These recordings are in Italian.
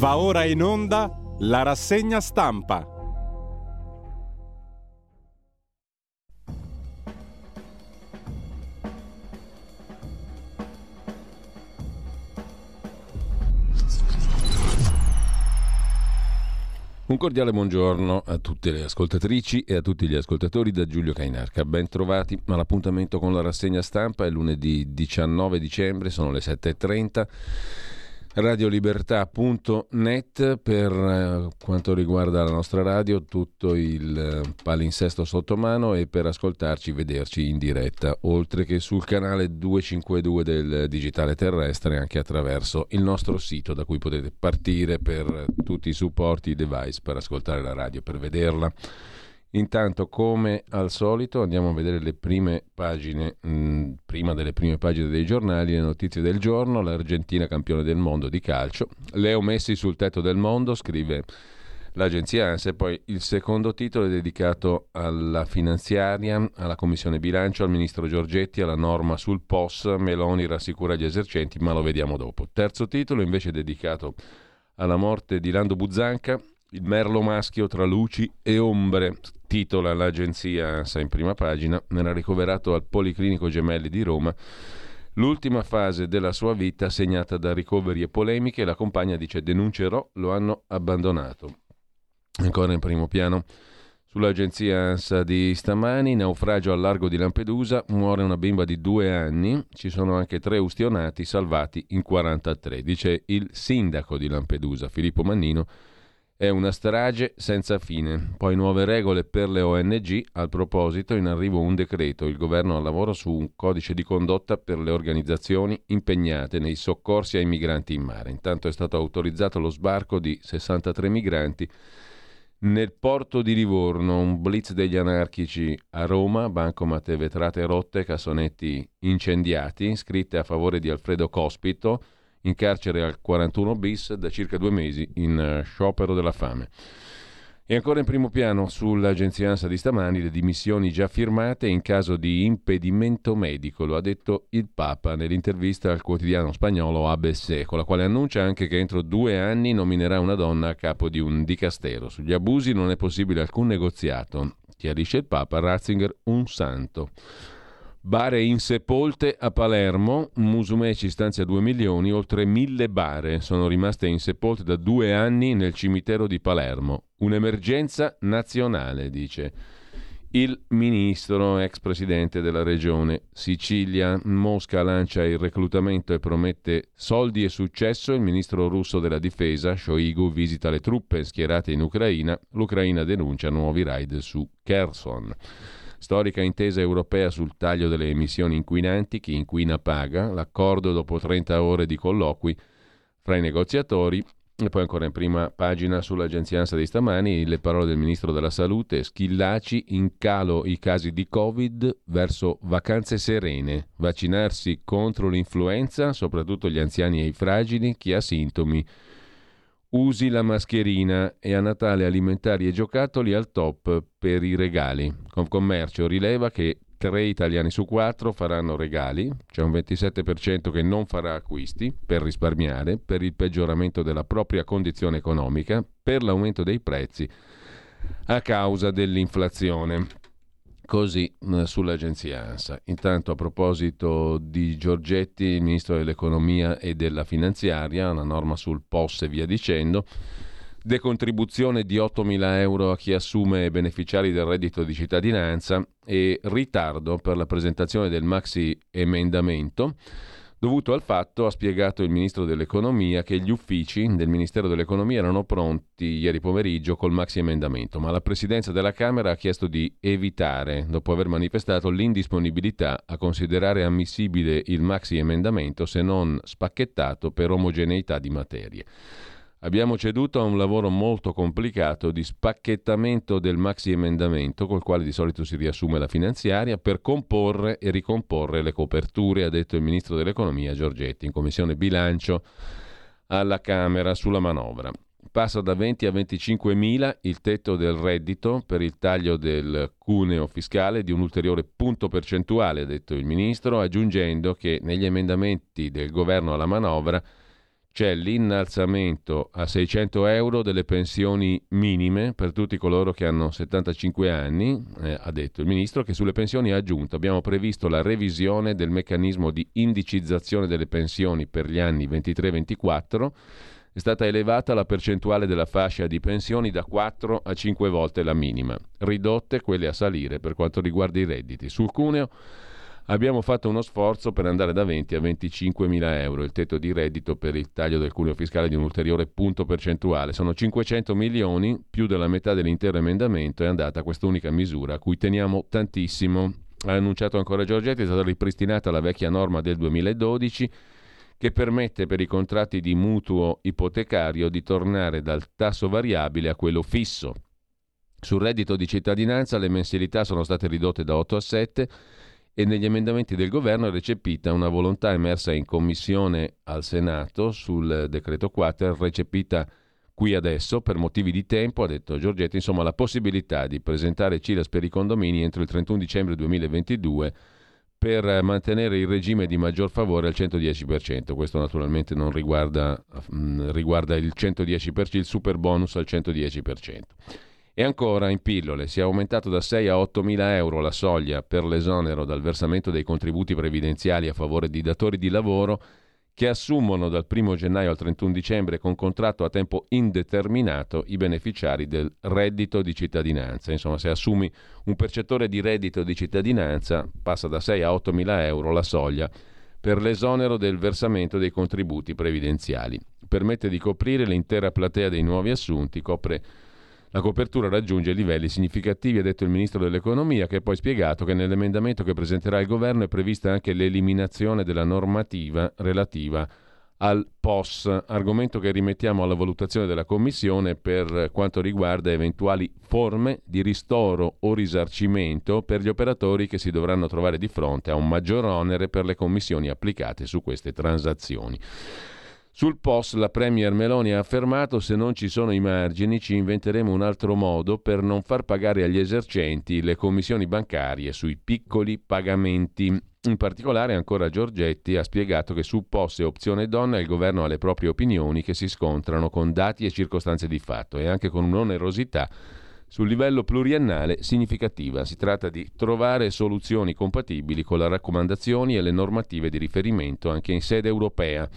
Va ora in onda la rassegna stampa. Un cordiale buongiorno a tutte le ascoltatrici e a tutti gli ascoltatori da Giulio Cainarca. Ben trovati all'appuntamento con la rassegna stampa. È lunedì 19 dicembre, sono le 7.30 radiolibertà.net per eh, quanto riguarda la nostra radio tutto il eh, palinsesto sotto mano e per ascoltarci vederci in diretta oltre che sul canale 252 del digitale terrestre anche attraverso il nostro sito da cui potete partire per tutti i supporti i device per ascoltare la radio per vederla Intanto, come al solito, andiamo a vedere le prime pagine, mh, mm, prima delle prime pagine dei giornali, le notizie del giorno. L'Argentina campione del mondo di calcio. Leo Messi sul tetto del mondo, scrive l'agenzia ANSE. Poi il secondo titolo è dedicato alla finanziaria, alla commissione bilancio, al ministro Giorgetti, alla norma sul POS. Meloni rassicura gli esercenti, ma lo vediamo dopo. Terzo titolo invece è dedicato alla morte di Lando Buzzanca, il merlo maschio tra luci e ombre, titola l'agenzia ANSA in prima pagina, era ricoverato al Policlinico Gemelli di Roma. L'ultima fase della sua vita segnata da ricoveri e polemiche, la compagna dice denuncerò, lo hanno abbandonato. Ancora in primo piano. Sull'agenzia ANSA di stamani, naufragio al largo di Lampedusa, muore una bimba di due anni, ci sono anche tre ustionati salvati in 43, dice il sindaco di Lampedusa, Filippo Mannino, è una strage senza fine. Poi nuove regole per le ONG. Al proposito, in arrivo un decreto. Il governo al lavoro su un codice di condotta per le organizzazioni impegnate nei soccorsi ai migranti in mare. Intanto è stato autorizzato lo sbarco di 63 migranti nel porto di Livorno. Un blitz degli anarchici a Roma, bancomat vetrate rotte, cassonetti incendiati, scritte a favore di Alfredo Cospito in carcere al 41 bis da circa due mesi in eh, sciopero della fame. E ancora in primo piano sull'agenzia ANSA di stamani le dimissioni già firmate in caso di impedimento medico, lo ha detto il Papa nell'intervista al quotidiano spagnolo ABC, con la quale annuncia anche che entro due anni nominerà una donna a capo di un dicastero. Sugli abusi non è possibile alcun negoziato, chiarisce il Papa Ratzinger, un santo. Bare insepolte a Palermo, Musumeci stanzia 2 milioni, oltre mille bare sono rimaste insepolte da due anni nel cimitero di Palermo. Un'emergenza nazionale, dice il ministro, ex presidente della regione Sicilia. Mosca lancia il reclutamento e promette soldi e successo. Il ministro russo della difesa, Shoigu, visita le truppe schierate in Ucraina. L'Ucraina denuncia nuovi raid su Kherson. Storica intesa europea sul taglio delle emissioni inquinanti, chi inquina paga, l'accordo dopo 30 ore di colloqui fra i negoziatori. E poi ancora in prima pagina sull'agenzia ANSA di stamani le parole del Ministro della Salute, Schillaci in calo i casi di Covid verso vacanze serene, vaccinarsi contro l'influenza, soprattutto gli anziani e i fragili, chi ha sintomi Usi la mascherina e a Natale alimentari e giocattoli al top per i regali. Confcommercio rileva che 3 italiani su 4 faranno regali, c'è un 27% che non farà acquisti per risparmiare, per il peggioramento della propria condizione economica, per l'aumento dei prezzi a causa dell'inflazione. Così sull'agenzia ANSA. Intanto a proposito di Giorgetti, il ministro dell'economia e della finanziaria, una norma sul POS e via dicendo, decontribuzione di 8.000 euro a chi assume beneficiari del reddito di cittadinanza e ritardo per la presentazione del maxi emendamento dovuto al fatto, ha spiegato il ministro dell'economia, che gli uffici del Ministero dell'economia erano pronti ieri pomeriggio col maxi emendamento, ma la Presidenza della Camera ha chiesto di evitare, dopo aver manifestato l'indisponibilità a considerare ammissibile il maxi emendamento se non spacchettato per omogeneità di materie. Abbiamo ceduto a un lavoro molto complicato di spacchettamento del maxi emendamento, col quale di solito si riassume la finanziaria, per comporre e ricomporre le coperture, ha detto il ministro dell'economia Giorgetti in commissione bilancio alla Camera sulla manovra. Passa da 20 a 25 mila il tetto del reddito per il taglio del cuneo fiscale di un ulteriore punto percentuale, ha detto il ministro, aggiungendo che negli emendamenti del governo alla manovra c'è l'innalzamento a 600 euro delle pensioni minime per tutti coloro che hanno 75 anni, eh, ha detto il ministro, che sulle pensioni ha aggiunto abbiamo previsto la revisione del meccanismo di indicizzazione delle pensioni per gli anni 23-24 è stata elevata la percentuale della fascia di pensioni da 4 a 5 volte la minima, ridotte quelle a salire per quanto riguarda i redditi. Sul cuneo abbiamo fatto uno sforzo per andare da 20 a 25 mila euro, il tetto di reddito per il taglio del cuneo fiscale di un ulteriore punto percentuale. Sono 500 milioni, più della metà dell'intero emendamento è andata a quest'unica misura, a cui teniamo tantissimo. Ha annunciato ancora Giorgetti, è stata ripristinata la vecchia norma del 2012 che permette per i contratti di mutuo ipotecario di tornare dal tasso variabile a quello fisso. Sul reddito di cittadinanza le mensilità sono state ridotte da 8 a 7 e negli emendamenti del governo è recepita una volontà emersa in commissione al Senato sul decreto quater, recepita qui adesso per motivi di tempo, ha detto Giorgetti, insomma la possibilità di presentare CILAS per i condomini entro il 31 dicembre 2022 per mantenere il regime di maggior favore al 110%. Questo naturalmente non riguarda, mh, mm, riguarda il 110%, il super bonus al 110%. E ancora in pillole si è aumentato da 6 a 8 mila euro la soglia per l'esonero dal versamento dei contributi previdenziali a favore di datori di lavoro che assumono dal 1 gennaio al 31 dicembre con contratto a tempo indeterminato i beneficiari del reddito di cittadinanza. Insomma, se assumi un percettore di reddito di cittadinanza, passa da 6 a 8 mila euro la soglia per l'esonero del versamento dei contributi previdenziali. Permette di coprire l'intera platea dei nuovi assunti, copre la copertura raggiunge livelli significativi, ha detto il Ministro dell'Economia, che ha poi spiegato che nell'emendamento che presenterà il Governo è prevista anche l'eliminazione della normativa relativa al POS, argomento che rimettiamo alla valutazione della Commissione per quanto riguarda eventuali forme di ristoro o risarcimento per gli operatori che si dovranno trovare di fronte a un maggior onere per le commissioni applicate su queste transazioni. Sul post la Premier Meloni ha affermato se non ci sono i margini ci inventeremo un altro modo per non far pagare agli esercenti le commissioni bancarie sui piccoli pagamenti. In particolare ancora Giorgetti ha spiegato che su POS e opzione donna il governo ha le proprie opinioni che si scontrano con dati e circostanze di fatto e anche con un'onerosità sul livello pluriennale significativa. Si tratta di trovare soluzioni compatibili con le raccomandazioni e le normative di riferimento anche in sede europea.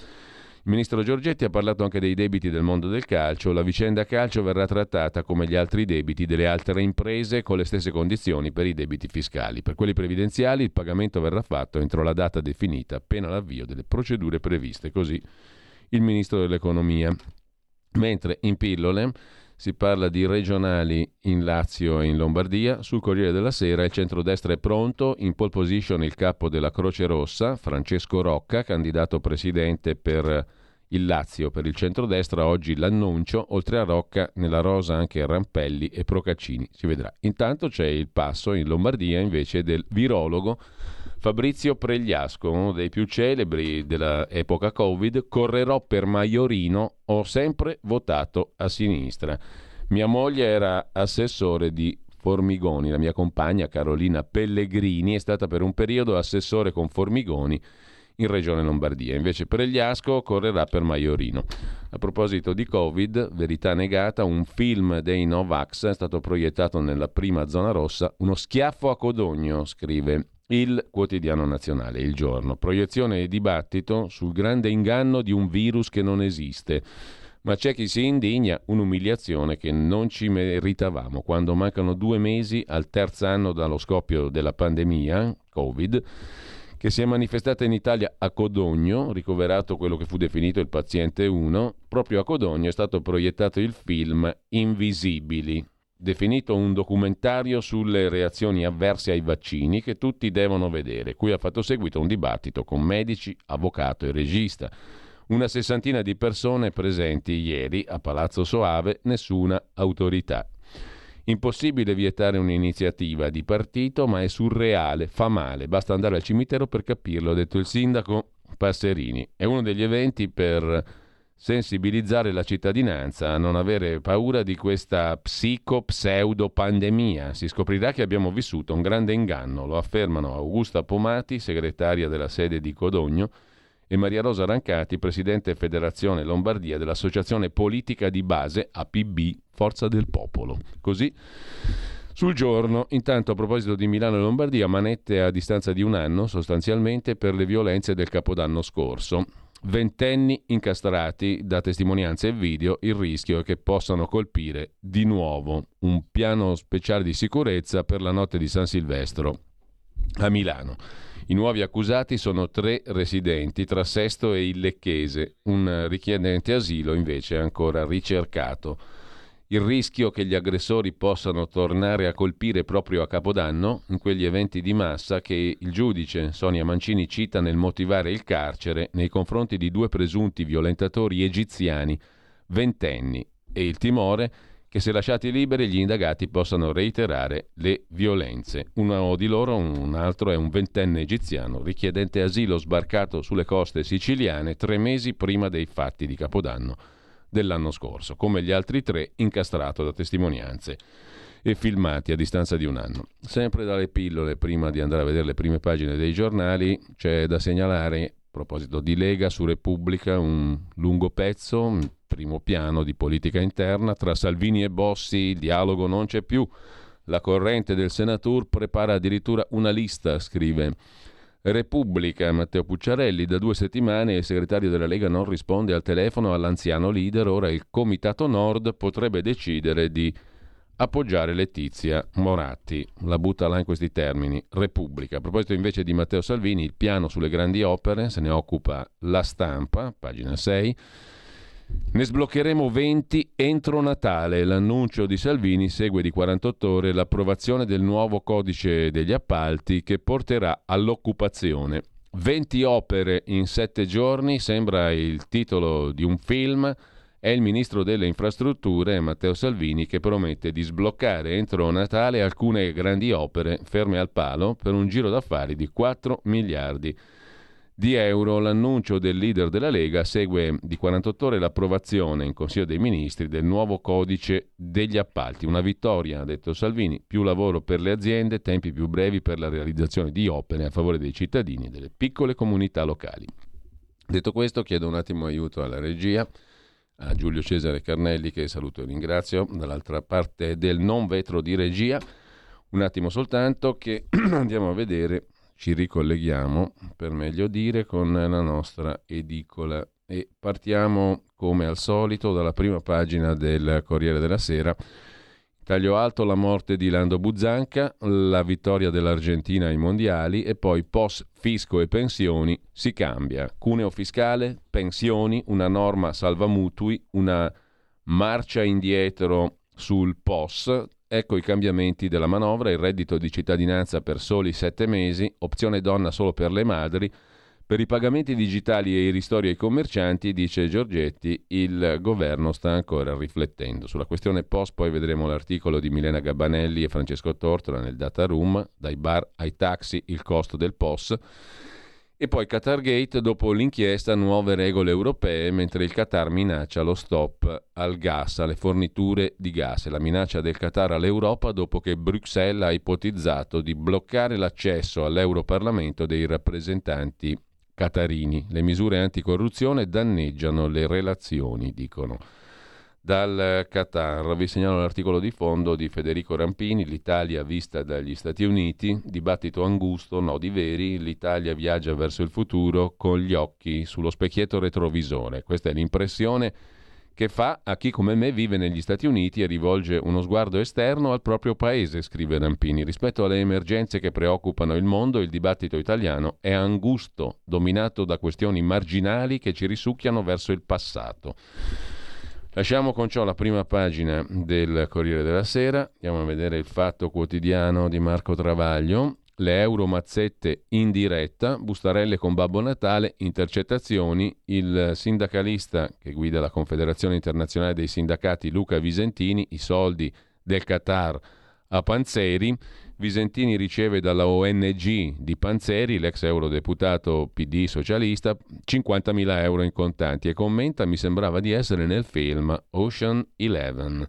Il ministro Giorgetti ha parlato anche dei debiti del mondo del calcio. La vicenda calcio verrà trattata come gli altri debiti delle altre imprese con le stesse condizioni per i debiti fiscali. Per quelli previdenziali il pagamento verrà fatto entro la data definita, appena l'avvio delle procedure previste. Così il ministro dell'economia. Mentre in pillole si parla di regionali in Lazio e in Lombardia. Sul Corriere della Sera il centrodestra è pronto, in pole position il capo della Croce Rossa, Francesco Rocca, candidato presidente per il Lazio per il centrodestra. Oggi l'annuncio, oltre a Rocca, nella rosa anche Rampelli e Procaccini. Si vedrà. Intanto c'è il passo in Lombardia invece del virologo Fabrizio Pregliasco, uno dei più celebri dell'epoca Covid, correrò per Maiorino, ho sempre votato a sinistra. Mia moglie era assessore di Formigoni, la mia compagna Carolina Pellegrini è stata per un periodo assessore con Formigoni in Regione Lombardia. Invece Pregliasco correrà per Maiorino. A proposito di Covid, verità negata, un film dei Novax è stato proiettato nella prima zona rossa, uno schiaffo a Codogno, scrive il quotidiano nazionale, il giorno. Proiezione e dibattito sul grande inganno di un virus che non esiste. Ma c'è chi si indigna, un'umiliazione che non ci meritavamo. Quando mancano due mesi al terzo anno dallo scoppio della pandemia, Covid, che si è manifestata in Italia a Codogno, ricoverato quello che fu definito il paziente 1, proprio a Codogno è stato proiettato il film Invisibili, definito un documentario sulle reazioni avverse ai vaccini che tutti devono vedere, cui ha fatto seguito un dibattito con medici, avvocato e regista. Una sessantina di persone presenti ieri a Palazzo Soave, nessuna autorità. Impossibile vietare un'iniziativa di partito, ma è surreale, fa male, basta andare al cimitero per capirlo, ha detto il sindaco Passerini. È uno degli eventi per sensibilizzare la cittadinanza a non avere paura di questa psico-pseudo-pandemia. Si scoprirà che abbiamo vissuto un grande inganno, lo affermano Augusta Pomati, segretaria della sede di Codogno, e Maria Rosa Rancati, presidente Federazione Lombardia dell'Associazione Politica di Base APB Forza del Popolo. Così sul giorno, intanto a proposito di Milano e Lombardia, manette a distanza di un anno sostanzialmente per le violenze del capodanno scorso. Ventenni incastrati da testimonianze e video, il rischio è che possano colpire di nuovo un piano speciale di sicurezza per la notte di San Silvestro a Milano. I nuovi accusati sono tre residenti tra Sesto e il Lecchese, un richiedente asilo invece è ancora ricercato il rischio che gli aggressori possano tornare a colpire proprio a Capodanno, in quegli eventi di massa che il giudice Sonia Mancini cita nel motivare il carcere nei confronti di due presunti violentatori egiziani, ventenni, e il timore che se lasciati liberi gli indagati possano reiterare le violenze. Uno di loro, un altro, è un ventenne egiziano, richiedente asilo sbarcato sulle coste siciliane tre mesi prima dei fatti di Capodanno dell'anno scorso, come gli altri tre incastrato da testimonianze e filmati a distanza di un anno. Sempre dalle pillole, prima di andare a vedere le prime pagine dei giornali, c'è da segnalare, a proposito di Lega su Repubblica, un lungo pezzo, un primo piano di politica interna, tra Salvini e Bossi il dialogo non c'è più. La corrente del Senatur prepara addirittura una lista, scrive Repubblica, Matteo Pucciarelli, da due settimane il segretario della Lega non risponde al telefono all'anziano leader, ora il Comitato Nord potrebbe decidere di appoggiare Letizia Moratti. La butta là in questi termini. Repubblica. A proposito invece di Matteo Salvini, il piano sulle grandi opere, se ne occupa la stampa, pagina 6. Ne sbloccheremo 20 entro Natale. L'annuncio di Salvini segue di 48 ore l'approvazione del nuovo codice degli appalti che porterà all'occupazione. 20 opere in 7 giorni, sembra il titolo di un film. È il ministro delle infrastrutture, Matteo Salvini, che promette di sbloccare entro Natale alcune grandi opere ferme al palo per un giro d'affari di 4 miliardi di euro. L'annuncio del leader della Lega segue di 48 ore l'approvazione in Consiglio dei Ministri del nuovo codice degli appalti. Una vittoria, ha detto Salvini, più lavoro per le aziende, tempi più brevi per la realizzazione di opere a favore dei cittadini e delle piccole comunità locali. Detto questo, chiedo un attimo aiuto alla regia, a Giulio Cesare Carnelli che saluto e ringrazio, dall'altra parte del non vetro di regia. Un attimo soltanto che andiamo a vedere ci ricolleghiamo, per meglio dire, con la nostra edicola e partiamo come al solito dalla prima pagina del Corriere della Sera. Taglio alto la morte di Lando Buzzanca, la vittoria dell'Argentina ai mondiali e poi post fisco e pensioni si cambia. Cuneo fiscale, pensioni, una norma salva mutui, una marcia indietro sul POS, Ecco i cambiamenti della manovra, il reddito di cittadinanza per soli sette mesi, opzione donna solo per le madri. Per i pagamenti digitali e i ristori ai commercianti, dice Giorgetti, il governo sta ancora riflettendo. Sulla questione post poi vedremo l'articolo di Milena Gabbanelli e Francesco Tortora nel data room, dai bar ai taxi, il costo del POS. E poi Qatargate dopo l'inchiesta nuove regole europee mentre il Qatar minaccia lo stop al gas, alle forniture di gas la minaccia del Qatar all'Europa dopo che Bruxelles ha ipotizzato di bloccare l'accesso all'Europarlamento dei rappresentanti qatarini. Le misure anticorruzione danneggiano le relazioni, dicono dal Qatar. Vi segnalo l'articolo di fondo di Federico Rampini, l'Italia vista dagli Stati Uniti, dibattito angusto, nodi veri, l'Italia viaggia verso il futuro con gli occhi sullo specchietto retrovisore. Questa è l'impressione che fa a chi come me vive negli Stati Uniti e rivolge uno sguardo esterno al proprio paese, scrive Rampini. Rispetto alle emergenze che preoccupano il mondo, il dibattito italiano è angusto, dominato da questioni marginali che ci risucchiano verso il passato. Lasciamo con ciò la prima pagina del Corriere della Sera, andiamo a vedere il fatto quotidiano di Marco Travaglio, le euro mazzette in diretta, bustarelle con Babbo Natale, intercettazioni, il sindacalista che guida la Confederazione Internazionale dei Sindacati Luca Visentini, i soldi del Qatar a Panzeri, Visentini riceve dalla ONG di Panzeri, l'ex eurodeputato PD socialista, 50.000 euro in contanti e commenta mi sembrava di essere nel film Ocean Eleven.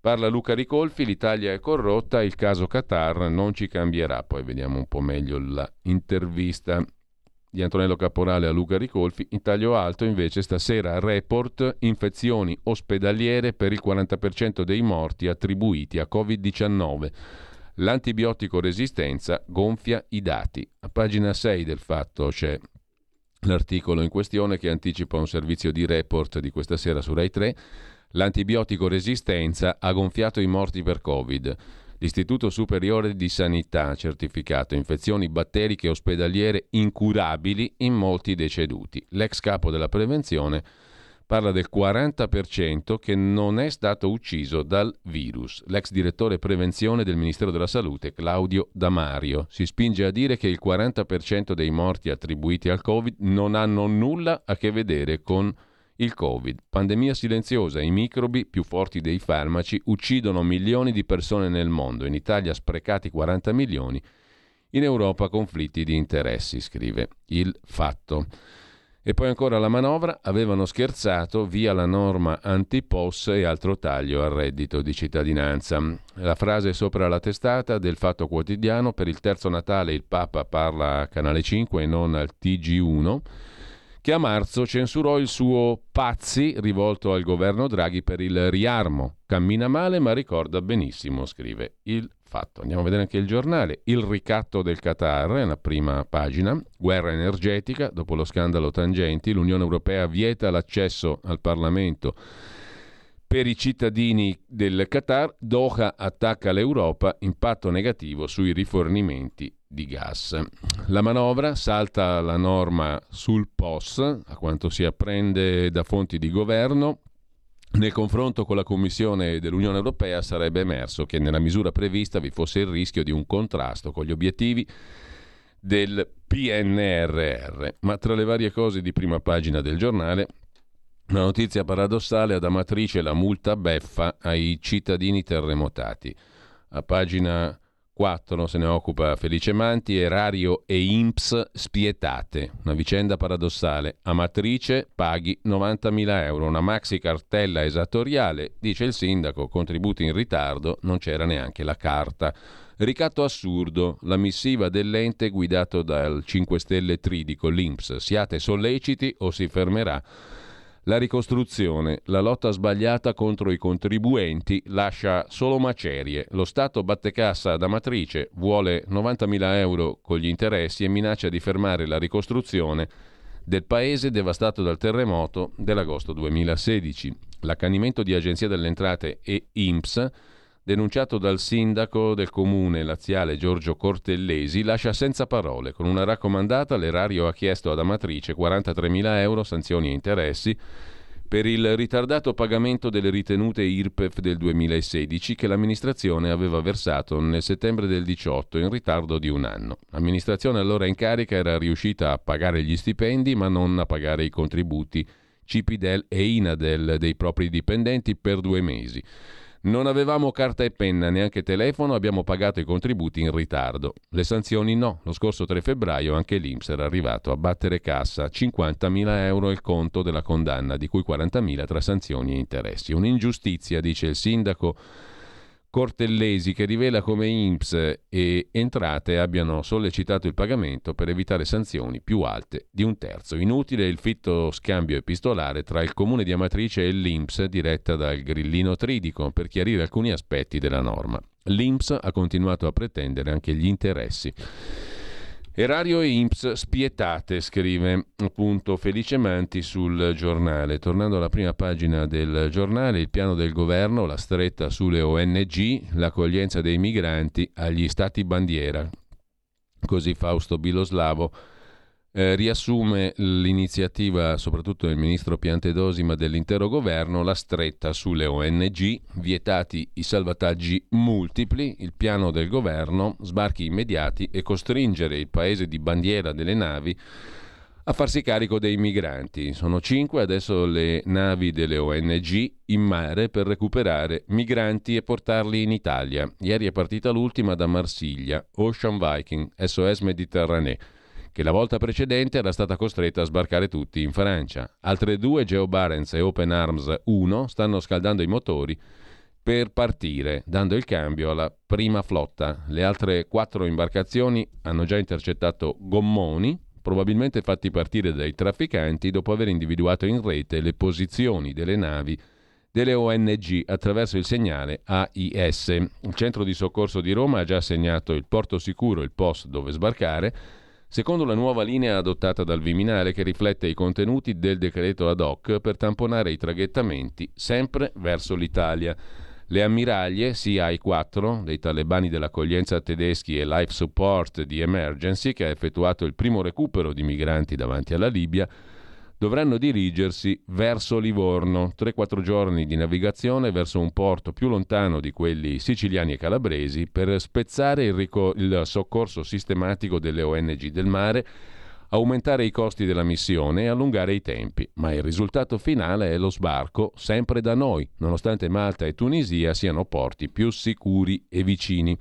Parla Luca Ricolfi, l'Italia è corrotta, il caso Qatar non ci cambierà. Poi vediamo un po' meglio l'intervista di Antonello Caporale a Luca Ricolfi. In taglio alto invece stasera report infezioni ospedaliere per il 40% dei morti attribuiti a Covid-19. L'antibiotico resistenza gonfia i dati. A pagina 6 del fatto c'è l'articolo in questione che anticipa un servizio di report di questa sera su Rai 3. L'antibiotico resistenza ha gonfiato i morti per Covid. L'Istituto Superiore di Sanità ha certificato infezioni batteriche ospedaliere incurabili in molti deceduti. L'ex capo della prevenzione parla del 40% che non è stato ucciso dal virus. L'ex direttore prevenzione del Ministero della Salute, Claudio Damario, si spinge a dire che il 40% dei morti attribuiti al Covid non hanno nulla a che vedere con il Covid, pandemia silenziosa, i microbi più forti dei farmaci uccidono milioni di persone nel mondo, in Italia sprecati 40 milioni, in Europa conflitti di interessi, scrive il fatto. E poi ancora la manovra, avevano scherzato via la norma anti-POS e altro taglio al reddito di cittadinanza. La frase sopra la testata del Fatto Quotidiano, per il terzo Natale il Papa parla a Canale 5 e non al TG1 che a marzo censurò il suo Pazzi rivolto al governo Draghi per il riarmo. Cammina male ma ricorda benissimo, scrive il fatto. Andiamo a vedere anche il giornale. Il ricatto del Qatar la prima pagina. Guerra energetica. Dopo lo scandalo Tangenti, l'Unione Europea vieta l'accesso al Parlamento per i cittadini del Qatar. Doha attacca l'Europa. Impatto negativo sui rifornimenti di gas. La manovra salta la norma sul POS, a quanto si apprende da fonti di governo. Nel confronto con la Commissione dell'Unione Europea sarebbe emerso che nella misura prevista vi fosse il rischio di un contrasto con gli obiettivi del PNRR. Ma tra le varie cose di prima pagina del giornale, una notizia paradossale ad Amatrice la multa beffa ai cittadini terremotati. A pagina 4 se ne occupa Felice Manti, Erario e Imps spietate. Una vicenda paradossale. Amatrice paghi 90.000 euro, una maxi cartella esattoriale, dice il sindaco, contributi in ritardo, non c'era neanche la carta. Ricatto assurdo, la missiva dell'ente guidato dal 5 Stelle Tridico, l'Imps. Siate solleciti o si fermerà la ricostruzione, la lotta sbagliata contro i contribuenti lascia solo macerie. Lo Stato batte cassa da matrice, vuole 90.000 euro con gli interessi e minaccia di fermare la ricostruzione del paese devastato dal terremoto dell'agosto 2016. L'accanimento di Agenzia delle Entrate e INPS denunciato dal sindaco del comune laziale Giorgio Cortellesi, lascia senza parole. Con una raccomandata l'erario ha chiesto ad Amatrice 43.000 euro sanzioni e interessi per il ritardato pagamento delle ritenute IRPEF del 2016 che l'amministrazione aveva versato nel settembre del 18 in ritardo di un anno. L'amministrazione allora in carica era riuscita a pagare gli stipendi ma non a pagare i contributi Cipidel e Inadel dei propri dipendenti per due mesi. Non avevamo carta e penna, neanche telefono, abbiamo pagato i contributi in ritardo. Le sanzioni no. Lo scorso 3 febbraio anche l'Inps era arrivato a battere cassa 50.000 euro il conto della condanna, di cui 40.000 tra sanzioni e interessi. Un'ingiustizia, dice il sindaco Cortellesi che rivela come INPS e Entrate abbiano sollecitato il pagamento per evitare sanzioni più alte di un terzo. Inutile il fitto scambio epistolare tra il comune di Amatrice e l'INPS diretta dal grillino tridico per chiarire alcuni aspetti della norma. L'INPS ha continuato a pretendere anche gli interessi. Erario e Imps spietate, scrive appunto Felice Manti sul giornale. Tornando alla prima pagina del giornale, il piano del governo, la stretta sulle ONG, l'accoglienza dei migranti agli stati bandiera. Così Fausto Biloslavo eh, riassume l'iniziativa soprattutto del ministro Piantedosi ma dell'intero governo, la stretta sulle ONG, vietati i salvataggi multipli, il piano del governo, sbarchi immediati e costringere il paese di bandiera delle navi a farsi carico dei migranti. Sono cinque adesso le navi delle ONG in mare per recuperare migranti e portarli in Italia. Ieri è partita l'ultima da Marsiglia, Ocean Viking, SOS Mediterranee che la volta precedente era stata costretta a sbarcare tutti in Francia. Altre due, Geo Barents e Open Arms 1, stanno scaldando i motori per partire, dando il cambio alla prima flotta. Le altre quattro imbarcazioni hanno già intercettato gommoni probabilmente fatti partire dai trafficanti dopo aver individuato in rete le posizioni delle navi delle ONG attraverso il segnale AIS. Il centro di soccorso di Roma ha già assegnato il porto sicuro, il post dove sbarcare, secondo la nuova linea adottata dal Viminale che riflette i contenuti del decreto ad hoc per tamponare i traghettamenti sempre verso l'Italia. Le ammiraglie CI-4 dei talebani dell'accoglienza tedeschi e Life Support di Emergency, che ha effettuato il primo recupero di migranti davanti alla Libia, dovranno dirigersi verso Livorno, 3-4 giorni di navigazione verso un porto più lontano di quelli siciliani e calabresi per spezzare il, rico- il soccorso sistematico delle ONG del mare, aumentare i costi della missione e allungare i tempi. Ma il risultato finale è lo sbarco sempre da noi, nonostante Malta e Tunisia siano porti più sicuri e vicini.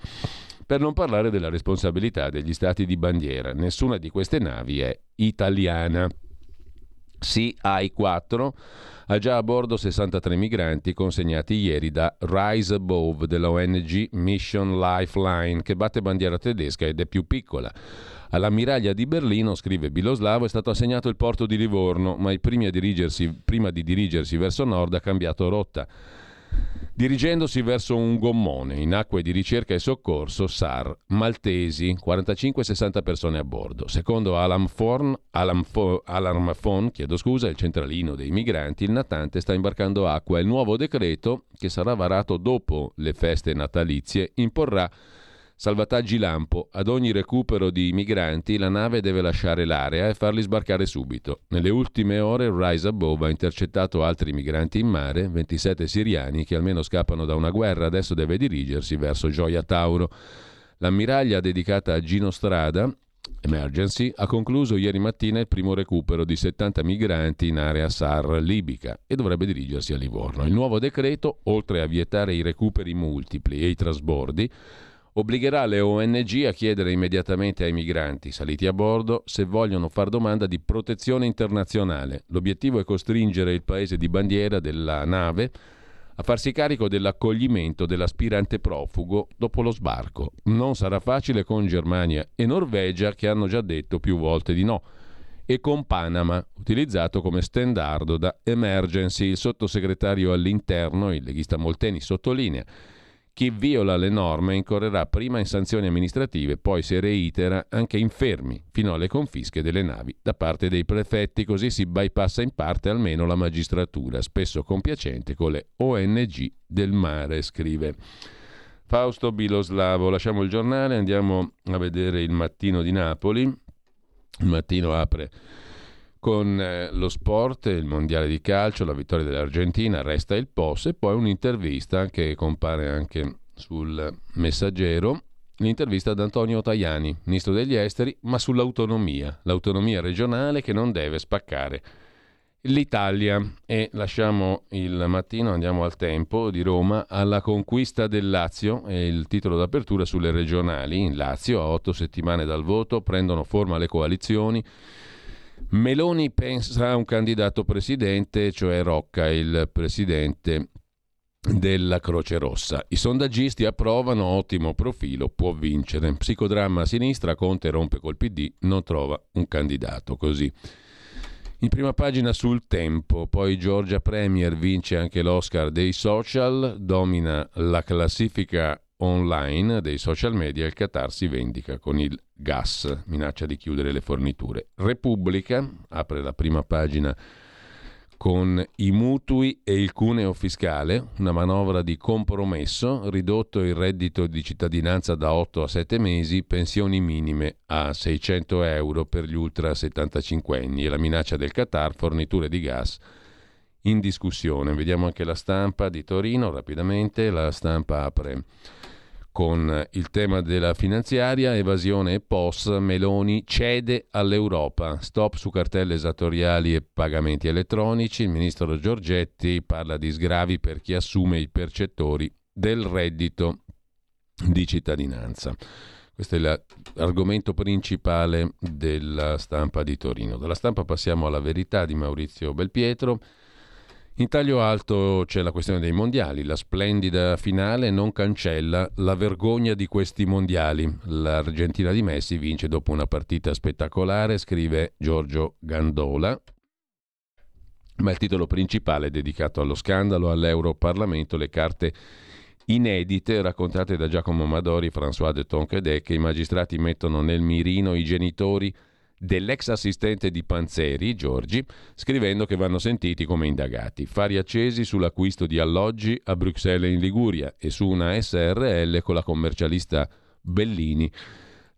Per non parlare della responsabilità degli stati di bandiera, nessuna di queste navi è italiana. CI-4 ha già a bordo 63 migranti consegnati ieri da Rise Above della ONG Mission Lifeline che batte bandiera tedesca ed è più piccola. All'ammiraglia di Berlino, scrive Biloslavo, è stato assegnato il porto di Livorno, ma prima di dirigersi verso nord ha cambiato rotta dirigendosi verso un gommone in acque di ricerca e soccorso SAR, maltesi, 45-60 persone a bordo. Secondo Alarm, Phone, Alarm Phone chiedo scusa, il centralino dei migranti, il natante sta imbarcando acqua. Il nuovo decreto, che sarà varato dopo le feste natalizie, imporrà Salvataggi lampo. Ad ogni recupero di migranti la nave deve lasciare l'area e farli sbarcare subito. Nelle ultime ore il Rise Above ha intercettato altri migranti in mare, 27 siriani che almeno scappano da una guerra, adesso deve dirigersi verso Gioia Tauro. L'ammiraglia dedicata a Gino Strada, Emergency, ha concluso ieri mattina il primo recupero di 70 migranti in area SAR libica e dovrebbe dirigersi a Livorno. Il nuovo decreto, oltre a vietare i recuperi multipli e i trasbordi, obbligherà le ONG a chiedere immediatamente ai migranti saliti a bordo se vogliono far domanda di protezione internazionale. L'obiettivo è costringere il paese di bandiera della nave a farsi carico dell'accoglimento dell'aspirante profugo dopo lo sbarco. Non sarà facile con Germania e Norvegia che hanno già detto più volte di no e con Panama, utilizzato come standard da Emergency. Il sottosegretario all'interno, il leghista Molteni, sottolinea chi viola le norme incorrerà prima in sanzioni amministrative, poi se reitera anche in fermi, fino alle confische delle navi da parte dei prefetti, così si bypassa in parte almeno la magistratura, spesso compiacente con le ONG del mare, scrive. Fausto Biloslavo, lasciamo il giornale, andiamo a vedere il mattino di Napoli. Il mattino apre con eh, lo sport, il mondiale di calcio, la vittoria dell'Argentina, resta il POS e poi un'intervista che compare anche sul messaggero, l'intervista ad Antonio Tajani, ministro degli esteri, ma sull'autonomia, l'autonomia regionale che non deve spaccare l'Italia. E lasciamo il mattino, andiamo al tempo di Roma, alla conquista del Lazio, è il titolo d'apertura sulle regionali. In Lazio, a otto settimane dal voto, prendono forma le coalizioni. Meloni pensa a un candidato presidente, cioè Rocca, il presidente della Croce Rossa. I sondaggisti approvano, ottimo profilo, può vincere. Psicodramma a sinistra, Conte rompe col PD, non trova un candidato così. In prima pagina sul tempo, poi Giorgia Premier vince anche l'Oscar dei social, domina la classifica online dei social media il Qatar si vendica con il gas, minaccia di chiudere le forniture. Repubblica apre la prima pagina con i mutui e il cuneo fiscale, una manovra di compromesso, ridotto il reddito di cittadinanza da 8 a 7 mesi, pensioni minime a 600 euro per gli ultra 75 anni e la minaccia del Qatar, forniture di gas in discussione. Vediamo anche la stampa di Torino rapidamente, la stampa apre con il tema della finanziaria, evasione e POS, Meloni cede all'Europa, stop su cartelle esattoriali e pagamenti elettronici, il ministro Giorgetti parla di sgravi per chi assume i percettori del reddito di cittadinanza. Questo è l'argomento principale della stampa di Torino. Dalla stampa passiamo alla verità di Maurizio Belpietro. In taglio alto c'è la questione dei mondiali. La splendida finale non cancella la vergogna di questi mondiali. L'Argentina di Messi vince dopo una partita spettacolare, scrive Giorgio Gandola. Ma il titolo principale è dedicato allo scandalo all'Europarlamento, le carte inedite raccontate da Giacomo Amadori, François de Tonquedec, che i magistrati mettono nel mirino i genitori dell'ex assistente di Panzeri, Giorgi, scrivendo che vanno sentiti come indagati. Fari accesi sull'acquisto di alloggi a Bruxelles e in Liguria e su una SRL con la commercialista Bellini,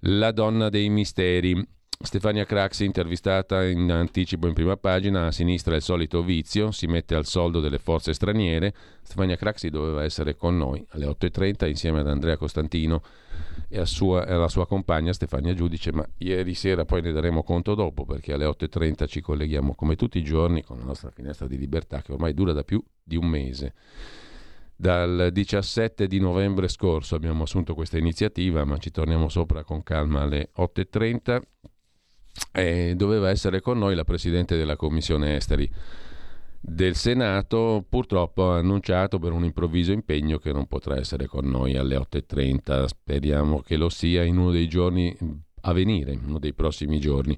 la donna dei misteri. Stefania Craxi, intervistata in anticipo in prima pagina, a sinistra il solito vizio, si mette al soldo delle forze straniere. Stefania Craxi doveva essere con noi alle 8.30 insieme ad Andrea Costantino e sua, alla sua compagna Stefania Giudice, ma ieri sera poi ne daremo conto dopo perché alle 8.30 ci colleghiamo come tutti i giorni con la nostra finestra di libertà che ormai dura da più di un mese. Dal 17 di novembre scorso abbiamo assunto questa iniziativa, ma ci torniamo sopra con calma alle 8.30 e doveva essere con noi la Presidente della Commissione Esteri del Senato, purtroppo ha annunciato per un improvviso impegno che non potrà essere con noi alle 8.30. Speriamo che lo sia in uno dei giorni a venire, uno dei prossimi giorni.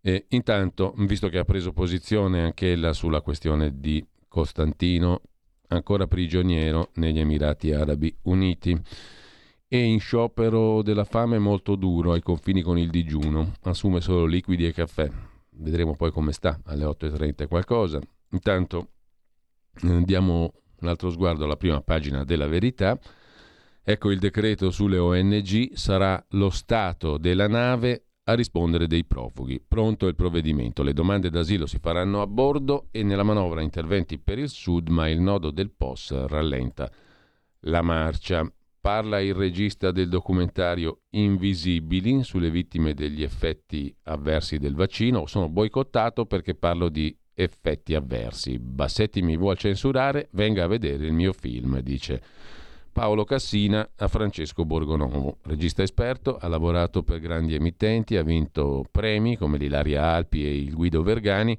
E intanto, visto che ha preso posizione anche ella sulla questione di Costantino, ancora prigioniero negli Emirati Arabi Uniti, e in sciopero della fame molto duro ai confini con il digiuno. Assume solo liquidi e caffè. Vedremo poi come sta alle 8.30 qualcosa. Intanto eh, diamo un altro sguardo alla prima pagina della verità. Ecco il decreto sulle ONG, sarà lo Stato della nave a rispondere dei profughi. Pronto il provvedimento, le domande d'asilo si faranno a bordo e nella manovra interventi per il Sud, ma il nodo del POS rallenta la marcia. Parla il regista del documentario Invisibili sulle vittime degli effetti avversi del vaccino. Sono boicottato perché parlo di effetti avversi. Bassetti mi vuol censurare, venga a vedere il mio film, dice Paolo Cassina a Francesco Borgonovo. Regista esperto, ha lavorato per grandi emittenti, ha vinto premi come l'Ilaria Alpi e il Guido Vergani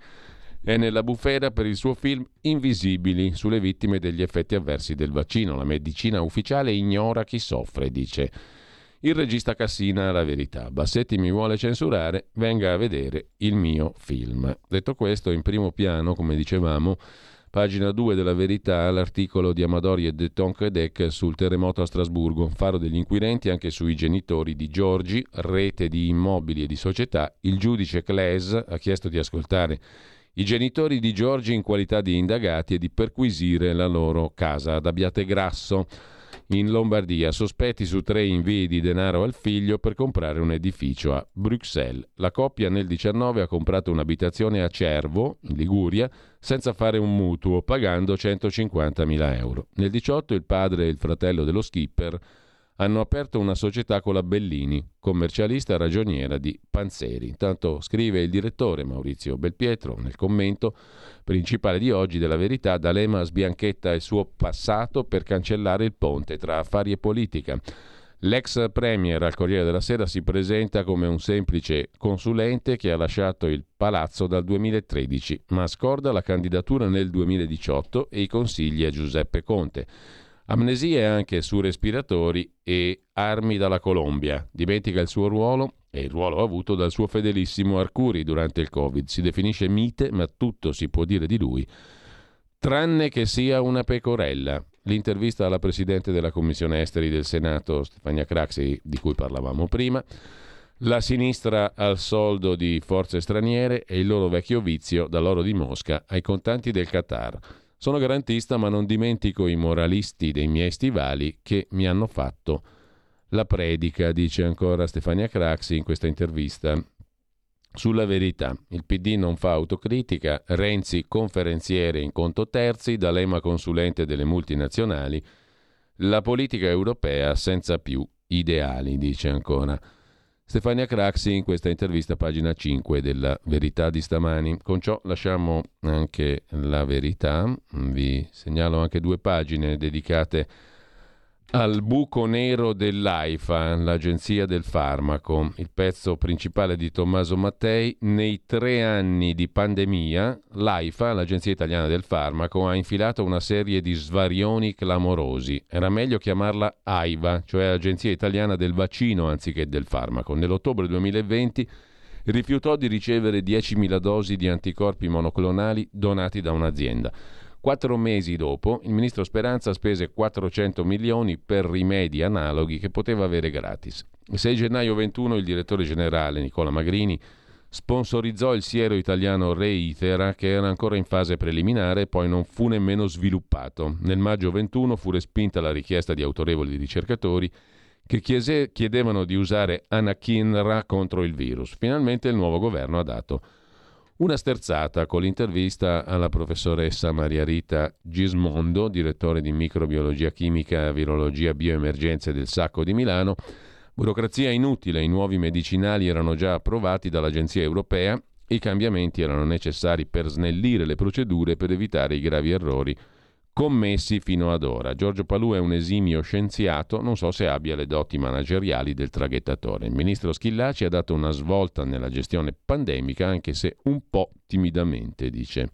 è nella bufera per il suo film Invisibili sulle vittime degli effetti avversi del vaccino. La medicina ufficiale ignora chi soffre, dice. Il regista Cassina la verità. Bassetti mi vuole censurare, venga a vedere il mio film. Detto questo, in primo piano, come dicevamo, pagina 2 della verità, l'articolo di Amadori e de Tonquedec sul terremoto a Strasburgo, faro degli inquirenti anche sui genitori di Giorgi, rete di immobili e di società. Il giudice Claes ha chiesto di ascoltare i genitori di Giorgi in qualità di indagati e di perquisire la loro casa ad Abbiategrasso in Lombardia, sospetti su tre invii di denaro al figlio per comprare un edificio a Bruxelles. La coppia nel 19 ha comprato un'abitazione a Cervo, in Liguria, senza fare un mutuo, pagando 150.000 euro. Nel 18 il padre e il fratello dello skipper hanno aperto una società con la Bellini, commercialista ragioniera di Panzeri. Intanto scrive il direttore Maurizio Belpietro nel commento principale di oggi della Verità, D'Alema sbianchetta il suo passato per cancellare il ponte tra affari e politica. L'ex premier al Corriere della Sera si presenta come un semplice consulente che ha lasciato il palazzo dal 2013, ma scorda la candidatura nel 2018 e i consigli a Giuseppe Conte. Amnesie anche su respiratori e armi dalla Colombia. Dimentica il suo ruolo e il ruolo avuto dal suo fedelissimo Arcuri durante il Covid. Si definisce mite, ma tutto si può dire di lui, tranne che sia una pecorella. L'intervista alla Presidente della Commissione Esteri del Senato, Stefania Craxi, di cui parlavamo prima. La sinistra al soldo di forze straniere e il loro vecchio vizio dall'oro di Mosca ai contanti del Qatar. Sono garantista ma non dimentico i moralisti dei miei stivali che mi hanno fatto la predica, dice ancora Stefania Craxi in questa intervista. Sulla verità, il PD non fa autocritica, Renzi conferenziere in conto terzi, D'Alema consulente delle multinazionali, la politica europea senza più ideali, dice ancora. Stefania Craxi in questa intervista, pagina 5 della Verità di stamani. Con ciò lasciamo anche la verità, vi segnalo anche due pagine dedicate al buco nero dell'AIFA, l'agenzia del farmaco, il pezzo principale di Tommaso Mattei. Nei tre anni di pandemia, l'AIFA, l'agenzia italiana del farmaco, ha infilato una serie di svarioni clamorosi. Era meglio chiamarla AIVA, cioè Agenzia italiana del vaccino anziché del farmaco. Nell'ottobre 2020 rifiutò di ricevere 10.000 dosi di anticorpi monoclonali donati da un'azienda. Quattro mesi dopo, il ministro Speranza spese 400 milioni per rimedi analoghi che poteva avere gratis. Il 6 gennaio 21 il direttore generale Nicola Magrini sponsorizzò il siero italiano Reitera che era ancora in fase preliminare e poi non fu nemmeno sviluppato. Nel maggio 21 fu respinta la richiesta di autorevoli ricercatori che chiese, chiedevano di usare Anachinra contro il virus. Finalmente il nuovo governo ha dato una sterzata con l'intervista alla professoressa Maria Rita Gismondo, direttore di microbiologia chimica, virologia, bioemergenze del Sacco di Milano. Burocrazia inutile, i nuovi medicinali erano già approvati dall'Agenzia europea, i cambiamenti erano necessari per snellire le procedure per evitare i gravi errori commessi fino ad ora. Giorgio Palù è un esimio scienziato, non so se abbia le doti manageriali del traghettatore. Il ministro Schillaci ha dato una svolta nella gestione pandemica, anche se un po' timidamente, dice.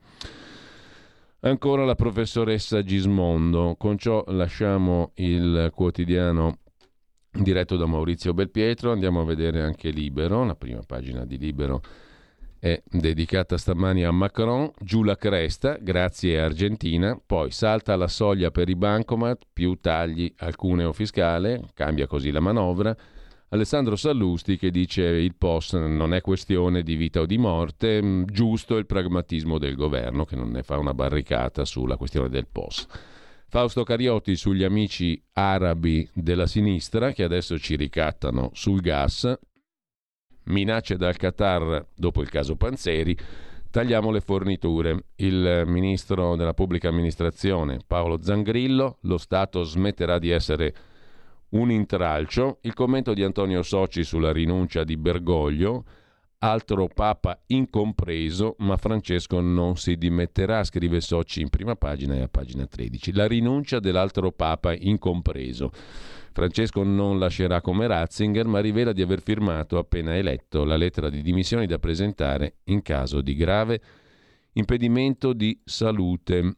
Ancora la professoressa Gismondo. Con ciò lasciamo il quotidiano diretto da Maurizio Belpietro, andiamo a vedere anche Libero, la prima pagina di Libero è dedicata stamani a Macron, giù la cresta, grazie Argentina, poi salta la soglia per i bancomat, più tagli al cuneo fiscale, cambia così la manovra. Alessandro Sallusti che dice il POS non è questione di vita o di morte, mm, giusto il pragmatismo del governo che non ne fa una barricata sulla questione del POS. Fausto Cariotti sugli amici arabi della sinistra che adesso ci ricattano sul gas, minacce dal Qatar dopo il caso Panzeri, tagliamo le forniture. Il ministro della pubblica amministrazione Paolo Zangrillo, lo Stato smetterà di essere un intralcio. Il commento di Antonio Soci sulla rinuncia di Bergoglio, altro papa incompreso, ma Francesco non si dimetterà, scrive Soci in prima pagina e a pagina 13. La rinuncia dell'altro papa incompreso. Francesco non lascerà come Ratzinger, ma rivela di aver firmato, appena eletto, la lettera di dimissioni da presentare in caso di grave impedimento di salute.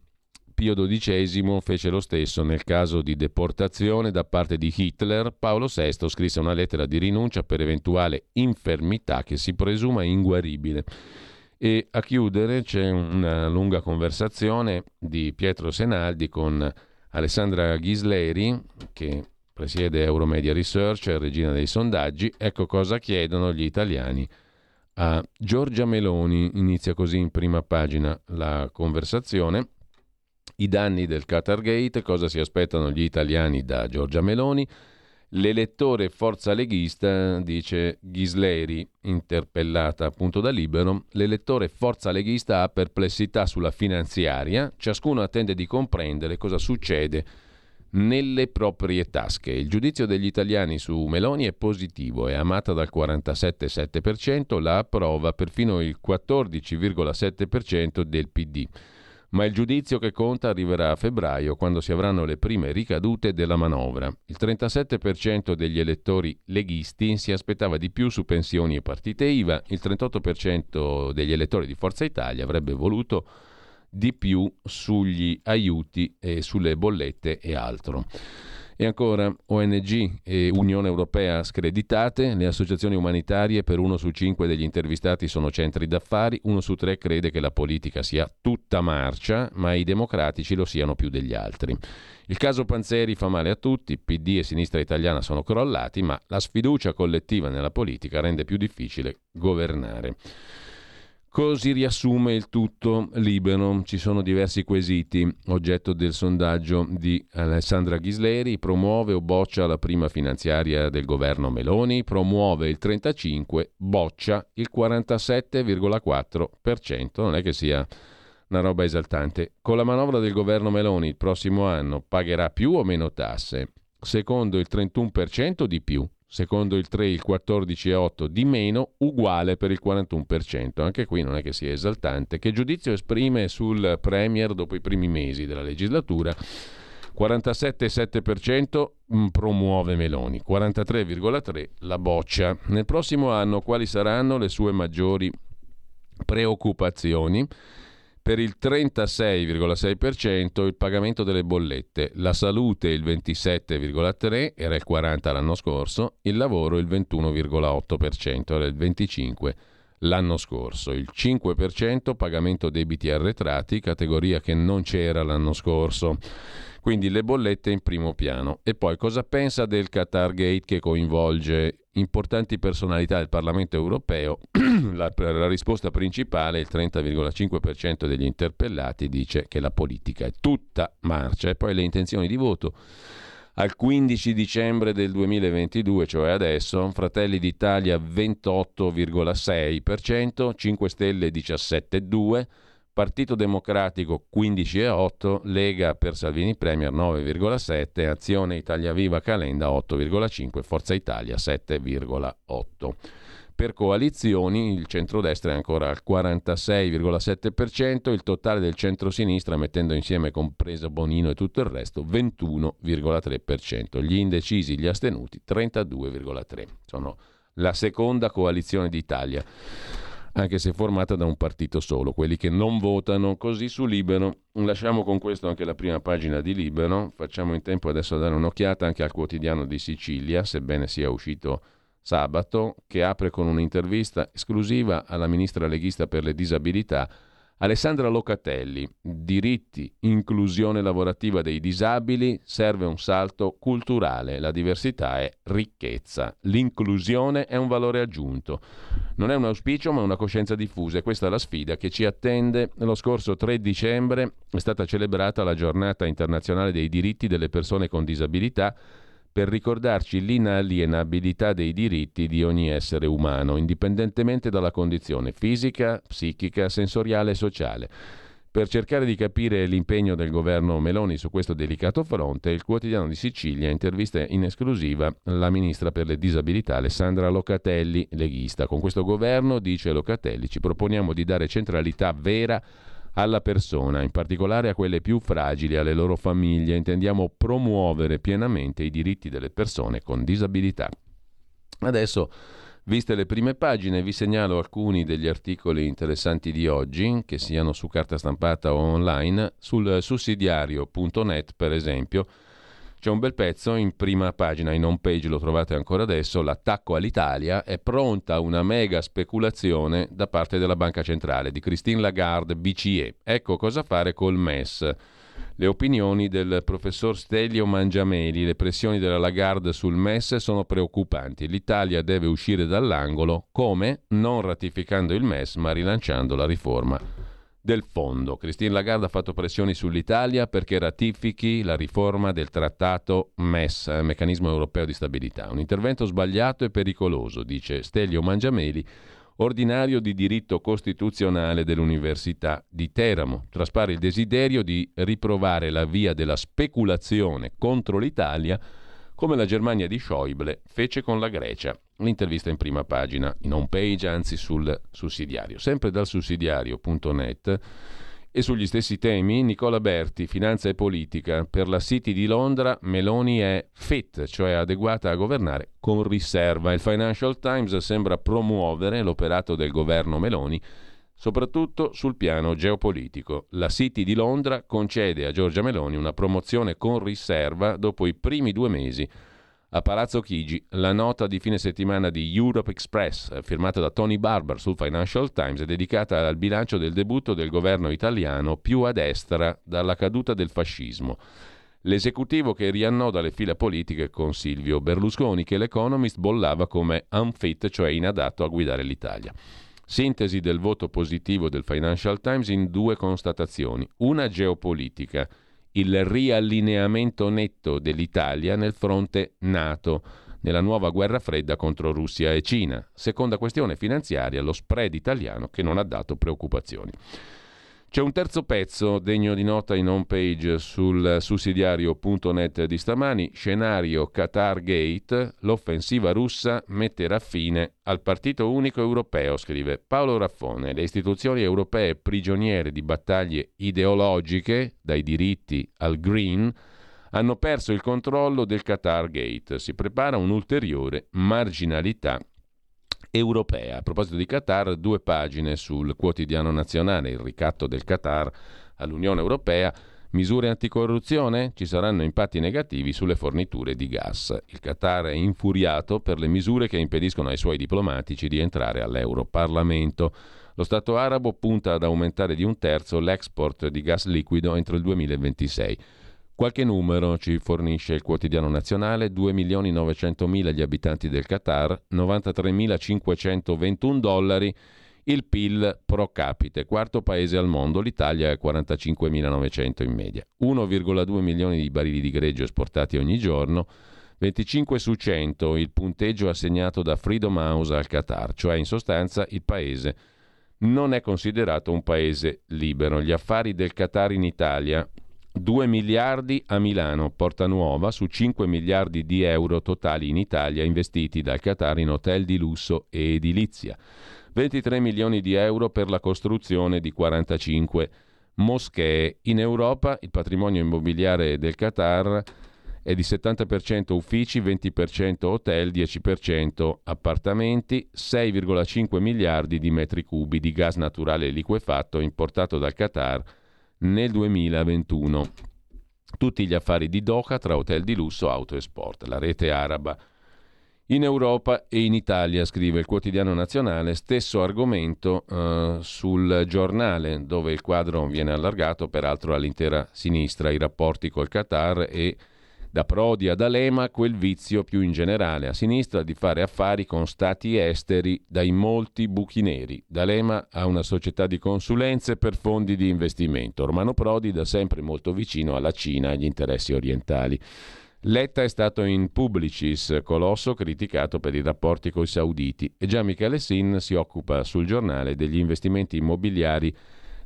Pio XII fece lo stesso nel caso di deportazione da parte di Hitler. Paolo VI scrisse una lettera di rinuncia per eventuale infermità che si presuma inguaribile. E a chiudere c'è una lunga conversazione di Pietro Senaldi con Alessandra Ghisleri, che presiede Euromedia Research, regina dei sondaggi. Ecco cosa chiedono gli italiani a Giorgia Meloni. Inizia così in prima pagina la conversazione. I danni del Qatar Gate, cosa si aspettano gli italiani da Giorgia Meloni? L'elettore forza leghista, dice Ghisleri, interpellata appunto da Libero, l'elettore forza leghista ha perplessità sulla finanziaria, ciascuno attende di comprendere cosa succede nelle proprie tasche. Il giudizio degli italiani su Meloni è positivo, è amata dal 47,7%, la approva perfino il 14,7% del PD. Ma il giudizio che conta arriverà a febbraio, quando si avranno le prime ricadute della manovra. Il 37% degli elettori leghisti si aspettava di più su pensioni e partite IVA, il 38% degli elettori di Forza Italia avrebbe voluto di più sugli aiuti e sulle bollette e altro. E ancora ONG e Unione Europea screditate, le associazioni umanitarie per uno su cinque degli intervistati sono centri d'affari, uno su tre crede che la politica sia tutta marcia, ma i democratici lo siano più degli altri. Il caso Panzeri fa male a tutti, PD e sinistra italiana sono crollati, ma la sfiducia collettiva nella politica rende più difficile governare. Così riassume il tutto libero. Ci sono diversi quesiti, oggetto del sondaggio di Alessandra Ghisleri. Promuove o boccia la prima finanziaria del governo Meloni? Promuove il 35, boccia il 47,4%. Non è che sia una roba esaltante. Con la manovra del governo Meloni il prossimo anno pagherà più o meno tasse? Secondo il 31% di più, secondo il 3 il 14,8 di meno, uguale per il 41%. Anche qui non è che sia esaltante. Che giudizio esprime sul Premier dopo i primi mesi della legislatura? 47,7% mm, promuove Meloni, 43,3% la boccia. Nel prossimo anno quali saranno le sue maggiori preoccupazioni? Per il 36,6% il pagamento delle bollette, la salute il 27,3%, era il 40% l'anno scorso, il lavoro il 21,8%, era il 25% l'anno scorso, il 5% pagamento debiti arretrati, categoria che non c'era l'anno scorso. Quindi le bollette in primo piano. E poi cosa pensa del Qatar Gate che coinvolge importanti personalità del Parlamento europeo? la, la risposta principale, il 30,5% degli interpellati, dice che la politica è tutta marcia. E poi le intenzioni di voto al 15 dicembre del 2022, cioè adesso, Fratelli d'Italia 28,6%, 5 Stelle 17,2%, Partito Democratico 15,8%, Lega per Salvini Premier 9,7%, Azione Italia Viva Calenda 8,5%, Forza Italia 7,8%. Per coalizioni il centrodestra è ancora al 46,7%, il totale del centrosinistra, mettendo insieme compreso Bonino e tutto il resto, 21,3%. Gli indecisi, gli astenuti, 32,3%. Sono la seconda coalizione d'Italia, anche se formata da un partito solo, quelli che non votano così su Libero. Lasciamo con questo anche la prima pagina di Libero, facciamo in tempo adesso a dare un'occhiata anche al quotidiano di Sicilia, sebbene sia uscito sabato, che apre con un'intervista esclusiva alla ministra leghista per le disabilità, Alessandra Locatelli. Diritti, inclusione lavorativa dei disabili, serve un salto culturale, la diversità è ricchezza, l'inclusione è un valore aggiunto. Non è un auspicio ma una coscienza diffusa e questa è la sfida che ci attende. Lo scorso 3 dicembre è stata celebrata la giornata internazionale dei diritti delle persone con disabilità per ricordarci l'inalienabilità dei diritti di ogni essere umano, indipendentemente dalla condizione fisica, psichica, sensoriale e sociale. Per cercare di capire l'impegno del governo Meloni su questo delicato fronte, il quotidiano di Sicilia intervista in esclusiva la ministra per le disabilità Alessandra Locatelli, leghista. Con questo governo, dice Locatelli, ci proponiamo di dare centralità vera alla persona, in particolare a quelle più fragili, alle loro famiglie. Intendiamo promuovere pienamente i diritti delle persone con disabilità. Adesso, viste le prime pagine, vi segnalo alcuni degli articoli interessanti di oggi, che siano su carta stampata o online, sul sussidiario.net per esempio c'è un bel pezzo in prima pagina, in home page lo trovate ancora adesso, l'attacco all'Italia, è pronta una mega speculazione da parte della Banca Centrale di Christine Lagarde, BCE. Ecco cosa fare col MES. Le opinioni del professor Stelio Mangiameli, le pressioni della Lagarde sul MES sono preoccupanti. L'Italia deve uscire dall'angolo come? Non ratificando il MES ma rilanciando la riforma del fondo. Christine Lagarde ha fatto pressioni sull'Italia perché ratifichi la riforma del trattato MES, Meccanismo Europeo di Stabilità. Un intervento sbagliato e pericoloso, dice Stelio Mangiameli, ordinario di diritto costituzionale dell'Università di Teramo. Traspare il desiderio di riprovare la via della speculazione contro l'Italia come la Germania di Schäuble fece con la Grecia. L'intervista in prima pagina, in home page, anzi sul sussidiario. Sempre dal sussidiario.net e sugli stessi temi, Nicola Berti, Finanza e Politica. Per la City di Londra, Meloni è fit, cioè adeguata a governare con riserva. Il Financial Times sembra promuovere l'operato del governo Meloni soprattutto sul piano geopolitico. La City di Londra concede a Giorgia Meloni una promozione con riserva dopo i primi due mesi. A Palazzo Chigi, la nota di fine settimana di Europe Express, firmata da Tony Barber sul Financial Times, è dedicata al bilancio del debutto del governo italiano più a destra dalla caduta del fascismo. L'esecutivo che riannoda le fila politiche con Silvio Berlusconi, che l'Economist bollava come unfit, cioè inadatto a guidare l'Italia. Sintesi del voto positivo del Financial Times in due constatazioni. Una geopolitica, il riallineamento netto dell'Italia nel fronte NATO nella nuova guerra fredda contro Russia e Cina. Seconda questione finanziaria, lo spread italiano che non ha dato preoccupazioni. C'è un terzo pezzo degno di nota in home page sul sussidiario.net di stamani, scenario Qatar Gate, l'offensiva russa metterà fine al partito unico europeo, scrive Paolo Raffone. Le istituzioni europee prigioniere di battaglie ideologiche, dai diritti al green, hanno perso il controllo del Qatar Gate. Si prepara un'ulteriore marginalità europea. A proposito di Qatar, due pagine sul quotidiano nazionale, il ricatto del Qatar all'Unione Europea. Misure anticorruzione? Ci saranno impatti negativi sulle forniture di gas. Il Qatar è infuriato per le misure che impediscono ai suoi diplomatici di entrare all'Europarlamento. Lo Stato arabo punta ad aumentare di un terzo l'export di gas liquido entro il 2026. Qualche numero ci fornisce il quotidiano nazionale, 2.900.000 gli abitanti del Qatar, 93.521 dollari il PIL pro capite, quarto paese al mondo, l'Italia è 45.900 in media, 1,2 milioni di barili di greggio esportati ogni giorno, 25 su 100 il punteggio assegnato da Freedom House al Qatar, cioè in sostanza il paese non è considerato un paese libero. Gli affari del Qatar in Italia 2 miliardi a Milano, Porta Nuova, su 5 miliardi di euro totali in Italia investiti dal Qatar in hotel di lusso e edilizia. 23 milioni di euro per la costruzione di 45 moschee. In Europa il patrimonio immobiliare del Qatar è di 70% uffici, 20% hotel, 10% appartamenti, 6,5 miliardi di metri cubi di gas naturale liquefatto importato dal Qatar nel 2021. Tutti gli affari di Doha tra hotel di lusso, auto e sport. La rete araba in Europa e in Italia, scrive il quotidiano nazionale, stesso argomento eh, sul giornale, dove il quadro viene allargato peraltro all'intera sinistra, i rapporti col Qatar e da Prodi ad Alema quel vizio più in generale a sinistra di fare affari con stati esteri dai molti buchi neri. D'Alema ha una società di consulenze per fondi di investimento. Romano Prodi da sempre molto vicino alla Cina e agli interessi orientali. Letta è stato in Publicis, colosso criticato per i rapporti coi sauditi e già Michele Sin si occupa sul giornale degli investimenti immobiliari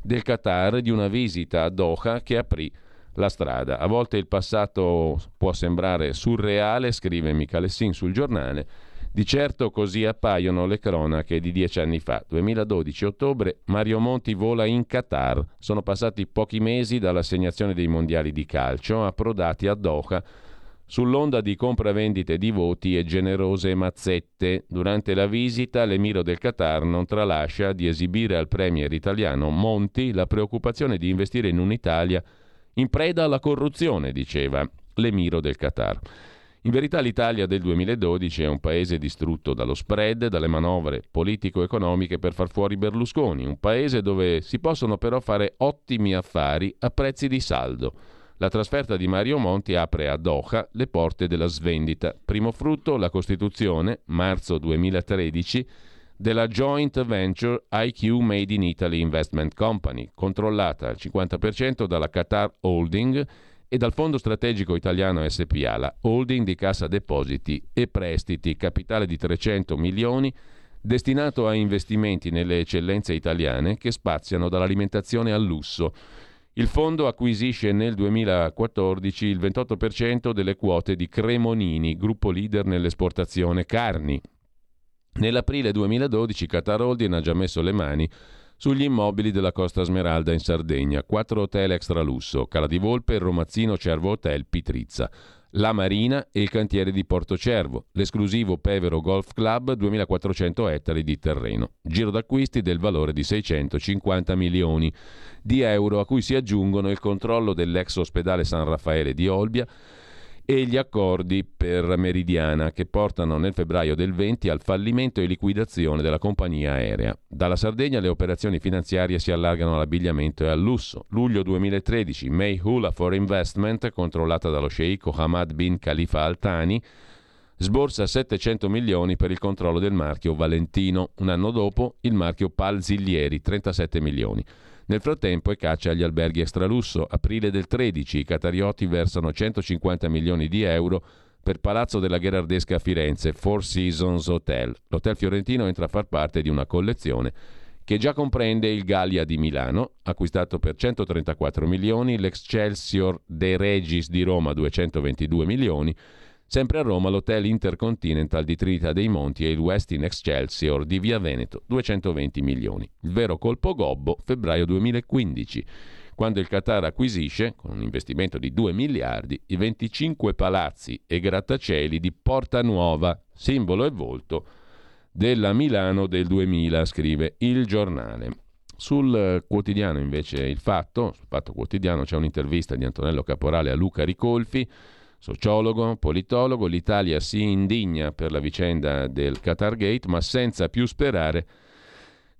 del Qatar di una visita a Doha che aprì la strada. A volte il passato può sembrare surreale, scrive Michele Sin sul giornale. Di certo così appaiono le cronache di dieci anni fa. 2012 ottobre, Mario Monti vola in Qatar. Sono passati pochi mesi dall'assegnazione dei mondiali di calcio, approdati a Doha sull'onda di compravendite di voti e generose mazzette. Durante la visita l'emiro del Qatar non tralascia di esibire al premier italiano Monti la preoccupazione di investire in un'Italia in preda alla corruzione, diceva l'emiro del Qatar. In verità l'Italia del 2012 è un paese distrutto dallo spread, dalle manovre politico-economiche per far fuori Berlusconi, un paese dove si possono però fare ottimi affari a prezzi di saldo. La trasferta di Mario Monti apre a Doha le porte della svendita. Primo frutto la Costituzione, marzo 2013, della joint venture IQ Made in Italy Investment Company, controllata al 50% dalla Qatar Holding e dal Fondo Strategico Italiano SPA, la holding di Cassa Depositi e Prestiti, capitale di 300 milioni, destinato a investimenti nelle eccellenze italiane che spaziano dall'alimentazione al lusso. Il fondo acquisisce nel 2014 il 28% delle quote di Cremonini, gruppo leader nell'esportazione carni, Nell'aprile 2012 Qatar Holding ha già messo le mani sugli immobili della Costa Smeralda in Sardegna, quattro hotel extra lusso, Cala di Volpe, Romazzino Cervo Hotel, Pitrizza, la Marina e il cantiere di Porto Cervo, l'esclusivo Pevero Golf Club, 2400 ettari di terreno, giro d'acquisti del valore di 650 milioni di euro a cui si aggiungono il controllo dell'ex ospedale San Raffaele di Olbia, e gli accordi per Meridiana che portano nel febbraio del 20 al fallimento e liquidazione della compagnia aerea. Dalla Sardegna le operazioni finanziarie si allargano all'abbigliamento e al lusso. Luglio 2013 May Hula for Investment, controllata dallo sceicco Hamad bin Khalifa Al Thani, sborsa 700 milioni per il controllo del marchio Valentino. Un anno dopo il marchio Palzilieri, 37 milioni. Nel frattempo è caccia agli alberghi extralusso. Aprile del 13 i catarioti versano 150 milioni di euro per Palazzo della Gherardesca a Firenze, Four Seasons Hotel. L'hotel fiorentino entra a far parte di una collezione che già comprende il Gallia di Milano, acquistato per 134 milioni, l'Excelsior De Regis di Roma 222 milioni, Sempre a Roma l'hotel Intercontinental di Trinità dei Monti e il Westin Excelsior di Via Veneto, 220 milioni. Il vero colpo gobbo, febbraio 2015. quando il Qatar acquisisce, con un investimento di 2 miliardi, i 25 palazzi e grattacieli di Porta Nuova, simbolo e volto della Milano del 2000, scrive il giornale. Sul quotidiano invece il fatto, sul fatto quotidiano c'è un'intervista di Antonello Caporale a Luca Ricolfi, sociologo, politologo, l'Italia si indigna per la vicenda del Qatar Gate, ma senza più sperare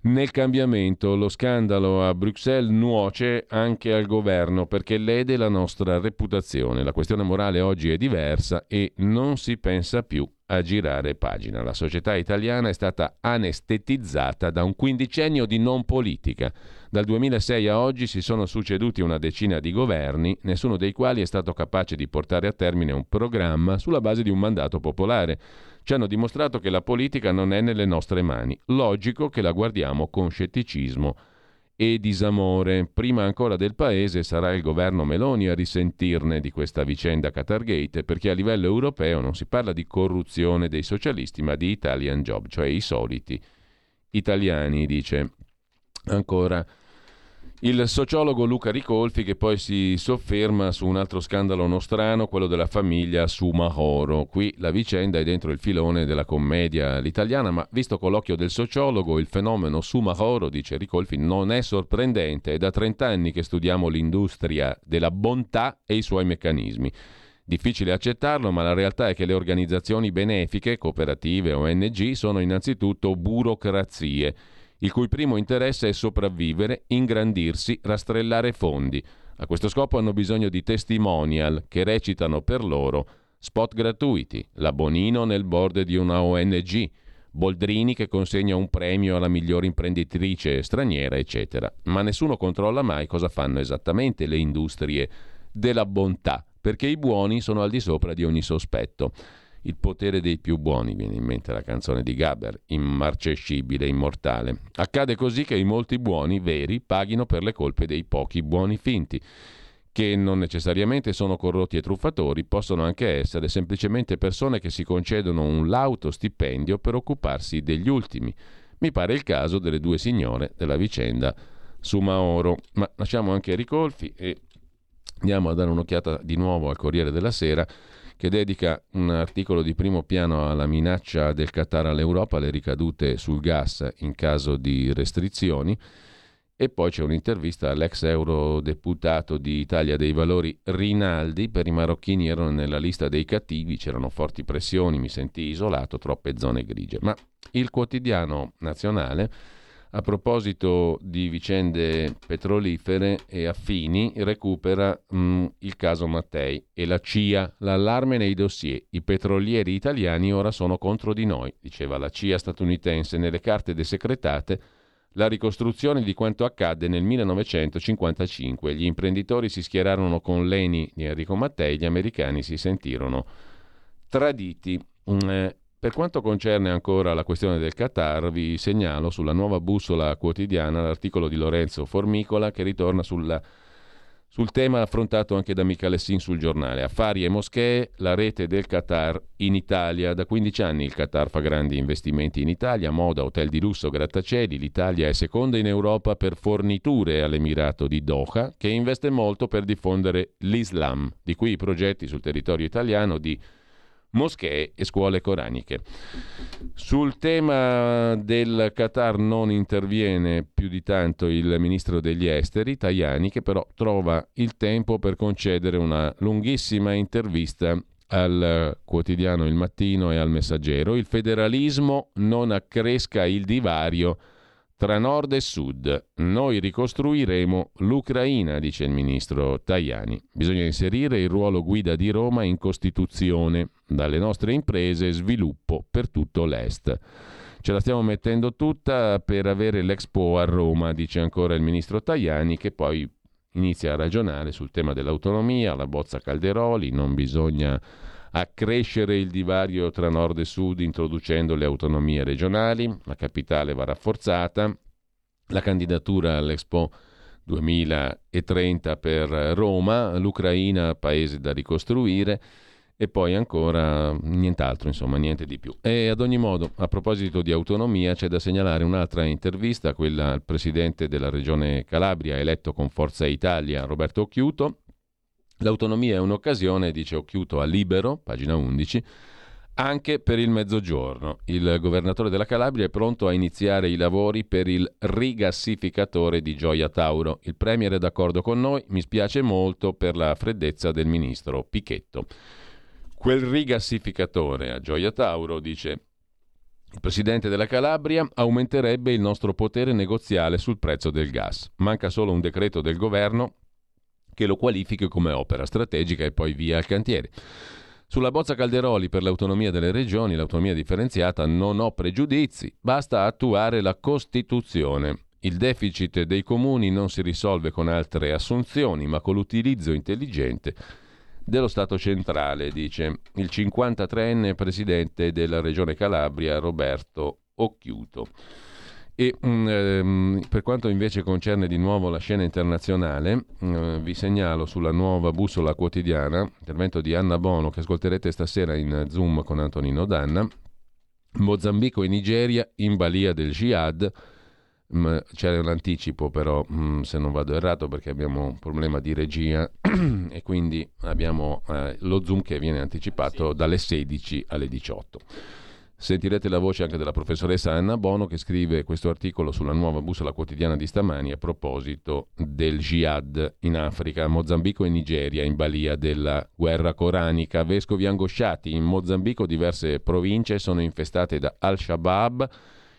nel cambiamento. Lo scandalo a Bruxelles nuoce anche al governo perché lede la nostra reputazione. La questione morale oggi è diversa e non si pensa più a girare pagina. La società italiana è stata anestetizzata da un quindicennio di non politica. Dal 2006 a oggi si sono succeduti una decina di governi, nessuno dei quali è stato capace di portare a termine un programma sulla base di un mandato popolare ci hanno dimostrato che la politica non è nelle nostre mani. Logico che la guardiamo con scetticismo e disamore. Prima ancora del Paese sarà il governo Meloni a risentirne di questa vicenda Qatargate, perché a livello europeo non si parla di corruzione dei socialisti, ma di Italian Job, cioè i soliti italiani, dice ancora il sociologo Luca Ricolfi che poi si sofferma su un altro scandalo nostrano, quello della famiglia Sumahoro. Qui la vicenda è dentro il filone della commedia all'italiana, ma visto con l'occhio del sociologo il fenomeno Sumahoro, dice Ricolfi, non è sorprendente. È da 30 anni che studiamo l'industria della bontà e i suoi meccanismi. Difficile accettarlo, ma la realtà è che le organizzazioni benefiche, cooperative, ONG, sono innanzitutto burocrazie il cui primo interesse è sopravvivere, ingrandirsi, rastrellare fondi. A questo scopo hanno bisogno di testimonial che recitano per loro spot gratuiti, la Bonino nel board di una ONG, Boldrini che consegna un premio alla migliore imprenditrice straniera, eccetera. Ma nessuno controlla mai cosa fanno esattamente le industrie della bontà, perché i buoni sono al di sopra di ogni sospetto. Il potere dei più buoni, viene in mente la canzone di Gaber, immarcescibile, immortale. Accade così che i molti buoni veri paghino per le colpe dei pochi buoni finti, che non necessariamente sono corrotti e truffatori, possono anche essere semplicemente persone che si concedono un lauto stipendio per occuparsi degli ultimi. Mi pare il caso delle due signore della vicenda su Maoro. Ma lasciamo anche Ricolfi e andiamo a dare un'occhiata di nuovo al Corriere della Sera che dedica un articolo di primo piano alla minaccia del Qatar all'Europa, le ricadute sul gas in caso di restrizioni. E poi c'è un'intervista all'ex eurodeputato di Italia dei Valori Rinaldi. Per i marocchini erano nella lista dei cattivi, c'erano forti pressioni, mi sentì isolato, troppe zone grigie. Ma il quotidiano nazionale a proposito di vicende petrolifere e affini, recupera mh, mm, il caso Mattei e la CIA, l'allarme nei dossier. I petrolieri italiani ora sono contro di noi, diceva la CIA statunitense nelle carte desecretate la ricostruzione di quanto accadde nel 1955. Gli imprenditori si schierarono con l'ENI di Enrico Mattei, gli americani si sentirono traditi. Mm, eh, per quanto concerne ancora la questione del Qatar, vi segnalo sulla nuova bussola quotidiana l'articolo di Lorenzo Formicola che ritorna sulla, sul tema affrontato anche da Michele Sin sul giornale. Affari e moschee, la rete del Qatar in Italia. Da 15 anni il Qatar fa grandi investimenti in Italia, moda, hotel di lusso, grattacieli. L'Italia è seconda in Europa per forniture all'Emirato di Doha, che investe molto per diffondere l'Islam, di cui i progetti sul territorio italiano di moschee e scuole coraniche. Sul tema del Qatar non interviene più di tanto il ministro degli esteri, Tajani, che però trova il tempo per concedere una lunghissima intervista al quotidiano Il Mattino e al Messaggero. Il federalismo non accresca il divario tra nord e sud. Noi ricostruiremo l'Ucraina, dice il ministro Tajani. Bisogna inserire il ruolo guida di Roma in Costituzione, dalle nostre imprese sviluppo per tutto l'Est. Ce la stiamo mettendo tutta per avere l'Expo a Roma, dice ancora il ministro Tajani, che poi inizia a ragionare sul tema dell'autonomia, la bozza Calderoli, non bisogna accrescere il divario tra nord e sud introducendo le autonomie regionali, la capitale va rafforzata, la candidatura all'Expo 2030 per Roma, l'Ucraina paese da ricostruire e poi ancora nient'altro, insomma, niente di più. E ad ogni modo, a proposito di autonomia, c'è da segnalare un'altra intervista, quella al presidente della regione Calabria, eletto con Forza Italia, Roberto Occhiuto. L'autonomia è un'occasione, dice Occhiuto a Libero, pagina 11, anche per il mezzogiorno. Il governatore della Calabria è pronto a iniziare i lavori per il rigassificatore di Gioia Tauro. Il Premier è d'accordo con noi, mi spiace molto per la freddezza del ministro Pichetto. Quel rigassificatore a Gioia Tauro, dice il presidente della Calabria, aumenterebbe il nostro potere negoziale sul prezzo del gas. Manca solo un decreto del governo che lo qualifichi come opera strategica e poi via al cantiere. Sulla bozza Calderoli per l'autonomia delle regioni, l'autonomia differenziata, non ho pregiudizi, basta attuare la Costituzione. Il deficit dei comuni non si risolve con altre assunzioni, ma con l'utilizzo intelligente dello Stato centrale, dice il 53enne presidente della Regione Calabria Roberto Occhiuto. E ehm, per quanto invece concerne di nuovo la scena internazionale, eh, vi segnalo sulla nuova bussola quotidiana, intervento di Anna Bono che ascolterete stasera in Zoom con Antonino Danna, Mozambico e Nigeria in balia del jihad. Mm, c'era un anticipo però, se non vado errato, perché abbiamo un problema di regia e quindi abbiamo eh, lo Zoom che viene anticipato dalle 16 alle 18. Sentirete la voce anche della professoressa Anna Bono che scrive questo articolo sulla nuova bussola quotidiana di stamani a proposito del jihad in Africa, Mozambico e Nigeria in balia della guerra coranica. Vescovi angosciati. In Mozambico diverse province sono infestate da Al-Shabaab.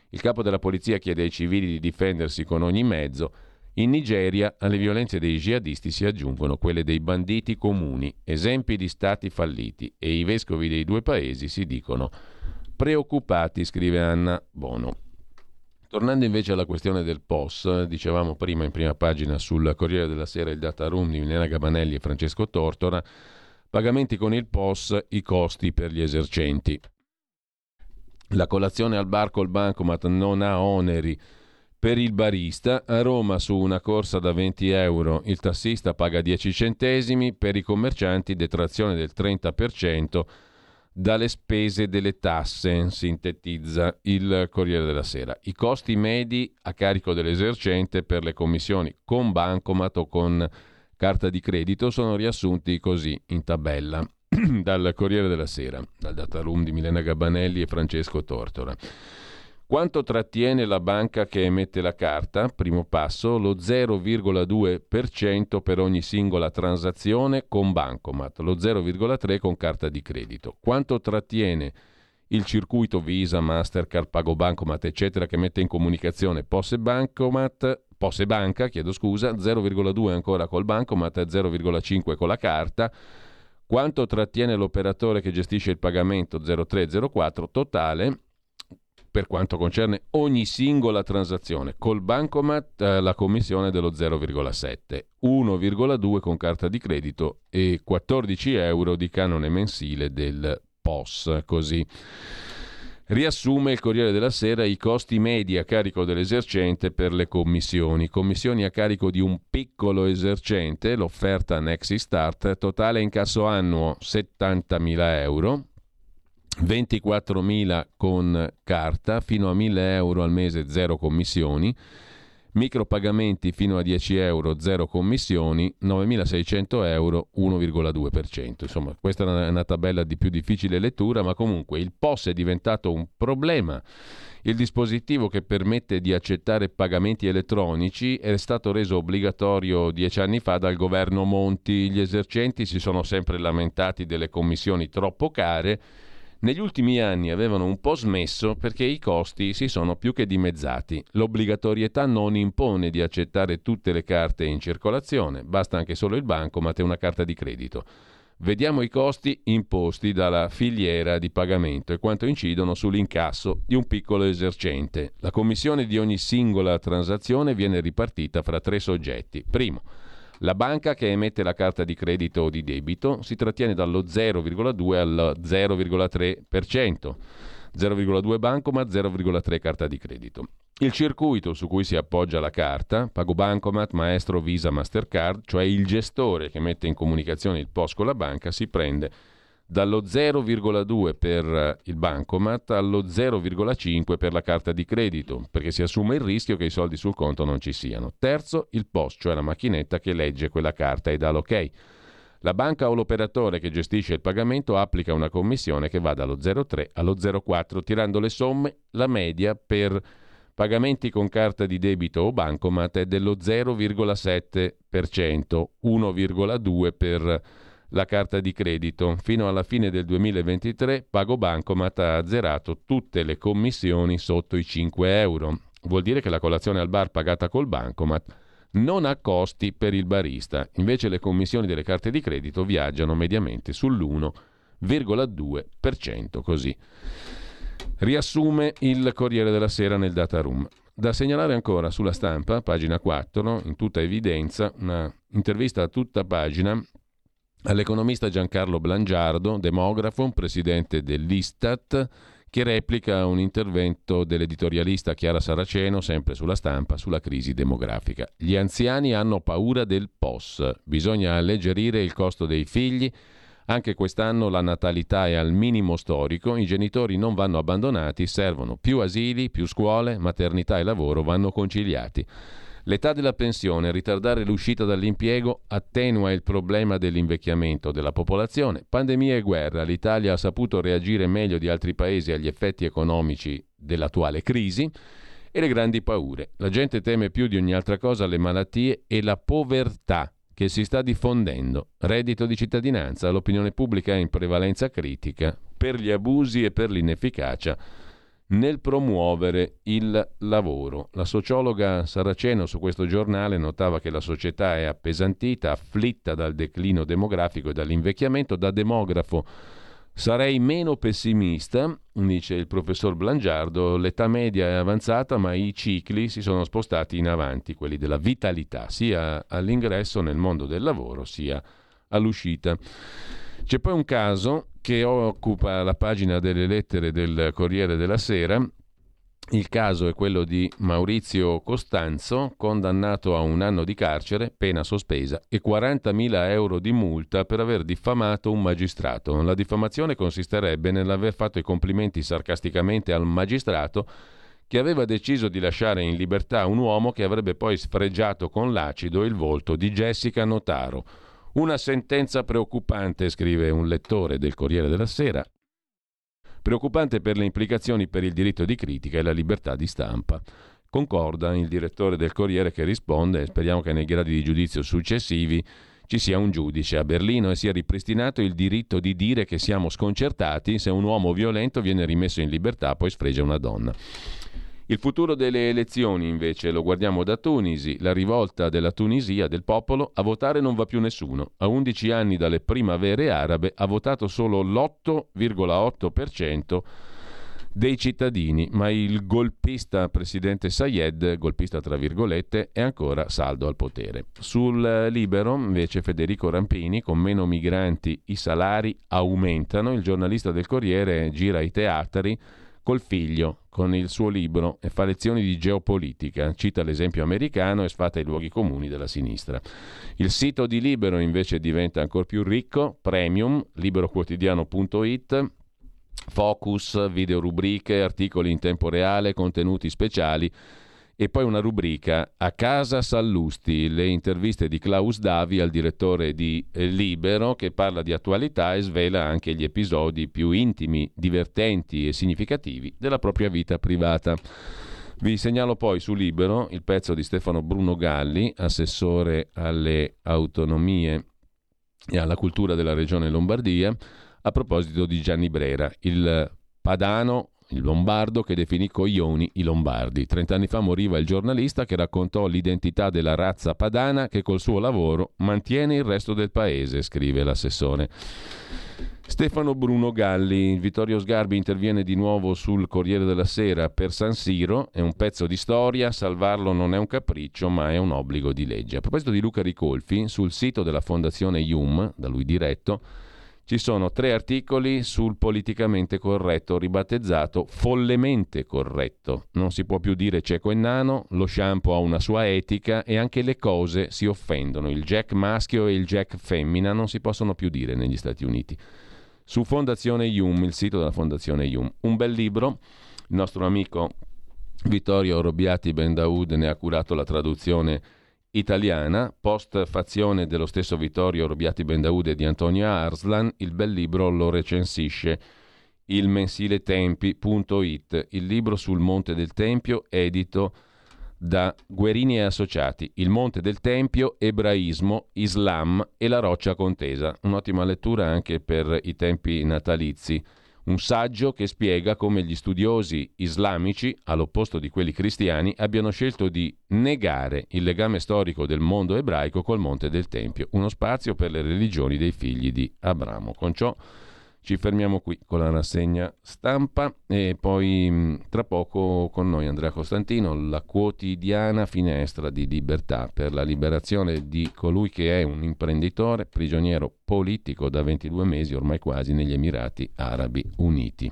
Il capo della polizia chiede ai civili di difendersi con ogni mezzo. In Nigeria alle violenze dei jihadisti si aggiungono quelle dei banditi comuni, esempi di stati falliti, e i vescovi dei due paesi si dicono preoccupati, scrive Anna Bono. Tornando invece alla questione del POS, dicevamo prima in prima pagina sul Corriere della Sera il data room di Milena Gabanelli e Francesco Tortora, pagamenti con il POS, i costi per gli esercenti. La colazione al bar col bancomat non ha oneri per il barista. A Roma su una corsa da 20 euro il tassista paga 10 centesimi, per i commercianti detrazione del 30% dalle spese delle tasse, sintetizza il Corriere della Sera. I costi medi a carico dell'esercente per le commissioni con bancomat o con carta di credito sono riassunti così in tabella dal Corriere della Sera, dal data room di Milena Gabanelli e Francesco Tortora. Quanto trattiene la banca che emette la carta? Primo passo, lo 0,2% per ogni singola transazione con bancomat, lo 0,3% con carta di credito. Quanto trattiene il circuito Visa, Mastercard, Pago Bancomat, eccetera, che mette in comunicazione Posse Bancomat, Posse Banca, chiedo scusa, 0,2 ancora col bancomat, 0,5 con la carta. Quanto trattiene l'operatore che gestisce il pagamento 0304 totale per quanto concerne ogni singola transazione. Col bancomat eh, la commissione dello 0,7, 1,2 con carta di credito e 14 euro di canone mensile del POS. Così. Riassume il Corriere della Sera i costi medi a carico dell'esercente per le commissioni. Commissioni a carico di un piccolo esercente, l'offerta Nexi Start, totale incasso annuo 70.000 euro, 24.000 con carta, fino a 1.000 euro al mese zero commissioni, micropagamenti fino a 10 euro zero commissioni, 9.600 euro 1,2%. Insomma, questa è una tabella di più difficile lettura, ma comunque il POS è diventato un problema. Il dispositivo che permette di accettare pagamenti elettronici è stato reso obbligatorio dieci anni fa dal governo Monti. Gli esercenti si sono sempre lamentati delle commissioni troppo care negli ultimi anni avevano un po' smesso perché i costi si sono più che dimezzati. L'obbligatorietà non impone di accettare tutte le carte in circolazione, basta anche solo il bancomat e una carta di credito. Vediamo i costi imposti dalla filiera di pagamento e quanto incidono sull'incasso di un piccolo esercente. La commissione di ogni singola transazione viene ripartita fra tre soggetti. Primo, la banca che emette la carta di credito o di debito si trattiene dallo 0,2 al 0,3%. 0,2 bancomat, 0,3 carta di credito. Il circuito su cui si appoggia la carta, Pago Bancomat, Maestro, Visa, Mastercard, cioè il gestore che mette in comunicazione il POS con la banca, si prende dallo 0,2 per il bancomat allo 0,5 per la carta di credito, perché si assume il rischio che i soldi sul conto non ci siano. Terzo, il POS, cioè la macchinetta che legge quella carta e dà l'ok. La banca o l'operatore che gestisce il pagamento applica una commissione che va dallo 0,3 allo 0,4, tirando le somme, la media per pagamenti con carta di debito o bancomat è dello 0,7%, 1,2% per la carta di credito. Fino alla fine del 2023 Pago Bancomat ha azzerato tutte le commissioni sotto i 5 euro. Vuol dire che la colazione al bar pagata col bancomat non ha costi per il barista, invece le commissioni delle carte di credito viaggiano mediamente sull'1,2%. Così riassume il Corriere della Sera nel data room. Da segnalare ancora sulla stampa, pagina 4, in tutta evidenza, una intervista a tutta pagina all'economista Giancarlo Blangiardo, demografo, presidente dell'Istat, che replica un intervento dell'editorialista Chiara Saraceno, sempre sulla stampa, sulla crisi demografica. Gli anziani hanno paura del POS, bisogna alleggerire il costo dei figli. Anche quest'anno la natalità è al minimo storico, i genitori non vanno abbandonati, servono più asili, più scuole, maternità e lavoro vanno conciliati. L'età della pensione, ritardare l'uscita dall'impiego, attenua il problema dell'invecchiamento della popolazione. Pandemia e guerra, l'Italia ha saputo reagire meglio di altri paesi agli effetti economici dell'attuale crisi e le grandi paure. La gente teme più di ogni altra cosa le malattie e la povertà che si sta diffondendo. Reddito di cittadinanza, l'opinione pubblica è in prevalenza critica per gli abusi e per l'inefficacia nel promuovere il lavoro. La sociologa Saraceno su questo giornale notava che la società è appesantita, afflitta dal declino demografico e dall'invecchiamento. Da demografo sarei meno pessimista, dice il professor Blangiardo, l'età media è avanzata ma i cicli si sono spostati in avanti, quelli della vitalità, sia all'ingresso nel mondo del lavoro sia all'uscita. C'è poi un caso che occupa la pagina delle lettere del Corriere della Sera. Il caso è quello di Maurizio Costanzo, condannato a un anno di carcere, pena sospesa, e 40.000 euro di multa per aver diffamato un magistrato. La diffamazione consisterebbe nell'aver fatto i complimenti sarcasticamente al magistrato che aveva deciso di lasciare in libertà un uomo che avrebbe poi sfregiato con l'acido il volto di Jessica Notaro una sentenza preoccupante, scrive un lettore del Corriere della Sera, preoccupante per le implicazioni per il diritto di critica e la libertà di stampa. Concorda il direttore del Corriere che risponde, speriamo che nei gradi di giudizio successivi ci sia un giudice a Berlino e sia ripristinato il diritto di dire che siamo sconcertati se un uomo violento viene rimesso in libertà poi sfregia una donna. Il futuro delle elezioni invece lo guardiamo da Tunisi, la rivolta della Tunisia, del popolo, a votare non va più nessuno. A 11 anni dalle primavere arabe ha votato solo l'8,8% dei cittadini, ma il golpista presidente Sayed, golpista tra virgolette, è ancora saldo al potere. Sul libero, invece, Federico Rampini, con meno migranti i salari aumentano, il giornalista del Corriere gira i teatri col figlio, con il suo libro e fa lezioni di geopolitica, cita l'esempio americano e sfata i luoghi comuni della sinistra. Il sito di Libero invece diventa ancora più ricco, premium, liberoquotidiano.it, focus, video rubriche, articoli in tempo reale, contenuti speciali e poi una rubrica a casa Sallusti, le interviste di Klaus Davi al direttore di eh, Libero che parla di attualità e svela anche gli episodi più intimi, divertenti e significativi della propria vita privata. Vi segnalo poi su Libero il pezzo di Stefano Bruno Galli, assessore alle autonomie e alla cultura della regione Lombardia, a proposito di Gianni Brera, il padano il lombardo che definì coglioni i lombardi. Trent'anni fa moriva il giornalista che raccontò l'identità della razza padana che col suo lavoro mantiene il resto del paese, scrive l'assessore. Stefano Bruno Galli, Vittorio Sgarbi interviene di nuovo sul Corriere della Sera per San Siro, è un pezzo di storia, salvarlo non è un capriccio ma è un obbligo di legge. A proposito di Luca Ricolfi, sul sito della Fondazione IUM, da lui diretto, ci sono tre articoli sul politicamente corretto, ribattezzato follemente corretto. Non si può più dire cieco e nano, lo shampoo ha una sua etica e anche le cose si offendono. Il jack maschio e il jack femmina non si possono più dire negli Stati Uniti. su Fondazione IUM, il sito della Fondazione IUM. Un bel libro, il nostro amico Vittorio Robiati Bendaud ne ha curato la traduzione italiana, post fazione dello stesso Vittorio Robiati Bendaud e di Antonio Arslan, il bel libro lo recensisce il mensile tempi.it, il libro sul Monte del Tempio edito da Guerini e Associati, Il Monte del Tempio, Ebraismo, Islam e la roccia contesa. Un'ottima lettura anche per i tempi natalizi. Un saggio che spiega come gli studiosi islamici, all'opposto di quelli cristiani, abbiano scelto di negare il legame storico del mondo ebraico col Monte del Tempio, uno spazio per le religioni dei figli di Abramo. Con ciò ci fermiamo qui con la rassegna stampa e poi mm, tra poco con noi Andrea Costantino, la quotidiana finestra di libertà per la liberazione di colui che è un imprenditore prigioniero politico da 22 mesi ormai quasi negli Emirati Arabi Uniti.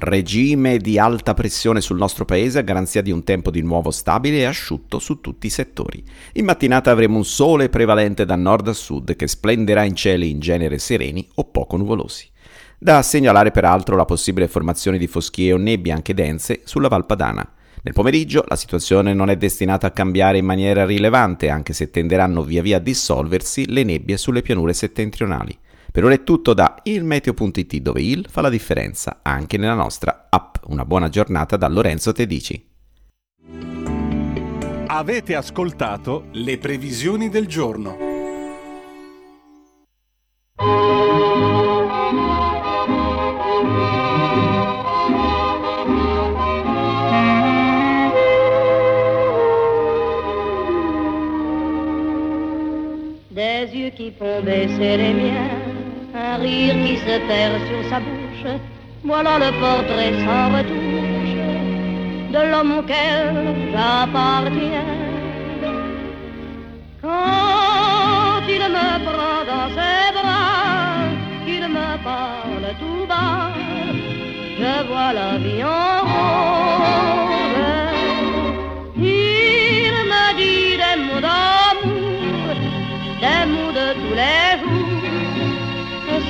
Regime di alta pressione sul nostro paese a garanzia di un tempo di nuovo stabile e asciutto su tutti i settori. In mattinata avremo un sole prevalente da nord a sud che splenderà in cieli in genere sereni o poco nuvolosi. Da segnalare peraltro la possibile formazione di foschie o nebbie anche dense sulla Valpadana. Nel pomeriggio la situazione non è destinata a cambiare in maniera rilevante, anche se tenderanno via via a dissolversi le nebbie sulle pianure settentrionali. Per ora è tutto da ilmeteo.it dove il fa la differenza anche nella nostra app. Una buona giornata da Lorenzo Tedici. Avete ascoltato le previsioni del giorno. Des yeux qui font baisser les miens un rire qui se perd sur sa bouche, voilà le portrait sans retouche de l'homme auquel j'appartiens. Quand il me prend dans ses bras, qu'il me parle tout bas, je vois la vie en rose. Il me dit des mots d'amour, des mots de tous les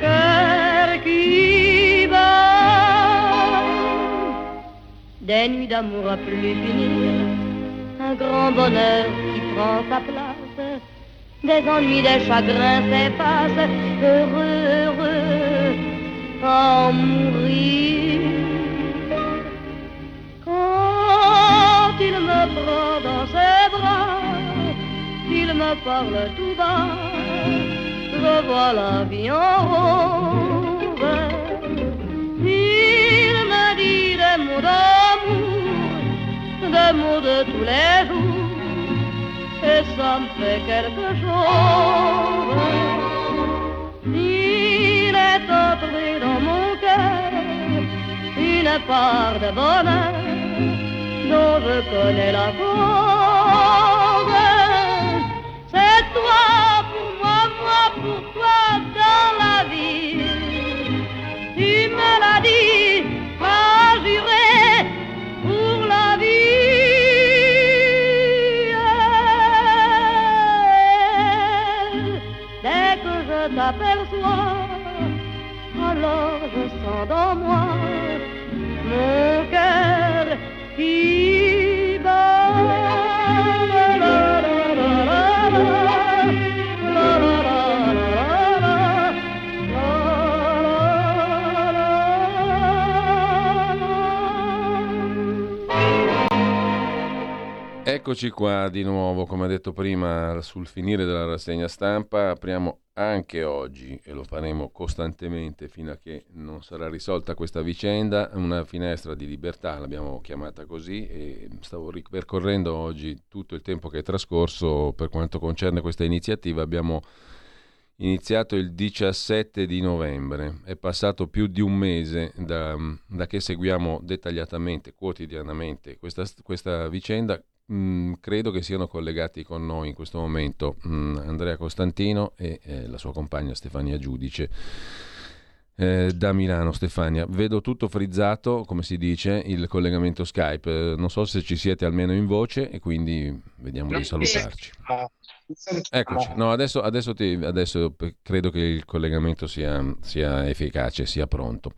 Cœur qui bat. Des nuits d'amour à plus finir, un grand bonheur qui prend sa place, des ennuis, des chagrins s'effacent, heureux, heureux, en mourir. Quand il me prend dans ses bras, il me parle tout bas, je vois la vie en rose. Il me dit des mots d'amour, des mots de tous les jours, et ça me fait quelque chose. Il est entré dans mon cœur une part de bonheur dont je connais la cause. Moi pour toi dans la vie. Tu me l'as dit, pas juré pour la vie. Dès que je t'aperçois, alors je sens dans moi mon cœur qui Eccoci qua di nuovo, come detto prima, sul finire della rassegna stampa, apriamo anche oggi, e lo faremo costantemente fino a che non sarà risolta questa vicenda, una finestra di libertà, l'abbiamo chiamata così, e stavo ripercorrendo oggi tutto il tempo che è trascorso per quanto concerne questa iniziativa, abbiamo iniziato il 17 di novembre, è passato più di un mese da, da che seguiamo dettagliatamente, quotidianamente questa, questa vicenda, Mm, credo che siano collegati con noi in questo momento mm, Andrea Costantino e eh, la sua compagna Stefania Giudice. Eh, da Milano, Stefania. Vedo tutto frizzato, come si dice, il collegamento Skype. Eh, non so se ci siete almeno in voce e quindi vediamo di salutarci. Eccoci. No, adesso, adesso, ti, adesso credo che il collegamento sia, sia efficace, sia pronto.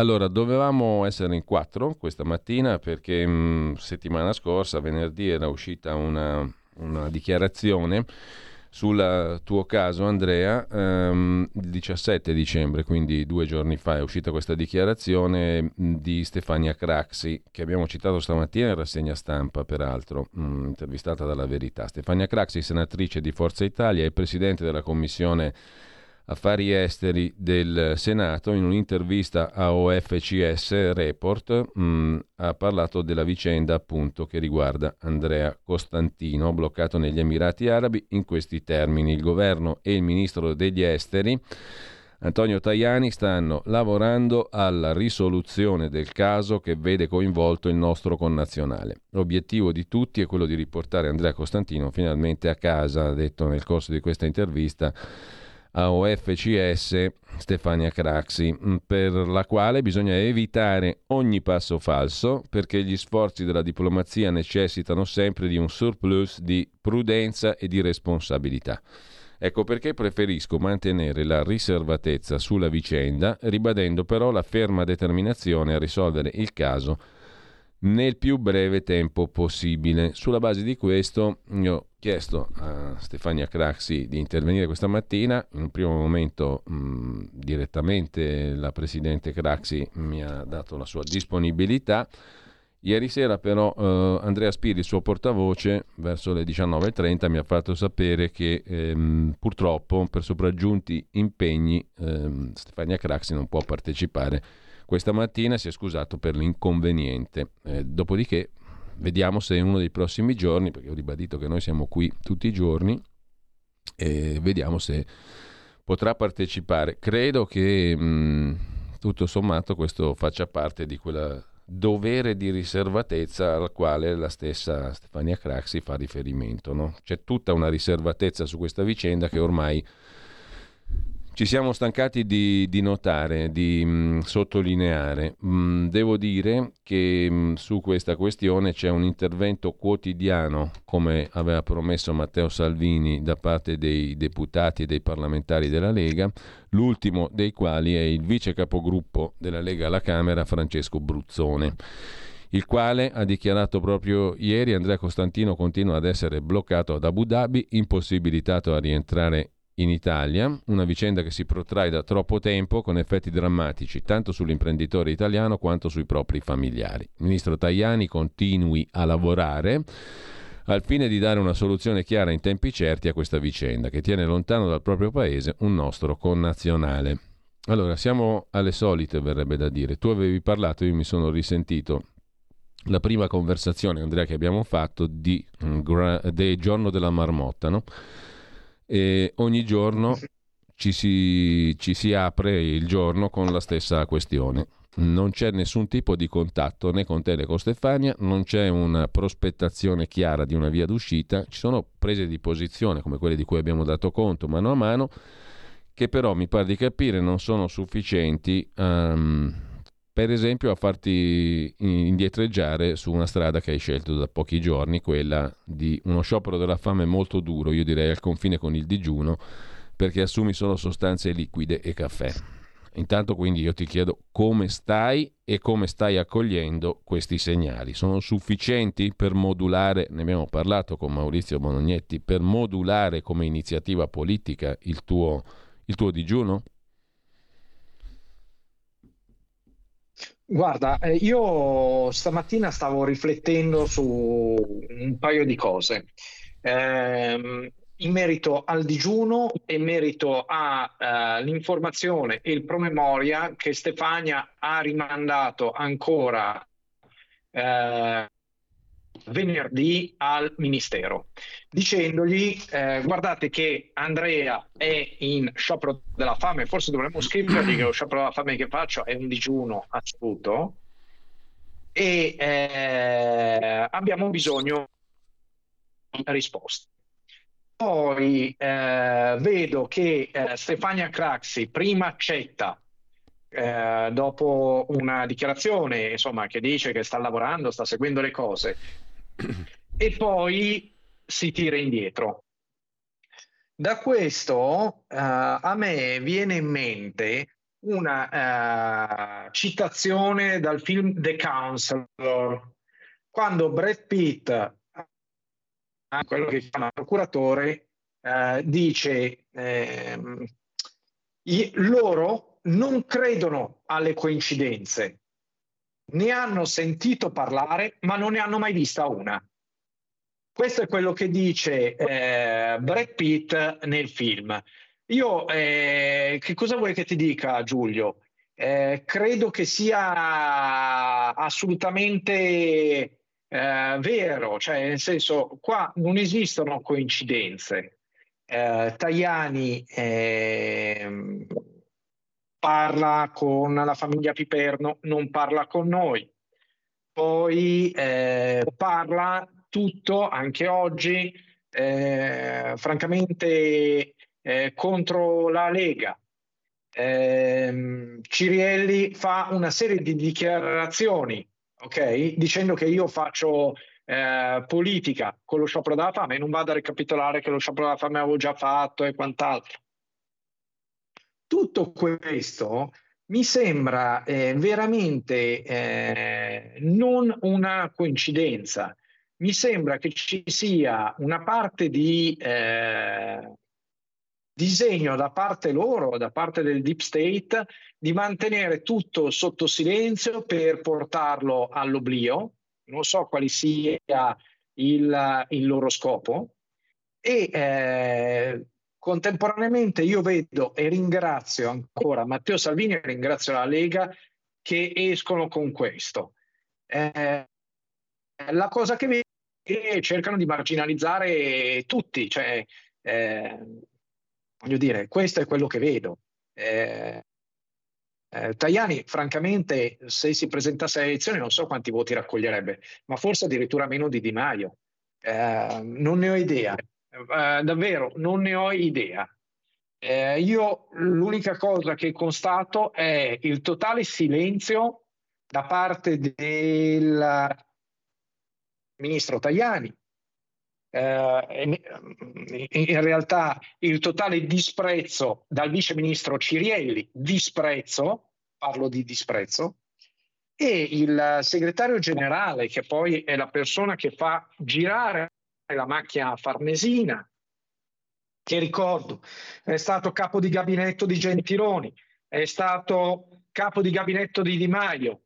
Allora, dovevamo essere in quattro questa mattina perché mh, mm, settimana scorsa, venerdì, era uscita una, una dichiarazione sul tuo caso, Andrea, ehm, il 17 dicembre, quindi due giorni fa, è uscita questa dichiarazione mm, di Stefania Craxi, che abbiamo citato stamattina in rassegna stampa, peraltro, mh, mm, intervistata dalla Verità. Stefania Craxi, senatrice di Forza Italia e presidente della commissione affari esteri del Senato, in un'intervista a OFCS Report, mh, mm, ha parlato della vicenda appunto che riguarda Andrea Costantino, bloccato negli Emirati Arabi, in questi termini. Il governo e il ministro degli esteri. Antonio Tajani stanno lavorando alla risoluzione del caso che vede coinvolto il nostro connazionale. L'obiettivo di tutti è quello di riportare Andrea Costantino finalmente a casa, ha detto nel corso di questa intervista a OFCS Stefania Craxi, mm, per la quale bisogna evitare ogni passo falso perché gli sforzi della diplomazia necessitano sempre di un surplus di prudenza e di responsabilità. Ecco perché preferisco mantenere la riservatezza sulla vicenda, ribadendo però la ferma determinazione a risolvere il caso nel più breve tempo possibile. Sulla base di questo io ho chiesto a Stefania Craxi di intervenire questa mattina, in un primo momento mh, direttamente la Presidente Craxi mi ha dato la sua disponibilità. Ieri sera però eh, Andrea Spiri, il suo portavoce, verso le 19.30 mi ha fatto sapere che ehm, purtroppo per sopraggiunti impegni ehm, Stefania Craxi non può partecipare questa mattina si è scusato per l'inconveniente. Eh, dopodiché vediamo se in uno dei prossimi giorni, perché ho ribadito che noi siamo qui tutti i giorni, e vediamo se potrà partecipare. Credo che mh, tutto sommato questo faccia parte di quella dovere di riservatezza al quale la stessa Stefania Craxi fa riferimento. No? C'è tutta una riservatezza su questa vicenda che ormai ci siamo stancati di, di notare, di mh, mm, sottolineare. Mh, mm, devo dire che mh, mm, su questa questione c'è un intervento quotidiano, come aveva promesso Matteo Salvini, da parte dei deputati e dei parlamentari della Lega, l'ultimo dei quali è il vice capogruppo della Lega alla Camera, Francesco Bruzzone il quale ha dichiarato proprio ieri Andrea Costantino continua ad essere bloccato ad Abu Dhabi, impossibilitato a rientrare in Italia, una vicenda che si protrae da troppo tempo con effetti drammatici tanto sull'imprenditore italiano quanto sui propri familiari. Il ministro Tajani continui a lavorare al fine di dare una soluzione chiara in tempi certi a questa vicenda che tiene lontano dal proprio paese un nostro connazionale. Allora, siamo alle solite, verrebbe da dire. Tu avevi parlato, io mi sono risentito la prima conversazione, Andrea, che abbiamo fatto di, gra- del giorno della marmotta, no? E ogni giorno ci si, ci si apre il giorno con la stessa questione. non c'è nessun tipo di contatto né con te né con Stefania, non c'è una prospettazione chiara di una via d'uscita, ci sono prese di posizione come quelle di cui abbiamo dato conto mano a mano, che però mi pare di capire non sono sufficienti, um, per esempio, a farti indietreggiare su una strada che hai scelto da pochi giorni, quella di uno sciopero della fame molto duro, io direi al confine con il digiuno, perché assumi solo sostanze liquide e caffè. Intanto quindi io ti chiedo come stai e come stai accogliendo questi segnali. Sono sufficienti per modulare, ne abbiamo parlato con Maurizio Bonognetti, per modulare come iniziativa politica il tuo, il tuo digiuno? Guarda, eh, io stamattina stavo riflettendo su un paio di cose. Eh, in merito al digiuno e in merito all'informazione uh, e il promemoria che Stefania ha rimandato ancora uh, venerdì al Ministero, dicendogli eh, guardate che Andrea è in sciopero della fame, forse dovremmo scrivergli che lo sciopero della fame che faccio è un digiuno assoluto e eh, abbiamo bisogno di risposte. Poi eh, vedo che eh, Stefania Craxi prima accetta, eh, dopo una dichiarazione insomma, che dice che sta lavorando, sta seguendo le cose, e poi si tira indietro. Da questo eh, a me viene in mente una uh, citazione dal film The Counselor, quando Brad Pitt quello che il procuratore, eh, dice eh, loro non credono alle coincidenze, ne hanno sentito parlare ma non ne hanno mai vista una. Questo è quello che dice eh, Brad Pitt nel film. Io, eh, che cosa vuoi che ti dica Giulio? Eh, credo che sia assolutamente eh, vero, cioè nel senso qua non esistono coincidenze. Eh, Tajani eh, parla con la famiglia Piperno, non parla con noi. Poi eh, parla tutto, anche oggi, eh, francamente, eh, contro la Lega. Eh, Cirielli fa una serie di dichiarazioni ok? Dicendo che io faccio eh, politica con lo sciopero della fame non vado a ricapitolare che lo sciopero della fame avevo già fatto e quant'altro. Tutto questo mi sembra eh, veramente eh, non una coincidenza. Mi sembra che ci sia una parte di eh, disegno da parte loro, da parte del deep state, di mantenere tutto sotto silenzio per portarlo all'oblio. Non so quale sia il, il loro scopo. E eh, contemporaneamente io vedo e ringrazio ancora Matteo Salvini e ringrazio la Lega che escono con questo. Eh, la cosa che vedo è che cercano di marginalizzare tutti, cioè eh, Voglio dire, questo è quello che vedo. Eh, eh, Tajani, francamente, se si presentasse alle elezioni non so quanti voti raccoglierebbe, ma forse addirittura meno di Di Maio. Eh, non ne ho idea, eh, davvero, non ne ho idea. Eh, io l'unica cosa che constato è il totale silenzio da parte del ministro Tajani, eh, in realtà il totale disprezzo dal vice ministro Cirielli, disprezzo, parlo di disprezzo, e il segretario generale, che poi è la persona che fa girare la macchina farnesina, che ricordo è stato capo di gabinetto di Gentiloni, è stato capo di gabinetto di Di Maio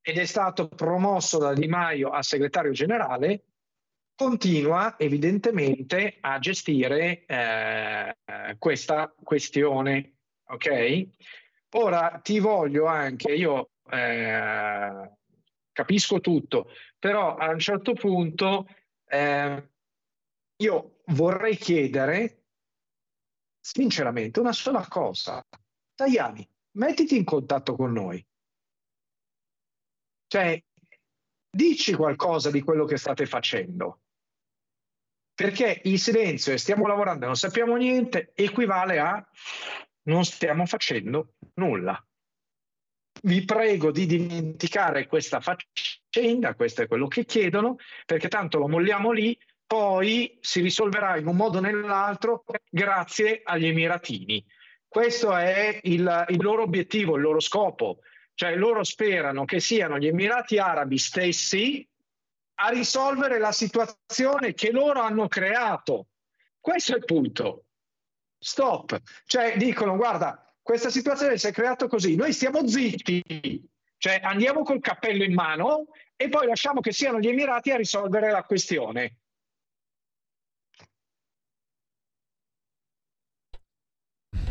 ed è stato promosso da Di Maio a segretario generale, continua evidentemente a gestire eh, questa questione. Ok? Ora ti voglio anche, io eh, capisco tutto, però a un certo punto eh, io vorrei chiedere sinceramente una sola cosa. Tajani, mettiti in contatto con noi. Cioè, dici qualcosa di quello che state facendo. Perché il silenzio e stiamo lavorando e non sappiamo niente equivale a non stiamo facendo nulla. Vi prego di dimenticare questa faccenda, questo è quello che chiedono, perché tanto lo molliamo lì, poi si risolverà in un modo o nell'altro grazie agli Emiratini. Questo è il, il loro obiettivo, il loro scopo. Cioè loro sperano che siano gli Emirati Arabi stessi a risolvere la situazione che loro hanno creato. Questo è il punto. Stop. Cioè dicono, guarda, questa situazione si è creata così, noi stiamo zitti, cioè andiamo col cappello in mano e poi lasciamo che siano gli Emirati a risolvere la questione.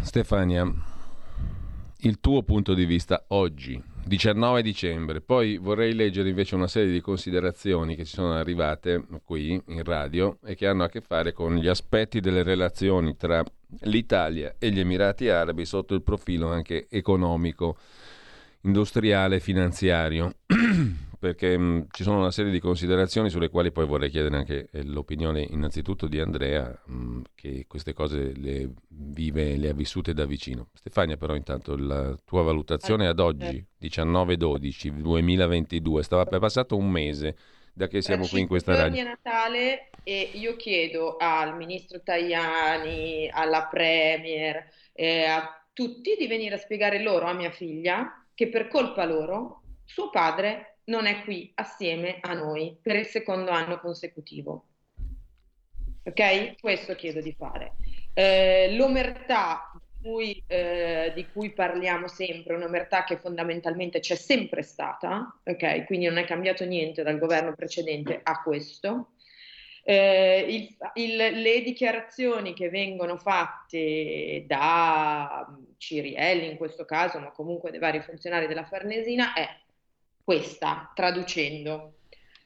Stefania, il tuo punto di vista oggi, 19 dicembre, poi vorrei leggere invece una serie di considerazioni che ci sono arrivate qui in radio e che hanno a che fare con gli aspetti delle relazioni tra l'Italia e gli Emirati Arabi sotto il profilo anche economico, industriale e finanziario. perché mh, mm, ci sono una serie di considerazioni sulle quali poi vorrei chiedere anche eh, l'opinione innanzitutto di Andrea, mh, mm, che queste cose le vive, le ha vissute da vicino. Stefania, però, intanto la tua valutazione ad oggi, 19-12-2022, stava per passato un mese da che siamo qui in questa radio. È Natale e io chiedo al ministro Tajani, alla Premier, eh, a tutti di venire a spiegare loro, a mia figlia, che per colpa loro suo padre non è qui assieme a noi per il secondo anno consecutivo. Ok? Questo chiedo di fare. Eh, l'omertà di cui, eh, di cui, parliamo sempre, un'omertà che fondamentalmente c'è sempre stata, ok? Quindi non è cambiato niente dal governo precedente a questo. Eh, il, il, le dichiarazioni che vengono fatte da Cirielli in questo caso, ma comunque dai vari funzionari della Farnesina, è questa, traducendo.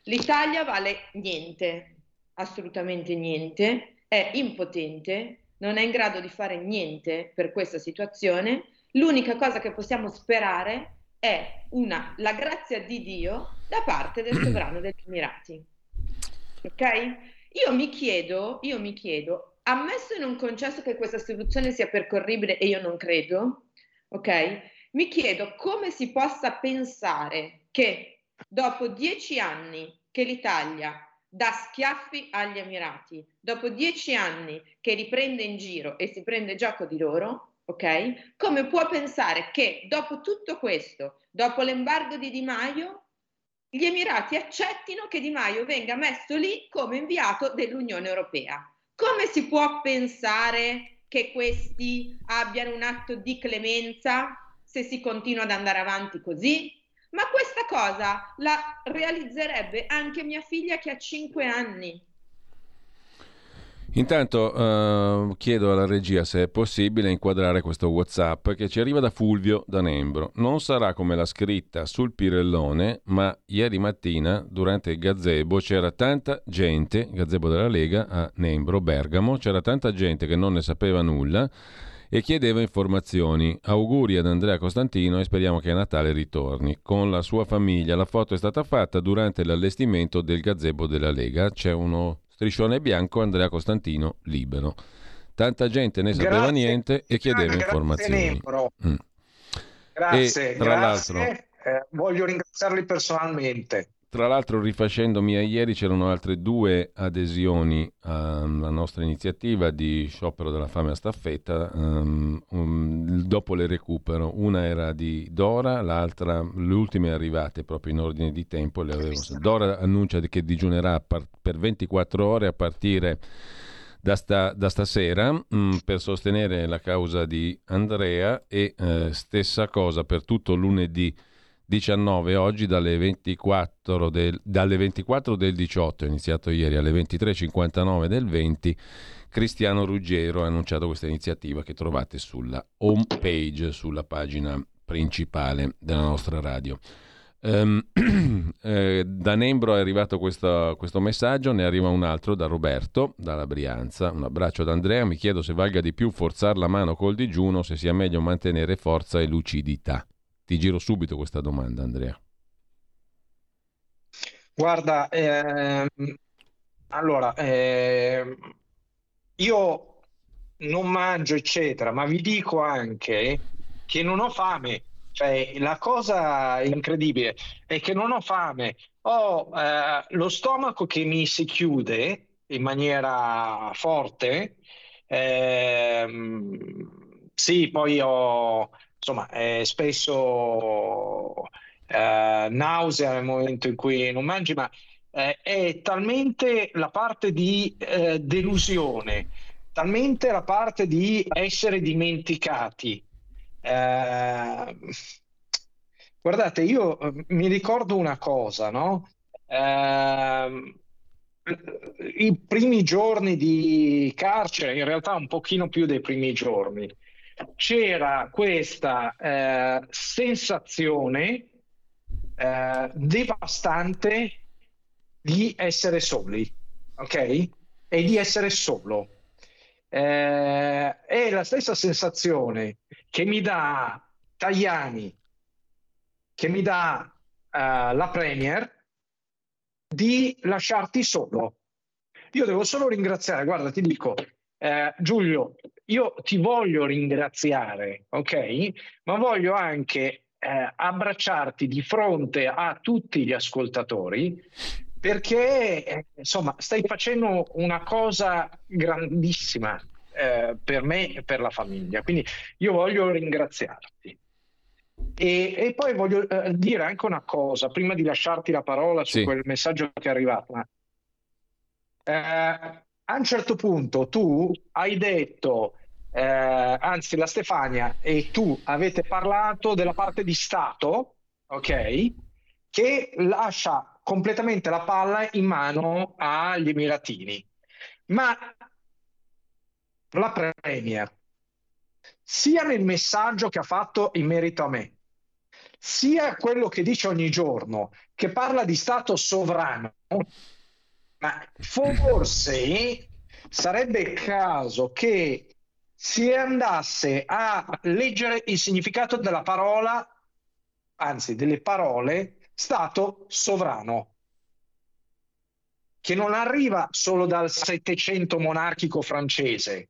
L'Italia vale niente, assolutamente niente, è impotente, non è in grado di fare niente per questa situazione. L'unica cosa che possiamo sperare è una, la grazia di Dio da parte del sovrano degli Emirati. Ok? Io mi chiedo, io mi chiedo, ammesso e non concesso che questa soluzione sia percorribile e io non credo, ok? Mi chiedo come si possa pensare che dopo dieci anni che l'Italia dà schiaffi agli Emirati, dopo dieci anni che riprende in giro e si prende gioco di loro, ok? Come può pensare che dopo tutto questo, dopo l'embargo di Di Maio, gli Emirati accettino che Di Maio venga messo lì come inviato dell'Unione Europea? Come si può pensare che questi abbiano un atto di clemenza se si continua ad andare avanti così? Ma questa cosa la realizzerebbe anche mia figlia che ha 5 anni. Intanto uh, chiedo alla regia se è possibile inquadrare questo WhatsApp che ci arriva da Fulvio da Nembro. Non sarà come la scritta sul Pirellone, ma ieri mattina durante il gazebo c'era tanta gente, gazebo della Lega a Nembro, Bergamo, c'era tanta gente che non ne sapeva nulla e chiedeva informazioni. Auguri ad Andrea Costantino e speriamo che a Natale ritorni. Con la sua famiglia la foto è stata fatta durante l'allestimento del gazebo della Lega. C'è uno striscione bianco Andrea Costantino libero. Tanta gente ne sapeva grazie, niente e chiedeva informazioni. Mm. Grazie, e, tra grazie. L'altro, eh, voglio ringraziarli personalmente. Tra l'altro, rifacendomi a ieri, c'erano altre due adesioni alla nostra iniziativa di sciopero della fame a staffetta. Um, um, dopo le recupero. Una era di Dora, l'altra, le ultime arrivate proprio in ordine di tempo. Le avevo... Dora annuncia che digiunerà per 24 ore a partire da, sta, da stasera mh, mm, per sostenere la causa di Andrea e eh, stessa cosa per tutto lunedì 19 oggi dalle 24 del, dalle 24 del 18, è iniziato ieri alle 23.59 del 20, Cristiano Ruggero ha annunciato questa iniziativa che trovate sulla home page, sulla pagina principale della nostra radio. Um, eh, da Nembro è arrivato questo, questo, messaggio, ne arriva un altro da Roberto, dalla Brianza. Un abbraccio ad Andrea. Mi chiedo se valga di più forzare la mano col digiuno, se sia meglio mantenere forza e lucidità. Ti giro subito questa domanda, Andrea. Guarda, ehm, allora, ehm, io non mangio, eccetera, ma vi dico anche che non ho fame. Cioè, la cosa incredibile è che non ho fame, ho eh, lo stomaco che mi si chiude in maniera forte. Ehm, sì, poi ho, insomma, eh, spesso eh, nausea nel momento in cui non mangi, ma eh, è talmente la parte di eh, delusione, talmente la parte di essere dimenticati. Eh, guardate, io eh, mi ricordo una cosa, no? Eh, i primi giorni di carcere, in realtà un pochino più dei primi giorni, c'era questa eh, sensazione eh, devastante di essere soli, ok? E di essere solo. Eh, è la stessa sensazione che mi dà Tajani, che mi dà uh, la Premier di lasciarti solo. Io devo solo ringraziare, guarda, ti dico, eh, Giulio, io ti voglio ringraziare, ok? Ma voglio anche eh, abbracciarti di fronte a tutti gli ascoltatori perché eh, insomma stai facendo una cosa grandissima eh, per me e per la famiglia. Quindi io voglio ringraziarti. E, e poi voglio eh, dire anche una cosa, prima di lasciarti la parola su sì. quel messaggio che è arrivato. A un certo punto tu hai detto eh, anzi la Stefania e tu avete parlato della parte di Stato, ok? Che lascia completamente la palla in mano agli Emiratini. Ma la Premier, sia nel messaggio che ha fatto in merito a me, sia quello che dice ogni giorno, che parla di Stato sovrano, ma forse sarebbe il caso che si andasse a leggere il significato della parola, anzi delle parole, Stato sovrano, che non arriva solo dal Settecento monarchico francese,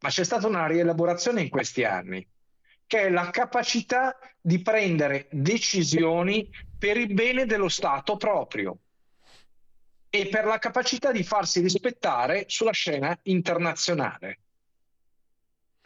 ma c'è stata una rielaborazione in questi anni, che è la capacità di prendere decisioni per il bene dello Stato proprio e per la capacità di farsi rispettare sulla scena internazionale.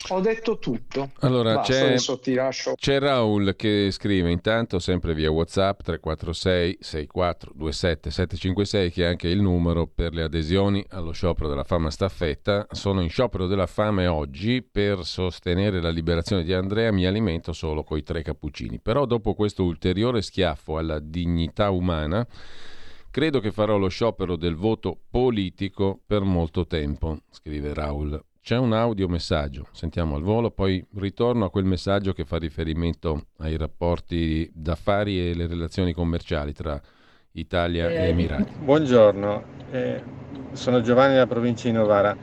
Ho detto tutto. Allora, Basta, c'è, c'è, Raul che scrive intanto sempre via WhatsApp 346 6427 756 che è anche il numero per le adesioni allo sciopero della fama staffetta. Sono in sciopero della fame oggi per sostenere la liberazione di Andrea, mi alimento solo coi tre cappuccini. Però dopo questo ulteriore schiaffo alla dignità umana credo che farò lo sciopero del voto politico per molto tempo, scrive Raul. C'è un audiomessaggio, sentiamo al volo, poi ritorno a quel messaggio che fa riferimento ai rapporti d'affari e le relazioni commerciali tra Italia eh, e Emirati. Buongiorno, eh, sono Giovanni da provincia di Novara.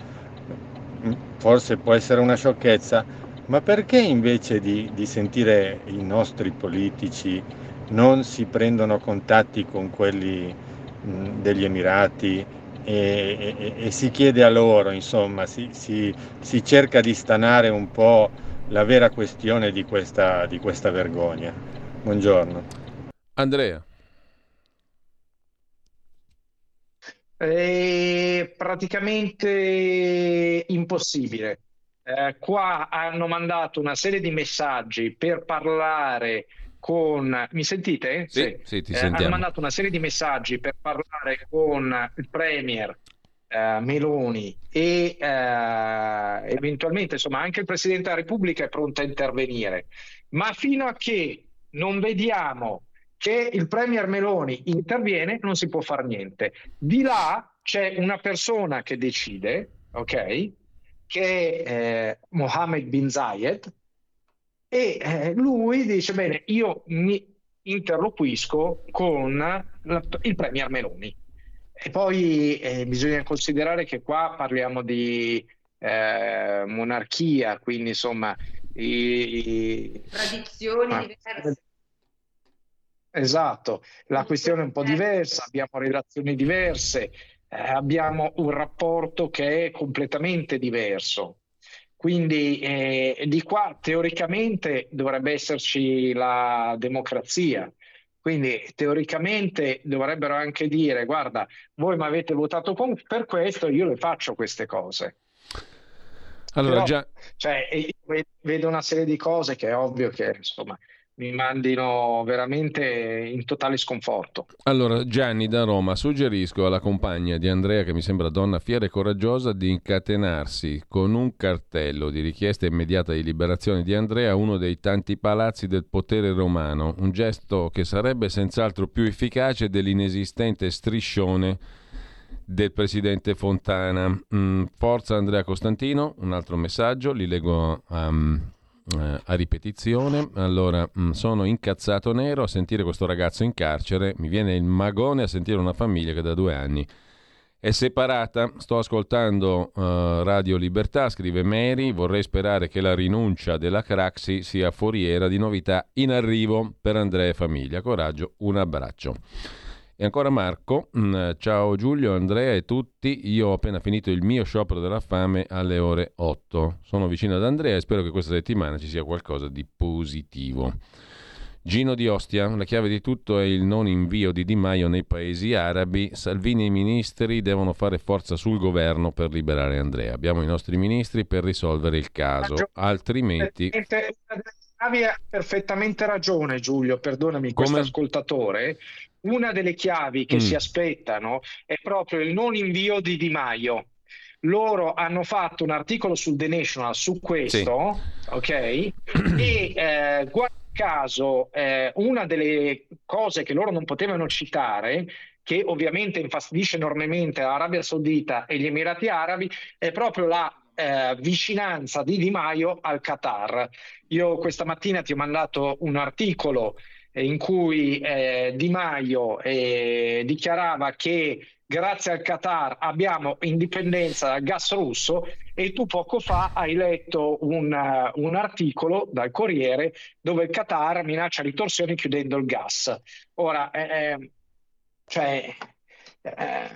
Forse può essere una sciocchezza, ma perché invece di, di sentire i nostri politici non si prendono contatti con quelli degli Emirati e, e, e, si chiede a loro, insomma, si, si, si, cerca di stanare un po' la vera questione di questa, di questa vergogna. Buongiorno. Andrea. È praticamente impossibile. Eh, qua hanno mandato una serie di messaggi per parlare con... Mi sentite? Sì, sì. sì ti eh, hanno mandato una serie di messaggi per parlare con il Premier eh, Meloni e eh, eventualmente insomma anche il Presidente della Repubblica è pronto a intervenire. Ma fino a che non vediamo che il Premier Meloni interviene non si può fare niente. Di là c'è una persona che decide, ok? Che è eh, Mohammed bin Zayed, e eh, lui dice, bene, io mi interloquisco con la, il Premier Meloni. E poi eh, bisogna considerare che qua parliamo di eh, monarchia, quindi insomma... I, i... Tradizioni ah, diverse. esatto, la questione è un po' diversa, abbiamo relazioni diverse, eh, abbiamo un rapporto che è completamente diverso. Quindi eh, di qua teoricamente dovrebbe esserci la democrazia. Quindi teoricamente dovrebbero anche dire, guarda, voi mi avete votato con, per questo, io le faccio queste cose. Allora, Però, già... cioè, vedo una serie di cose che è ovvio che insomma, mi mandino veramente in totale sconforto. Allora, Gianni da Roma, suggerisco alla compagna di Andrea, che mi sembra donna fiera e coraggiosa, di incatenarsi con un cartello di richiesta immediata di liberazione di Andrea a uno dei tanti palazzi del potere romano, un gesto che sarebbe senz'altro più efficace dell'inesistente striscione del presidente Fontana. Mm, forza Andrea Costantino, un altro messaggio, li leggo um, eh, a ripetizione. Allora, mh, mm, sono incazzato nero a sentire questo ragazzo in carcere, mi viene il magone a sentire una famiglia che da due anni è separata. Sto ascoltando uh, Radio Libertà, scrive Mary, vorrei sperare che la rinuncia della Craxi sia foriera di novità in arrivo per Andrea e famiglia. Coraggio, un abbraccio. E ancora Marco, mm, ciao Giulio, Andrea e tutti, io ho appena finito il mio sciopero della fame alle ore 8. Sono vicino ad Andrea e spero che questa settimana ci sia qualcosa di positivo. Gino di Ostia, la chiave di tutto è il non invio di Di Maio nei paesi arabi. Salvini e i ministri devono fare forza sul governo per liberare Andrea. Abbiamo i nostri ministri per risolvere il caso, altrimenti... Avevi perfettamente ragione Giulio, perdonami questo ascoltatore, una delle chiavi che mm. si aspettano è proprio il non invio di Di Maio. Loro hanno fatto un articolo sul The National su questo, sì. ok? E eh, guarda caso, eh, una delle cose che loro non potevano citare che ovviamente infastidisce enormemente l'Arabia Saudita e gli Emirati Arabi, è proprio la eh, vicinanza di Di Maio al Qatar. Io questa mattina ti ho mandato un articolo in cui eh, Di Maio eh, dichiarava che grazie al Qatar abbiamo indipendenza dal gas russo e tu poco fa hai letto un, uh, un articolo dal Corriere dove il Qatar minaccia ritorsioni chiudendo il gas. Ora, eh, cioè, eh,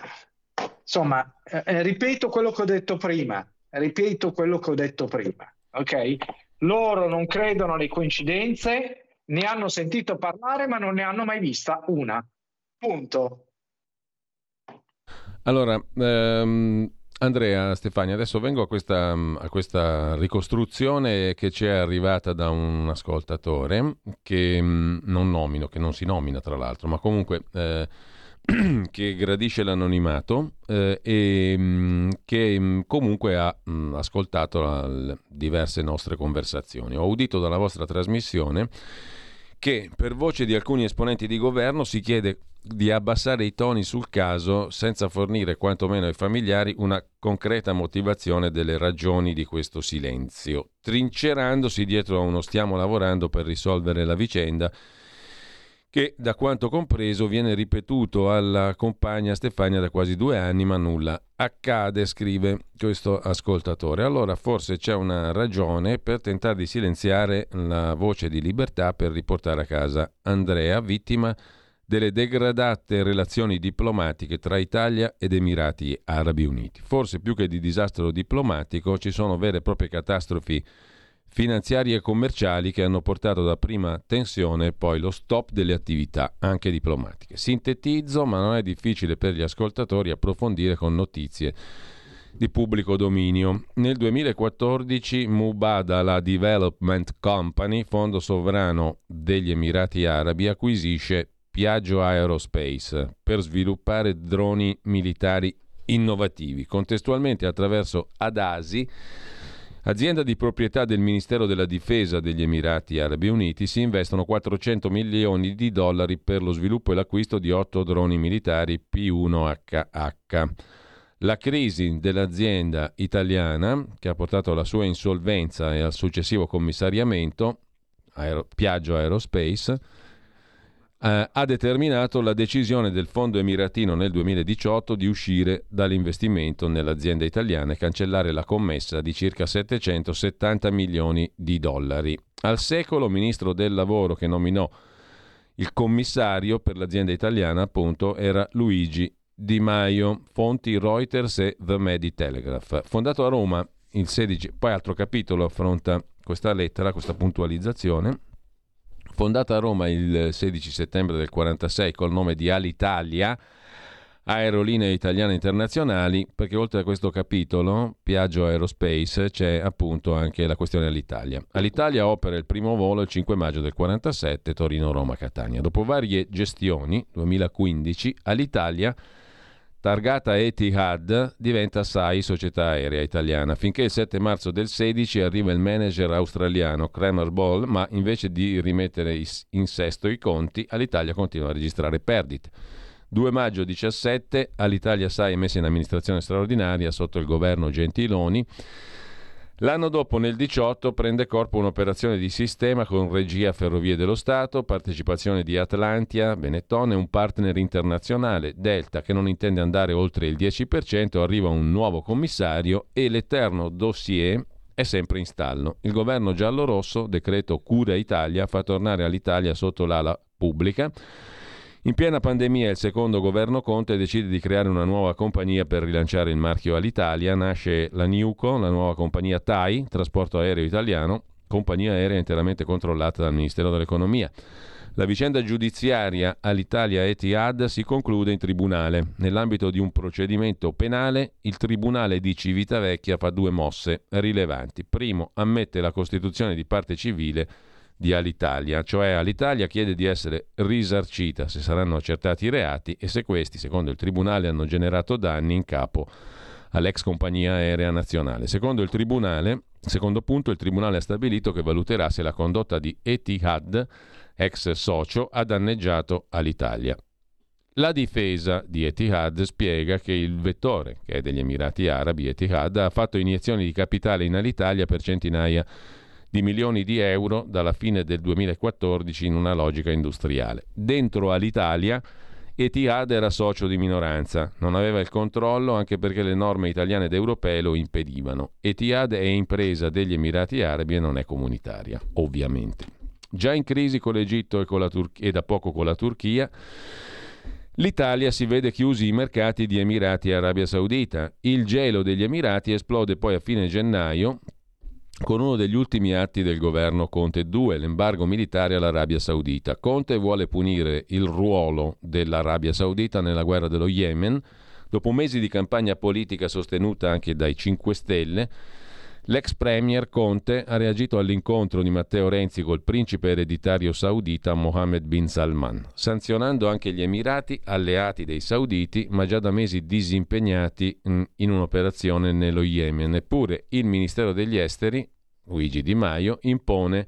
insomma, eh, ripeto quello che ho detto prima, ripeto quello che ho detto prima, ok? Loro non credono alle coincidenze, ne hanno sentito parlare ma non ne hanno mai vista una. Punto. Allora, ehm, Andrea, Stefania, adesso vengo a questa, a questa, ricostruzione che ci è arrivata da un ascoltatore che mm, non nomino, che non si nomina tra l'altro, ma comunque eh, che gradisce l'anonimato eh, e mm, che mm, comunque ha mh, ascoltato la, diverse nostre conversazioni. Ho udito dalla vostra trasmissione che per voce di alcuni esponenti di governo si chiede di abbassare i toni sul caso senza fornire quantomeno ai familiari una concreta motivazione delle ragioni di questo silenzio, trincerandosi dietro a uno stiamo lavorando per risolvere la vicenda che da quanto compreso viene ripetuto alla compagna Stefania da quasi due anni, ma nulla accade, scrive questo ascoltatore. Allora forse c'è una ragione per tentare di silenziare la voce di libertà per riportare a casa Andrea, vittima delle degradate relazioni diplomatiche tra Italia ed Emirati Arabi Uniti. Forse più che di disastro diplomatico ci sono vere e proprie catastrofi finanziarie e commerciali che hanno portato da prima tensione e poi lo stop delle attività anche diplomatiche. Sintetizzo, ma non è difficile per gli ascoltatori approfondire con notizie di pubblico dominio. Nel 2014 Mubadala Development Company, fondo sovrano degli Emirati Arabi, acquisisce Piaggio Aerospace per sviluppare droni militari innovativi. Contestualmente attraverso Adasi Azienda di proprietà del Ministero della Difesa degli Emirati Arabi Uniti si investono 400 milioni di dollari per lo sviluppo e l'acquisto di otto droni militari P1HH. La crisi dell'azienda italiana, che ha portato alla sua insolvenza e al successivo commissariamento, Aero, Piaggio Aerospace, eh, ha determinato la decisione del fondo emiratino nel 2018 di uscire dall'investimento nell'azienda italiana e cancellare la commessa di circa 770 milioni di dollari. Al secolo, ministro del lavoro che nominò Il commissario per l'azienda italiana, appunto, era Luigi Di Maio, fonti Reuters e The Medi Telegraph. Fondato a Roma il 16, poi altro capitolo affronta questa lettera, questa puntualizzazione. Fondata a Roma il 16 settembre del 46 col nome di Alitalia, Aerolinee Italiane Internazionali, perché oltre a questo capitolo, Piaggio Aerospace, c'è appunto anche la questione all'Italia. All'Italia opera il primo volo il 5 maggio del 47, Torino-Roma-Catania. Dopo varie gestioni, 2015, all'Italia targata Etihad, diventa SAI Società Aerea Italiana, finché il 7 marzo del 16 arriva il manager australiano Kramer Ball, ma invece di rimettere in sesto i conti, all'Italia continua a registrare perdite. 2 maggio 17 all'Italia SAI è messa in amministrazione straordinaria sotto il governo Gentiloni L'anno dopo, nel 18, prende corpo un'operazione di sistema con regia Ferrovie dello Stato, partecipazione di Atlantia, Benetton e un partner internazionale, Delta, che non intende andare oltre il 10%, arriva un nuovo commissario e l'eterno dossier è sempre in stallo. Il governo giallo-rosso, decreto Cura Italia, fa tornare all'Italia sotto l'ala pubblica in piena pandemia il secondo governo Conte decide di creare una nuova compagnia per rilanciare il marchio all'Italia. Nasce la Niuco, la nuova compagnia TAI, trasporto aereo italiano, compagnia aerea interamente controllata dal Ministero dell'Economia. La vicenda giudiziaria all'Italia Etihad si conclude in tribunale. Nell'ambito di un procedimento penale, il Tribunale di Civitavecchia fa due mosse rilevanti. Primo, ammette la costituzione di parte civile di Alitalia, cioè Alitalia chiede di essere risarcita se saranno accertati i reati e se questi, secondo il Tribunale, hanno generato danni in capo all'ex compagnia aerea nazionale. Secondo il Tribunale, secondo punto, il Tribunale ha stabilito che valuterà se la condotta di Etihad, ex socio, ha danneggiato Alitalia. La difesa di Etihad spiega che il vettore, che è degli Emirati Arabi, Etihad, ha fatto iniezioni di capitale in Alitalia per centinaia di milioni di euro dalla fine del 2014 in una logica industriale. Dentro all'Italia Etihad era socio di minoranza, non aveva il controllo anche perché le norme italiane ed europee lo impedivano. Etihad è impresa degli Emirati Arabi e non è comunitaria, ovviamente. Già in crisi con l'Egitto e, con la Tur- e da poco con la Turchia, L'Italia si vede chiusi i mercati di Emirati e Arabia Saudita. Il gelo degli Emirati esplode poi a fine gennaio con uno degli ultimi atti del governo Conte 2, l'embargo militare all'Arabia Saudita. Conte vuole punire il ruolo dell'Arabia Saudita nella guerra dello Yemen. Dopo mesi di campagna politica sostenuta anche dai 5 Stelle, l'ex premier Conte ha reagito all'incontro di Matteo Renzi col principe ereditario saudita Mohammed bin Salman, sanzionando anche gli Emirati, alleati dei sauditi, ma già da mesi disimpegnati in un'operazione nello Yemen. Eppure il Ministero degli Esteri, Luigi Di Maio, impone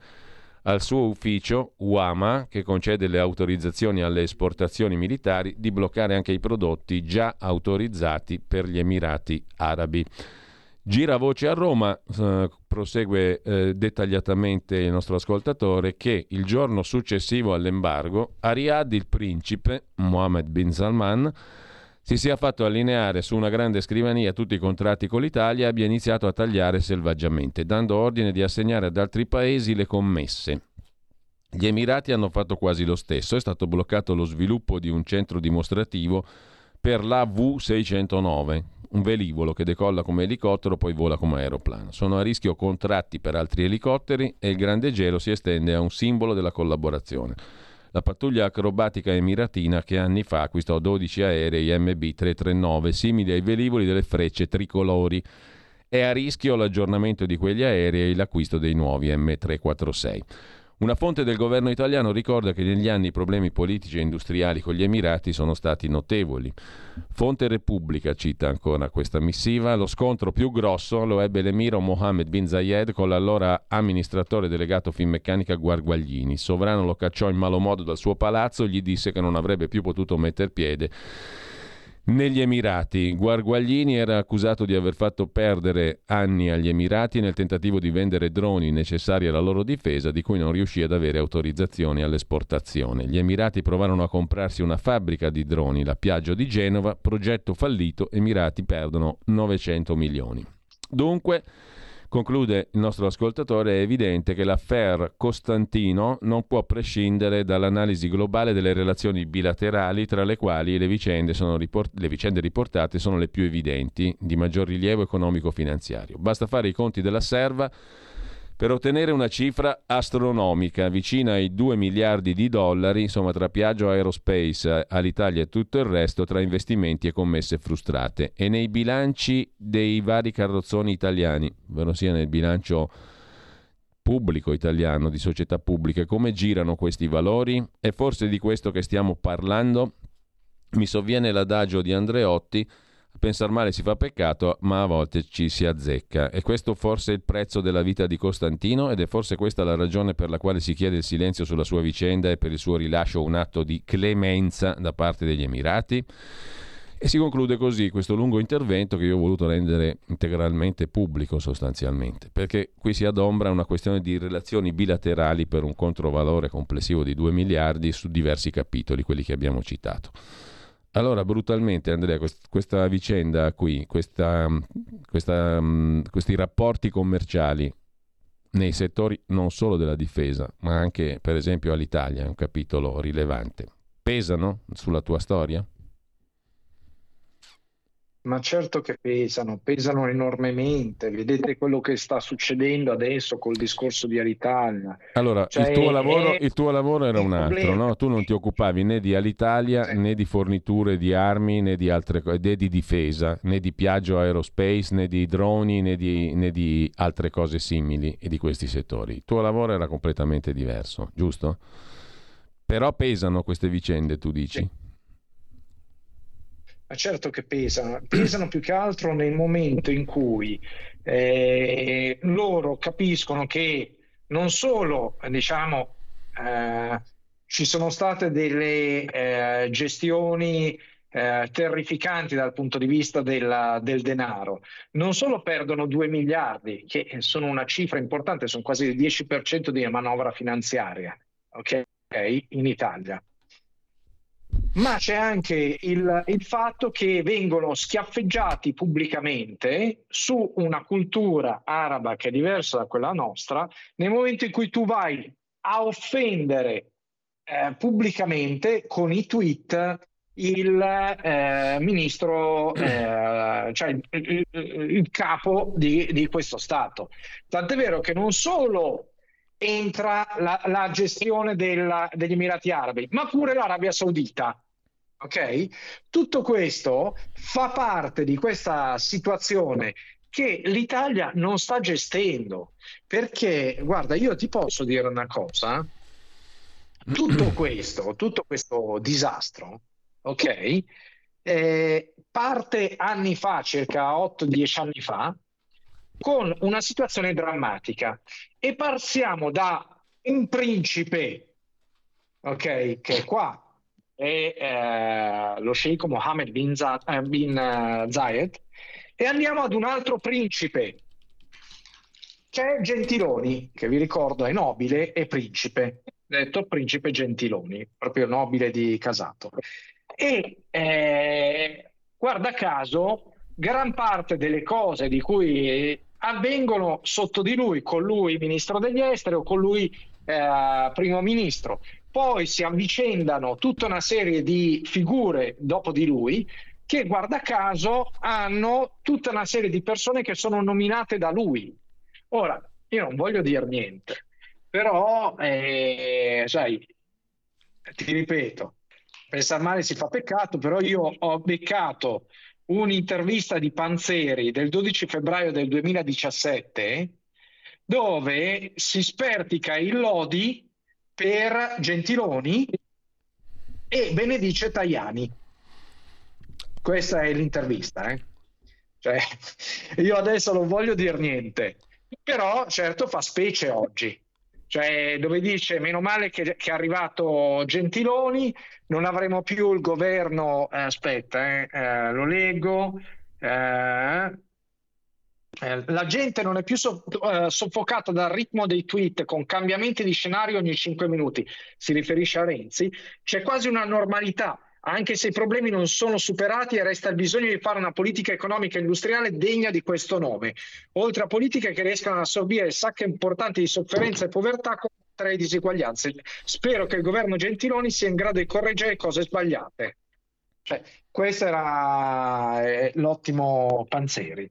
al suo ufficio UAMA, che concede le autorizzazioni alle esportazioni militari, di bloccare anche i prodotti già autorizzati per gli Emirati Arabi. Gira voce a Roma, eh, prosegue eh, dettagliatamente il nostro ascoltatore, che il giorno successivo all'embargo a Riyadh il principe Mohammed bin Salman si sia fatto allineare su una grande scrivania tutti i contratti con l'Italia e abbia iniziato a tagliare selvaggiamente, dando ordine di assegnare ad altri paesi le commesse. Gli Emirati hanno fatto quasi lo stesso, è stato bloccato lo sviluppo di un centro dimostrativo per la V609, un velivolo che decolla come elicottero poi vola come aeroplano. Sono a rischio contratti per altri elicotteri e il grande gelo si estende a un simbolo della collaborazione. La pattuglia acrobatica emiratina che anni fa acquistò 12 aerei MB339 simili ai velivoli delle frecce tricolori. È a rischio l'aggiornamento di quegli aerei e l'acquisto dei nuovi M346. Una fonte del governo italiano ricorda che negli anni i problemi politici e industriali con gli Emirati sono stati notevoli. Fonte Repubblica cita ancora questa missiva, lo scontro più grosso lo ebbe l'emiro Mohammed bin Zayed con l'allora amministratore delegato Finmeccanica Guarguaglini. Sovrano lo cacciò in malo modo dal suo palazzo, gli disse che non avrebbe più potuto metter piede negli Emirati. Guarguaglini era accusato di aver fatto perdere anni agli Emirati nel tentativo di vendere droni necessari alla loro difesa, di cui non riuscì ad avere autorizzazioni all'esportazione. Gli Emirati provarono a comprarsi una fabbrica di droni, la Piaggio di Genova, progetto fallito, Emirati perdono 900 milioni. Dunque, Conclude il nostro ascoltatore, è evidente che l'affair Costantino non può prescindere dall'analisi globale delle relazioni bilaterali tra le quali le vicende, riport- le vicende riportate sono le più evidenti, di maggior rilievo economico-finanziario. Basta fare i conti della serva per ottenere una cifra astronomica, vicina ai 2 miliardi di dollari, insomma tra Piaggio Aerospace, all'Italia e tutto il resto, tra investimenti e commesse frustrate. E nei bilanci dei vari carrozzoni italiani, ovvero sia nel bilancio pubblico italiano, di società pubbliche, come girano questi valori? È forse di questo che stiamo parlando? Mi sovviene l'adagio di Andreotti, Pensar male si fa peccato, ma a volte ci si azzecca. E questo forse è il prezzo della vita di Costantino ed è forse questa la ragione per la quale si chiede il silenzio sulla sua vicenda e per il suo rilascio un atto di clemenza da parte degli Emirati? E si conclude così questo lungo intervento che io ho voluto rendere integralmente pubblico sostanzialmente, perché qui si adombra una questione di relazioni bilaterali per un controvalore complessivo di 2 miliardi su diversi capitoli, quelli che abbiamo citato. Allora, brutalmente, Andrea, quest- questa vicenda qui, questa, questa, questi rapporti commerciali nei settori non solo della difesa, ma anche, per esempio, all'Italia, è un capitolo rilevante, pesano sulla tua storia? Ma certo che pesano, pesano enormemente. Vedete quello che sta succedendo adesso col discorso di Alitalia. Allora, cioè, il, tuo lavoro, il, tuo lavoro, era un altro, no? Tu non ti occupavi né di Alitalia, sì. né di forniture di armi, né di altre cose, né di difesa, né di Piaggio Aerospace, né di droni, né di, né di altre cose simili di questi settori. Il tuo lavoro era completamente diverso, giusto? Però pesano queste vicende, tu dici? Sì. Ma certo che pesano, pesano più che altro nel momento in cui eh, loro capiscono che non solo diciamo, eh, ci sono state delle eh, gestioni eh, terrificanti dal punto di vista della, del denaro, non solo perdono 2 miliardi, che sono una cifra importante, sono quasi il 10% di manovra finanziaria okay, in Italia ma c'è anche il, il, fatto che vengono schiaffeggiati pubblicamente su una cultura araba che è diversa da quella nostra, nel momento in cui tu vai a offendere eh, pubblicamente con i tweet il eh, ministro, eh, cioè il, il, il capo di, di, questo Stato. Tant'è vero che non solo entra la, la gestione della, degli Emirati Arabi, ma pure l'Arabia Saudita. Ok? Tutto questo fa parte di questa situazione che l'Italia non sta gestendo. Perché, guarda, io ti posso dire una cosa. Tutto questo, tutto questo disastro, ok? Eh, parte anni fa, circa 8-10 anni fa, con una situazione drammatica e passiamo da un principe, ok, che è qua, è eh, lo sceicco Mohammed bin, Z- eh, bin uh, Zayed, e andiamo ad un altro principe, che è Gentiloni, che vi ricordo è nobile e principe, detto principe Gentiloni, proprio nobile di Casato. E eh, guarda caso, gran parte delle cose di cui avvengono sotto di lui, con lui ministro degli esteri o con lui eh, primo ministro. Poi si avvicendano tutta una serie di figure dopo di lui che guarda caso hanno tutta una serie di persone che sono nominate da lui. Ora, io non voglio dire niente, però, eh, sai, ti ripeto, pensare male si fa peccato, però io ho beccato un'intervista di Panzeri del 12 febbraio del 2017 dove si spertica il Lodi per Gentiloni e benedice Tajani. Questa è l'intervista. Eh? Cioè, io adesso non voglio dire niente, però certo fa specie oggi cioè dove dice meno male che, che, è arrivato Gentiloni, non avremo più il governo, eh, aspetta, eh, eh, lo leggo, eh, eh, la gente non è più eh, soffocata dal ritmo dei tweet con cambiamenti di scenario ogni 5 minuti, si riferisce a Renzi, c'è quasi una normalità anche se i problemi non sono superati e resta il bisogno di fare una politica economica e industriale degna di questo nome, oltre a politiche che riescano ad assorbire sacche importanti di sofferenza e povertà combattere le disuguaglianze. Spero che il governo Gentiloni sia in grado di correggere cose sbagliate. Cioè, questo era eh, l'ottimo Panzeri.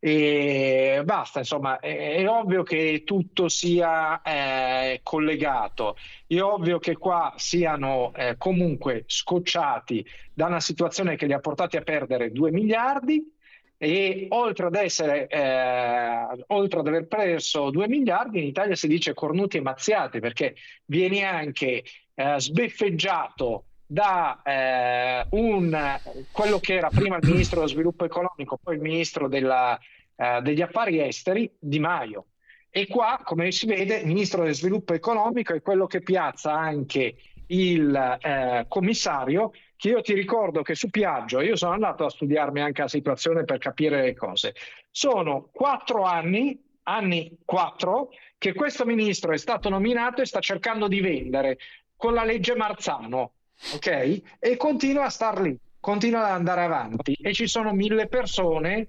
E basta, insomma, è, è ovvio che tutto sia eh, collegato, è ovvio che qua siano eh, comunque scocciati da una situazione che li ha portati a perdere 2 miliardi e oltre ad essere eh, oltre ad aver perso 2 miliardi in Italia si dice cornuti e mazziati perché viene anche eh, sbeffeggiato da eh, un, quello che era prima il ministro dello sviluppo economico, poi il ministro della, eh, degli affari esteri, Di Maio. E qua, come si vede, il ministro dello sviluppo economico è quello che piazza anche il eh, commissario, che io ti ricordo che su Piaggio, io sono andato a studiarmi anche la situazione per capire le cose, sono quattro anni, anni quattro, che questo ministro è stato nominato e sta cercando di vendere con la legge Marzano ok? E continua a star lì, continua ad andare avanti e ci sono mille persone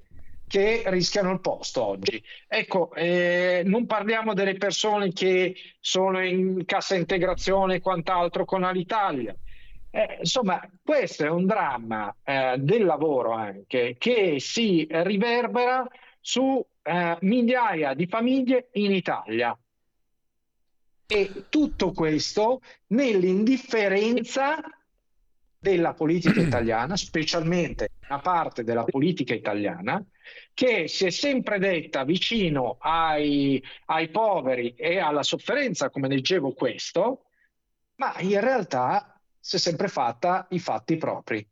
che rischiano il posto oggi. Ecco, eh, non parliamo delle persone che sono in cassa integrazione e quant'altro con Alitalia. Eh, insomma, questo è un dramma eh, del lavoro anche che si riverbera su eh, migliaia di famiglie in Italia. E tutto questo nell'indifferenza della politica italiana, specialmente una parte della politica italiana, che si è sempre detta vicino ai, ai poveri e alla sofferenza, come leggevo questo, ma in realtà si è sempre fatta i fatti propri,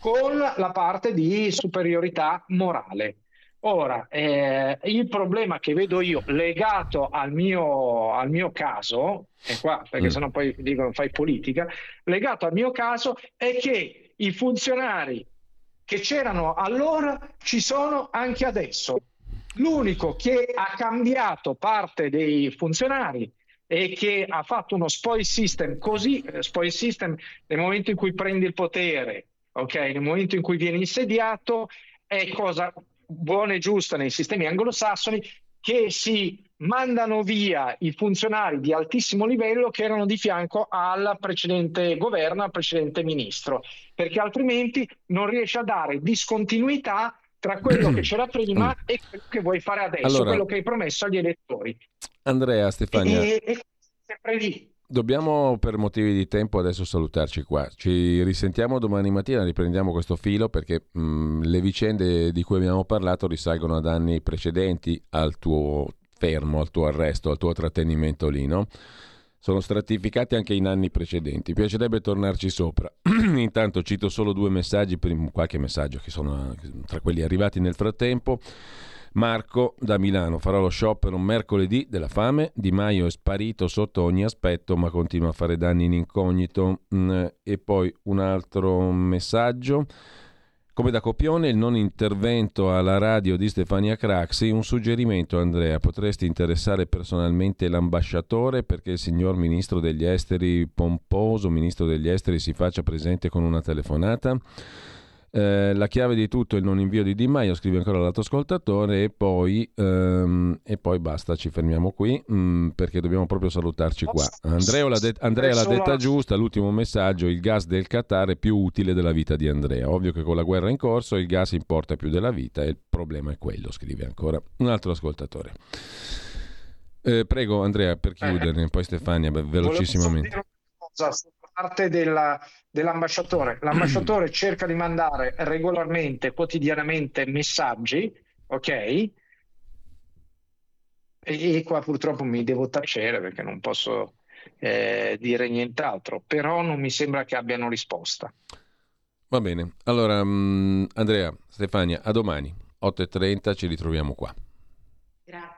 con la parte di superiorità morale. Ora, eh, il problema che vedo io legato al mio, al mio caso, e qua perché mm. sennò poi dicono fai politica, legato al mio caso è che i funzionari che c'erano allora ci sono anche adesso. L'unico che ha cambiato parte dei funzionari e che ha fatto uno spoil system così, eh, spoil system nel momento in cui prendi il potere, ok, nel momento in cui vieni insediato, è cosa buona e giusta nei sistemi anglosassoni che si mandano via i funzionari di altissimo livello che erano di fianco al precedente governo, al precedente ministro, perché altrimenti non riesce a dare discontinuità tra quello che c'era prima e quello che vuoi fare adesso, allora, quello che hai promesso agli elettori. Andrea Stefania. E, e sempre lì. Dobbiamo per motivi di tempo adesso salutarci qua. Ci risentiamo domani mattina, riprendiamo questo filo perché mh, mm, le vicende di cui abbiamo parlato risalgono ad anni precedenti al tuo fermo, al tuo arresto, al tuo trattenimento lì, no? Sono stratificati anche in anni precedenti. Piacerebbe tornarci sopra. Intanto cito solo due messaggi, qualche messaggio che sono tra quelli arrivati nel frattempo. Marco da Milano, farò lo sciopero mercoledì della fame, Di Maio è sparito sotto ogni aspetto ma continua a fare danni in incognito. Mm, e poi un altro messaggio. Come da copione il non intervento alla radio di Stefania Craxi, un suggerimento Andrea, potresti interessare personalmente l'ambasciatore perché il signor ministro degli esteri pomposo, ministro degli esteri si faccia presente con una telefonata? Eh, la chiave di tutto è il non invio di Di Maio, scrive ancora l'altro ascoltatore, e poi, ehm, e poi basta, ci fermiamo qui mh, mm, perché dobbiamo proprio salutarci qua. Andrea, l'ha, de- Andrea l'ha detta giusta, l'ultimo messaggio, il gas del Qatar è più utile della vita di Andrea. Ovvio che con la guerra in corso il gas importa più della vita e il problema è quello, scrive ancora un altro ascoltatore. Eh, prego Andrea per chiudere, poi Stefania velocissimamente parte della, dell'ambasciatore. L'ambasciatore cerca di mandare regolarmente, quotidianamente messaggi, ok? E, e qua purtroppo mi devo tacere perché non posso eh, dire nient'altro, però non mi sembra che abbiano risposta. Va bene, allora um, Andrea, Stefania, a domani 8.30 ci ritroviamo qua. Grazie.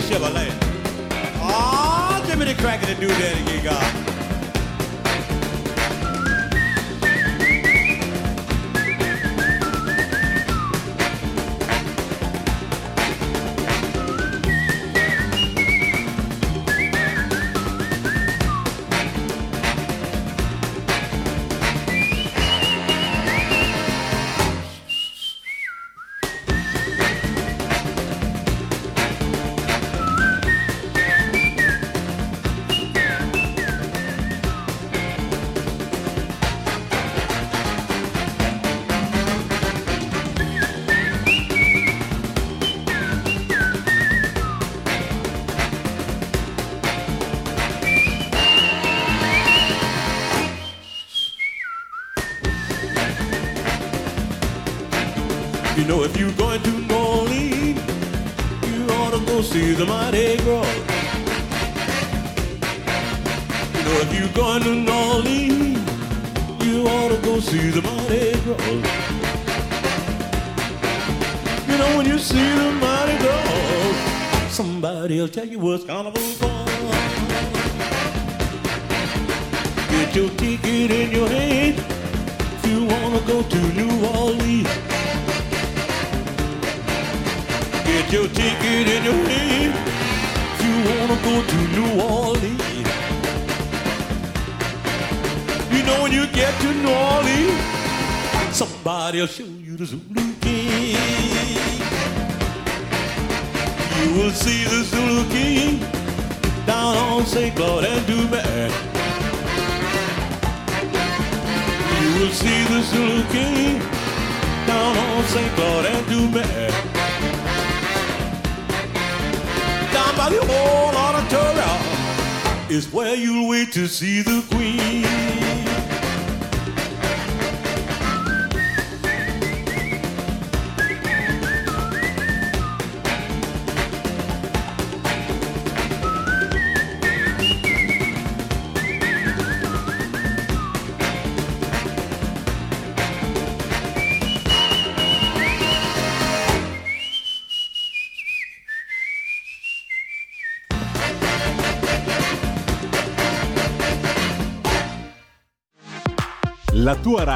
Chevrolet. Ah, oh, Jimmy the cracker to do that again, God.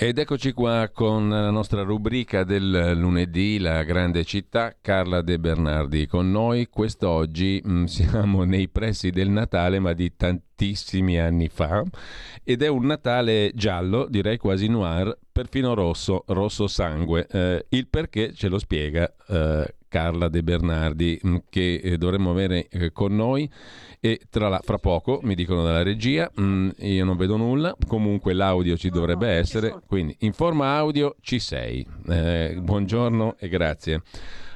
Ed eccoci qua con la nostra rubrica del lunedì, la grande città, Carla De Bernardi con noi. Quest'oggi mh, mm, siamo nei pressi del Natale, ma di tantissimi anni fa, ed è un Natale giallo, direi quasi noir, perfino rosso, rosso sangue. Eh, il perché ce lo spiega eh, Carla De Bernardi, mh, mm, che eh, dovremmo avere eh, con noi e tra la, fra poco mi dicono dalla regia, mh, mm, io non vedo nulla, comunque l'audio ci dovrebbe essere, quindi in forma audio ci sei. Eh, buongiorno e grazie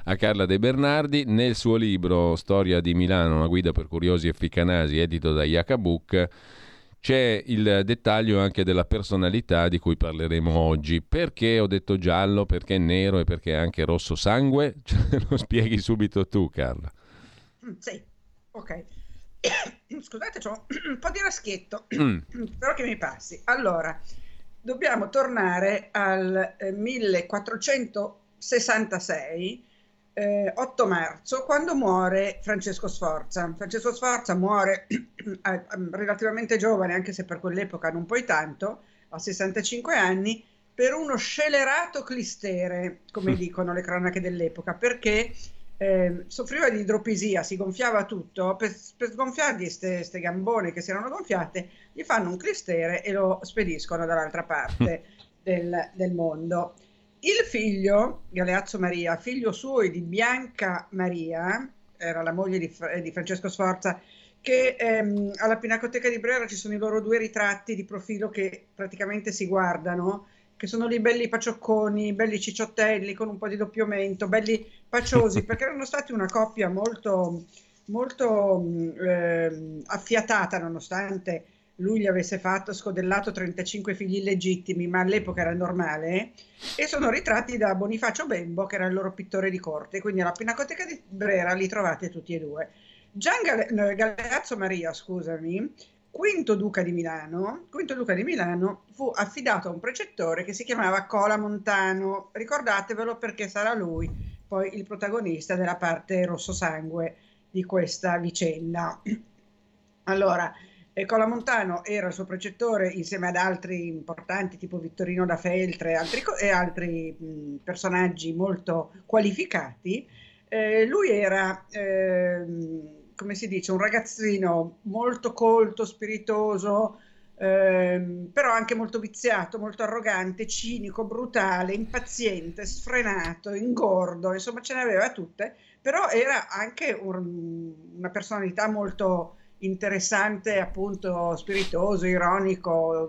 a Carla De Bernardi. Nel suo libro Storia di Milano, una guida per curiosi e ficcanasi, edito da Iacabook, c'è il dettaglio anche della personalità di cui parleremo oggi. Perché ho detto giallo, perché nero e perché anche rosso sangue? Ce lo spieghi subito tu, Carla. Sì, ok. Scusate, ho un po' di raschietto, mm. però che mi passi. Allora, dobbiamo tornare al eh, 1466, eh, 8 marzo, quando muore Francesco Sforza. Francesco Sforza muore eh, relativamente giovane, anche se per quell'epoca non poi tanto, a 65 anni, per uno scellerato clistere, come mm. dicono le cronache dell'epoca, perché eh, soffriva di idropisia, si gonfiava tutto, per, per sgonfiargli queste gambone che si erano gonfiate, gli fanno un clistere e lo spediscono dall'altra parte del, del mondo. Il figlio, Galeazzo Maria, figlio suo e di Bianca Maria, era la moglie di, di Francesco Sforza, che ehm, alla Pinacoteca di Brera ci sono i loro due ritratti di profilo che praticamente si guardano, che sono lì belli paciocconi, belli cicciottelli, con un po' di doppio mento, belli paciosi, perché erano stati una coppia molto, molto eh, affiatata, nonostante lui gli avesse fatto scodellato 35 figli illegittimi, ma all'epoca era normale, e sono ritratti da Bonifacio Bembo, che era il loro pittore di corte, quindi alla Pinacoteca di Brera li trovate tutti e due. Gian Gale- Galeazzo Maria, scusami, quinto duca di Milano, quinto duca di Milano fu affidato a un precettore che si chiamava Cola Montano, ricordatevelo perché sarà lui poi il protagonista della parte rosso sangue di questa vicenda. Allora, e Colamontano era il suo precettore insieme ad altri importanti tipo Vittorino da Feltre altri, e altri mh, personaggi molto qualificati. Eh, lui era, eh, come si dice, un ragazzino molto colto, spiritoso, eh, però anche molto viziato, molto arrogante, cinico, brutale, impaziente, sfrenato, ingordo, insomma ce ne aveva tutte, però era anche un, una personalità molto interessante, appunto spiritoso, ironico,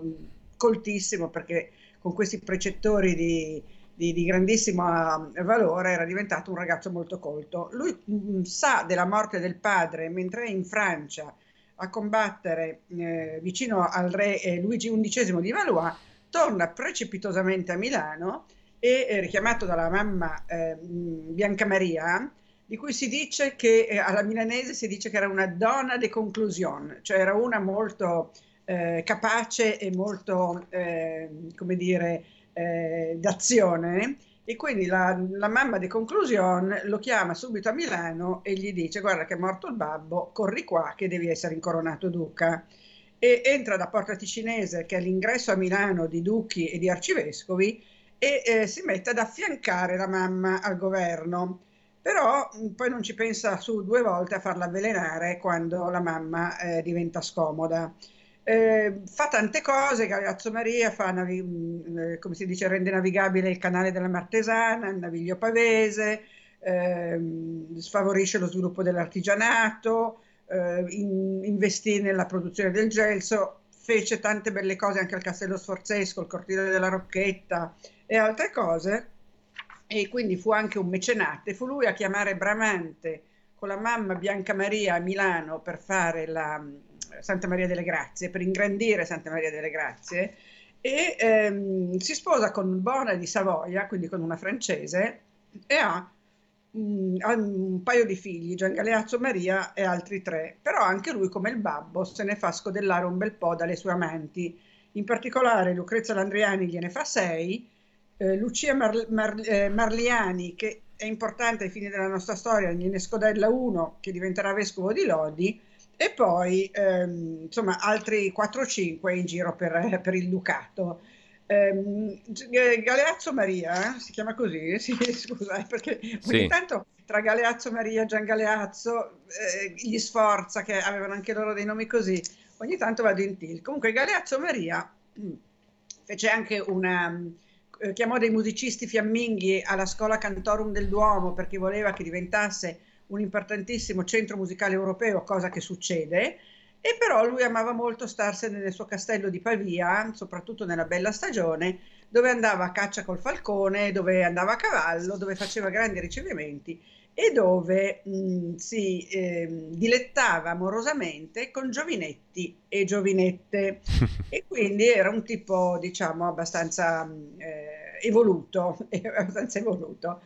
coltissimo, perché con questi precettori di, di, di, grandissimo eh, valore era diventato un ragazzo molto colto. Lui mh, mm, sa della morte del padre mentre è in Francia a combattere eh, vicino al re eh, Luigi XI di Valois, torna precipitosamente a Milano e, eh, richiamato dalla mamma eh, Bianca Maria, di cui si dice che eh, alla milanese si dice che era una donna de conclusion, cioè era una molto capace e molto, come dire, eh, d'azione. E quindi la, la mamma di conclusion lo chiama subito a Milano e gli dice: Guarda, che è morto il babbo, corri qua che devi essere incoronato duca. E entra da Porta Ticinese, che è l'ingresso a Milano di duchi e di arcivescovi, e eh, si mette ad affiancare la mamma al governo però mm, poi non ci pensa su due volte a farla avvelenare quando la mamma eh, diventa scomoda. Eh, fa tante cose, Galeazzo Maria fa navi- mm, eh, come si dice, rende navigabile il canale della Martesana, il naviglio pavese, ehm, sfavorisce lo sviluppo dell'artigianato, eh, in- investì nella produzione del gelso, fece tante belle cose anche al Castello Sforzesco, il Cortile della Rocchetta e altre cose. E quindi fu anche un mecenate, fu lui a chiamare Bramante con la mamma Bianca Maria a Milano per fare la Santa Maria delle Grazie, per ingrandire Santa Maria delle Grazie e ehm, si sposa con Bona di Savoia, quindi con una francese e mm, ha un paio di figli, Gian Galeazzo Maria e altri tre, però anche lui come il babbo se ne fa scodellare un bel po' dalle sue amanti, in particolare Lucrezia Landriani gliene fa sei eh, Lucia Mar- Mar- eh, Marliani, che è importante ai fini della nostra storia, gliene scodella uno che diventerà vescovo di Lodi, e poi ehm, insomma altri 4-5 in giro per, per il Ducato. Eh, Galeazzo Maria, si chiama così? Sì, scusa, eh, perché ogni sì. tanto tra Galeazzo Maria, Gian Galeazzo, eh, gli Sforza, che avevano anche loro dei nomi così, ogni tanto vado in tilt. Comunque Galeazzo Maria mh, fece anche una, eh, chiamò dei musicisti fiamminghi alla scuola Cantorum del Duomo perché voleva che diventasse un importantissimo centro musicale europeo, cosa che succede, e però lui amava molto starsene nel suo castello di Pavia, soprattutto nella bella stagione, dove andava a caccia col falcone, dove andava a cavallo, dove faceva grandi ricevimenti e dove mh, si eh, dilettava amorosamente con giovinetti e giovinette e quindi era un tipo diciamo abbastanza eh, evoluto, abbastanza evoluto.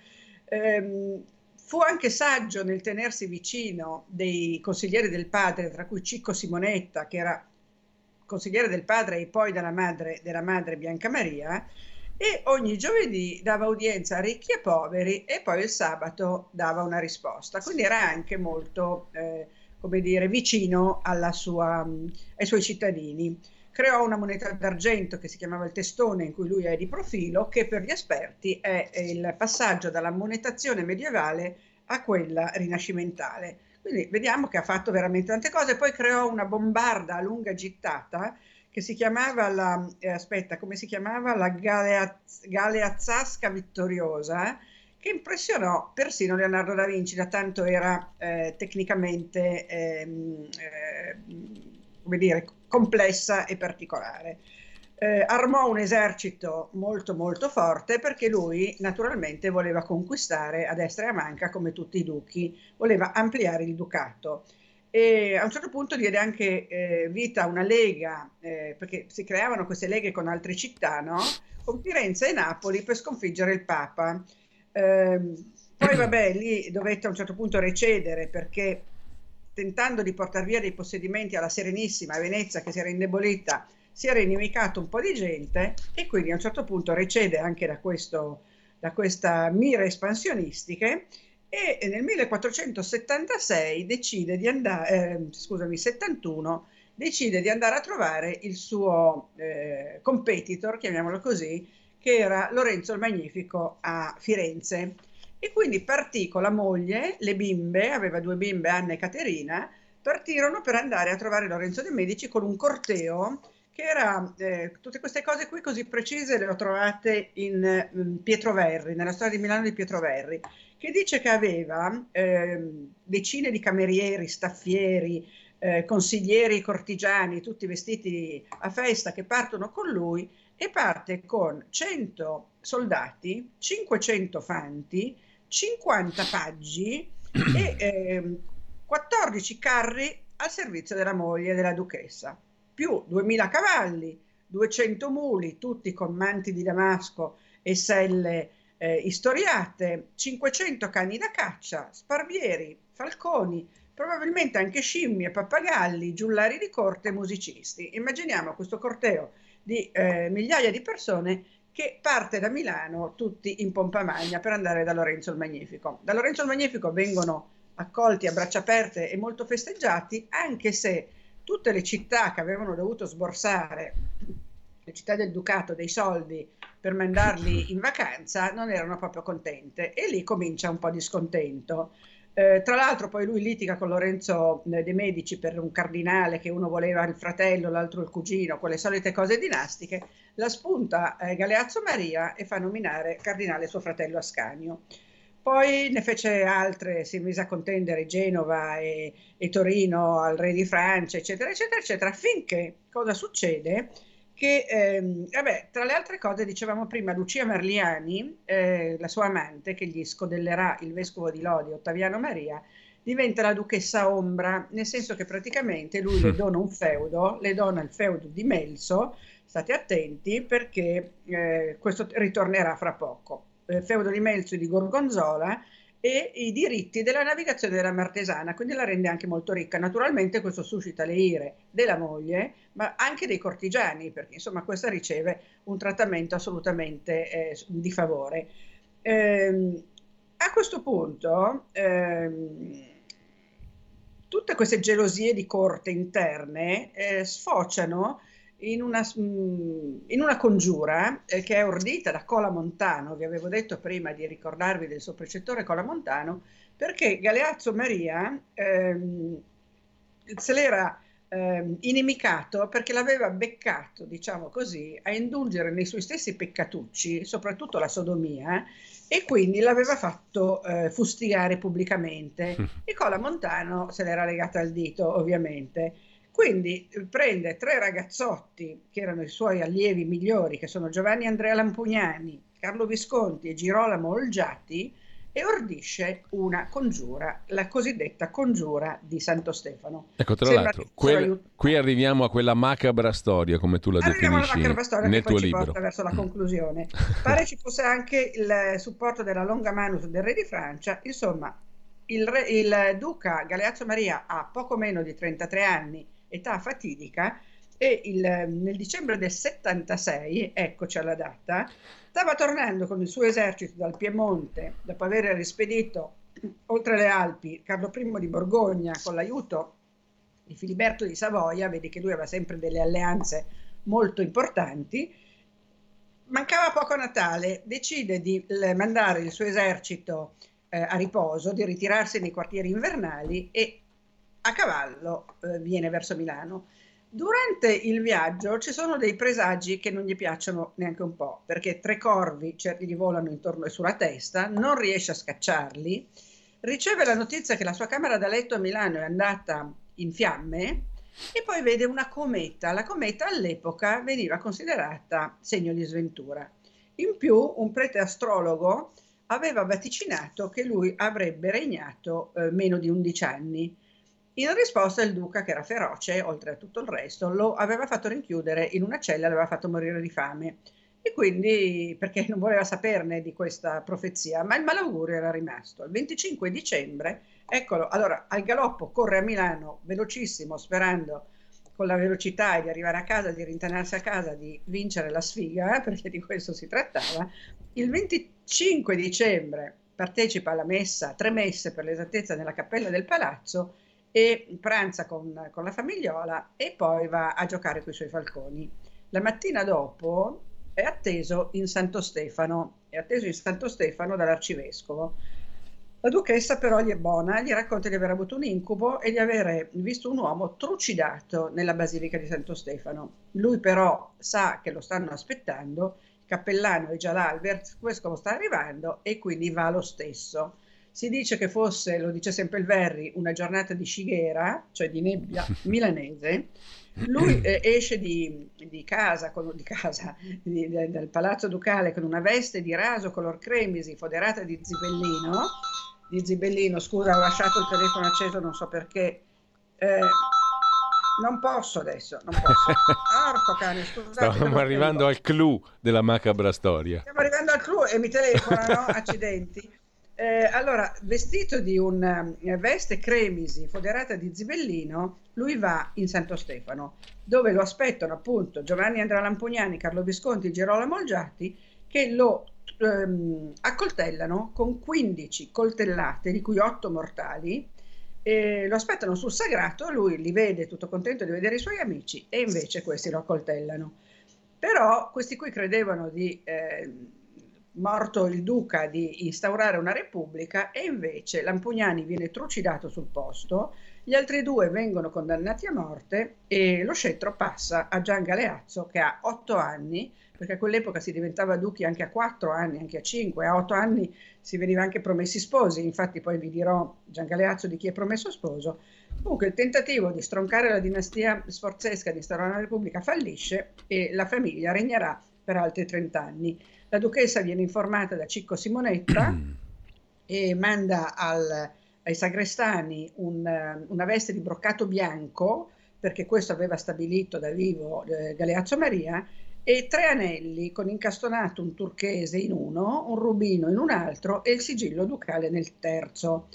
Ehm, fu anche saggio nel tenersi vicino dei consiglieri del padre, tra cui Cicco Simonetta, che era consigliere del padre e poi della madre, della madre Bianca Maria, e ogni giovedì dava udienza a ricchi e poveri e poi il sabato dava una risposta. Quindi era anche molto, eh, come dire, vicino sua, ai suoi cittadini. Creò una moneta d'argento che si chiamava il testone, in cui lui è di profilo, che per gli esperti è il passaggio dalla monetazione medievale a quella rinascimentale. Quindi vediamo che ha fatto veramente tante cose, poi creò una bombarda a lunga gittata che si chiamava la, eh, aspetta, come si chiamava? La Galeaz- Galeazzasca Vittoriosa, che impressionò persino Leonardo da Vinci, da tanto era eh, tecnicamente, ehm, eh, come dire, complessa e particolare. Eh, armò un esercito molto molto forte perché lui naturalmente voleva conquistare a destra e a manca come tutti i duchi, voleva ampliare il ducato e a un certo punto diede anche eh, vita a una lega, eh, perché si creavano queste leghe con altre città, no? con Firenze e Napoli per sconfiggere il Papa. Eh, poi vabbè, lì dovette a un certo punto recedere perché tentando di portare via dei possedimenti alla Serenissima Venezia che si era indebolita, si era inimicato un po' di gente e quindi a un certo punto recede anche da, questo, da questa mire espansionistiche e nel 1476 decide di andare, eh, scusami, 71, decide di andare a trovare il suo eh, competitor, chiamiamolo così, che era Lorenzo il Magnifico a Firenze. E quindi partì con la moglie, le bimbe, aveva due bimbe, Anna e Caterina, partirono per andare a trovare Lorenzo de' Medici con un corteo che era, eh, tutte queste cose qui così precise le ho trovate in um, Pietro Verri, nella storia di Milano di Pietro Verri, che dice che aveva eh, decine di camerieri, staffieri, eh, consiglieri, cortigiani, tutti vestiti a festa che partono con lui e parte con 100 soldati, 500 fanti, 50 paggi e 14 ehm, carri al servizio della moglie della duchessa, più 2000 cavalli, 200 muli, tutti con manti di damasco e selle eh, istoriate, 500 cani da caccia, sparvieri, falconi, probabilmente anche scimmie, pappagalli, giullari di corte e musicisti. Immaginiamo questo corteo di eh, migliaia di persone che parte da Milano tutti in pompa magna per andare da Lorenzo il Magnifico. Da Lorenzo il Magnifico vengono accolti a braccia aperte e molto festeggiati, anche se tutte le città che avevano dovuto sborsare, le città del Ducato, dei soldi per mandarli in vacanza non erano proprio contente e lì comincia un po' di scontento. Eh, tra l'altro poi lui litiga con Lorenzo eh, De Medici per un cardinale che uno voleva il fratello, l'altro il cugino, quelle solite cose dinastiche, la spunta eh, Galeazzo Maria e fa nominare cardinale suo fratello Ascanio. Poi ne fece altre, si mise a contendere Genova e, e Torino al re di Francia, eccetera, eccetera, eccetera, finché cosa succede? Che, ehm, vabbè, tra le altre cose, dicevamo prima, Lucia Merliani, eh, la sua amante, che gli scodellerà il vescovo di Lodi, Ottaviano Maria, diventa la duchessa ombra, nel senso che praticamente lui le dona un feudo, le dona il feudo di Melso, state attenti perché eh, questo ritornerà fra poco. Il feudo di Melso e di Gorgonzola e i diritti della navigazione della Martesana, quindi la rende anche molto ricca. Naturalmente questo suscita le ire della moglie, ma anche dei cortigiani, perché insomma questa riceve un trattamento assolutamente eh, di favore. Ehm, a questo punto ehm, tutte queste gelosie di corte interne eh, sfociano in una, mm, in una congiura eh, che è ordita da Cola Montano, vi avevo detto prima di ricordarvi del suo precettore Cola Montano, perché Galeazzo Maria ehm, se l'era ehm, inimicato perché l'aveva beccato, diciamo così, a indulgere nei suoi stessi peccatucci, soprattutto la sodomia, e quindi l'aveva fatto eh, fustigare pubblicamente. E Cola Montano se l'era legata al dito, ovviamente. Quindi eh, prende tre ragazzotti che erano i suoi allievi migliori, che sono Giovanni Andrea Lampugnani, Carlo Visconti e Girolamo Olgiati, e ordisce una congiura, la cosiddetta congiura di Santo Stefano. Ecco, tra Sembra l'altro, quel, qui arriviamo a quella macabra storia, come tu la arriviamo definisci storia nel che tuo libro. porta verso la conclusione. Pare ci fosse anche il supporto della longa manus del re di Francia, insomma, il, re, il duca Galeazzo Maria ha poco meno di 33 anni età fatidica, e il, nel dicembre del 76, eccoci alla data, stava tornando con il suo esercito dal Piemonte dopo aver rispedito oltre le Alpi Carlo I di Borgogna con l'aiuto di Filiberto di Savoia, vedi che lui aveva sempre delle alleanze molto importanti, mancava poco Natale, decide di mandare il suo esercito eh, a riposo, di ritirarsi nei quartieri invernali e a cavallo eh, viene verso Milano. Durante il viaggio ci sono dei presagi che non gli piacciono neanche un po', perché tre corvi certi gli volano intorno e sulla testa, non riesce a scacciarli, riceve la notizia che la sua camera da letto a Milano è andata in fiamme e poi vede una cometa. La cometa all'epoca veniva considerata segno di sventura. In più, un prete astrologo aveva vaticinato che lui avrebbe regnato eh, meno di 11 anni in risposta il duca, che era feroce, oltre a tutto il resto, lo aveva fatto rinchiudere in una cella l'aveva fatto morire di fame. E quindi, perché non voleva saperne di questa profezia, ma il malaugurio era rimasto. Il 25 dicembre, eccolo, allora al galoppo corre a Milano, velocissimo, sperando con la velocità di arrivare a casa, di rintanarsi a casa, di vincere la sfiga, eh, perché di questo si trattava. Il 25 dicembre partecipa alla messa, tre messe per l'esattezza, nella cappella del palazzo e pranza con, con la famigliola e poi va a giocare con i suoi falconi. La mattina dopo è atteso in Santo Stefano, è atteso in Santo Stefano dall'arcivescovo. La duchessa però gli è buona, gli racconta di aver avuto un incubo e di aver visto un uomo trucidato nella basilica di Santo Stefano. Lui però sa che lo stanno aspettando, il cappellano è già là, il vescovo sta arrivando e quindi va lo stesso. Si dice che fosse, lo dice sempre il Verri, una giornata di scighera, cioè di nebbia milanese. Lui eh, esce di, di, casa, con, di casa di, dal palazzo ducale con una veste di raso color cremisi foderata di zibellino. Di zibellino, scusa, ho lasciato il telefono acceso, non so perché. Eh, non posso adesso, non posso. Orco cane, scusate. Stiamo arrivando al clou della macabra storia. Stiamo arrivando al clou e mi telefonano, accidenti. Eh, allora, vestito di una eh, veste cremisi foderata di zibellino, lui va in Santo Stefano, dove lo aspettano appunto Giovanni Andrea Lampugnani, Carlo Visconti, Girolamo Olgiati, che lo ehm, accoltellano con 15 coltellate, di cui 8 mortali, e lo aspettano sul sagrato, lui li vede tutto contento di vedere i suoi amici e invece questi lo accoltellano. Però questi qui credevano di... Eh, morto il duca di instaurare una repubblica e invece Lampugnani viene trucidato sul posto, gli altri due vengono condannati a morte e lo scettro passa a Gian Galeazzo che ha otto anni, perché a quell'epoca si diventava duchi anche a quattro anni, anche a cinque, a otto anni si veniva anche promessi sposi, infatti poi vi dirò Gian Galeazzo di chi è promesso sposo. Comunque il tentativo di stroncare la dinastia sforzesca di instaurare una repubblica fallisce e la famiglia regnerà per altri 30 anni. La duchessa viene informata da Cicco Simonetta e manda al, ai sagrestani un, una veste di broccato bianco, perché questo aveva stabilito da vivo eh, Galeazzo Maria, e tre anelli con incastonato un turchese in uno, un rubino in un altro e il sigillo ducale nel terzo.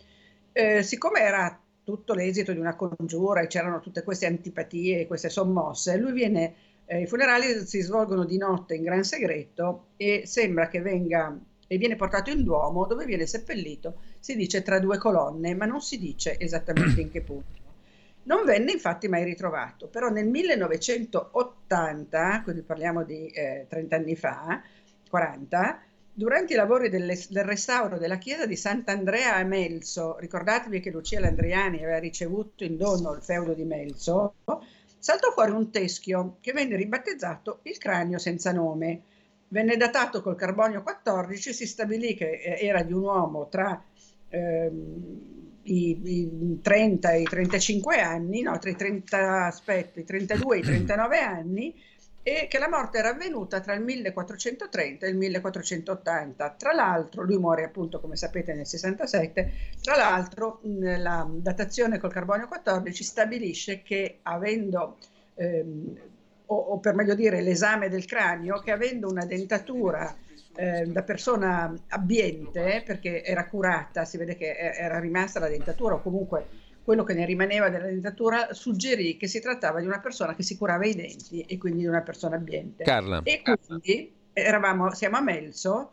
Eh, siccome era tutto l'esito di una congiura e c'erano tutte queste antipatie, queste sommosse, lui viene eh, I funerali si svolgono di notte in gran segreto e sembra che venga e viene portato in Duomo dove viene seppellito, si dice tra due colonne, ma non si dice esattamente in che punto. Non venne infatti mai ritrovato, però nel 1980, quindi parliamo di eh, 30 anni fa, 40, durante i lavori del, del, restauro della chiesa di Sant'Andrea a Melzo, ricordatevi che Lucia Landriani aveva ricevuto in dono il feudo di Melzo, saltò fuori un teschio che venne ribattezzato il cranio senza nome. Venne datato col carbonio 14, si stabilì che eh, era di un uomo tra ehm, i, i, 30 e i 35 anni, no, tra i 30, aspetta, i 32 e i 39 anni, e che la morte era avvenuta tra il 1430 e il 1480. Tra l'altro, lui muore appunto, come sapete, nel 67, tra l'altro la datazione col carbonio 14 stabilisce che avendo, ehm, o, o, per meglio dire l'esame del cranio, che avendo una dentatura eh, da persona abbiente, perché era curata, si vede che era rimasta la dentatura o comunque quello che ne rimaneva della dentatura suggerì che si trattava di una persona che si curava i denti e quindi di una persona abbiente. Carla. E quindi eravamo, siamo a Melzo,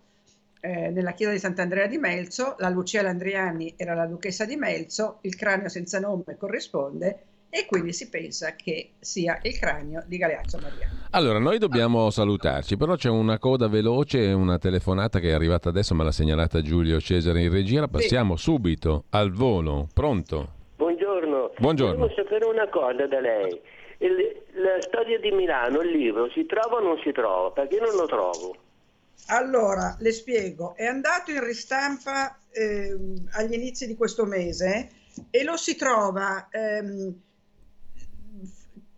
eh, nella chiesa di Sant'Andrea di Melzo, la Lucia Landriani era la duchessa di Melzo, il cranio senza nome corrisponde e quindi si pensa che sia il cranio di Galeazzo Mariano. Allora, noi dobbiamo salutarci, però c'è una coda veloce, una telefonata che è arrivata adesso, me l'ha segnalata Giulio Cesare in regia, la passiamo sì. subito, al volo, pronto? Buongiorno. Buongiorno. Volevo sapere una cosa da lei. Il, la storia di Milano, il libro, si trova o non si trova? Perché io non lo trovo. Allora, le spiego. È andato in ristampa eh, agli inizi di questo mese e lo si trova... Ehm,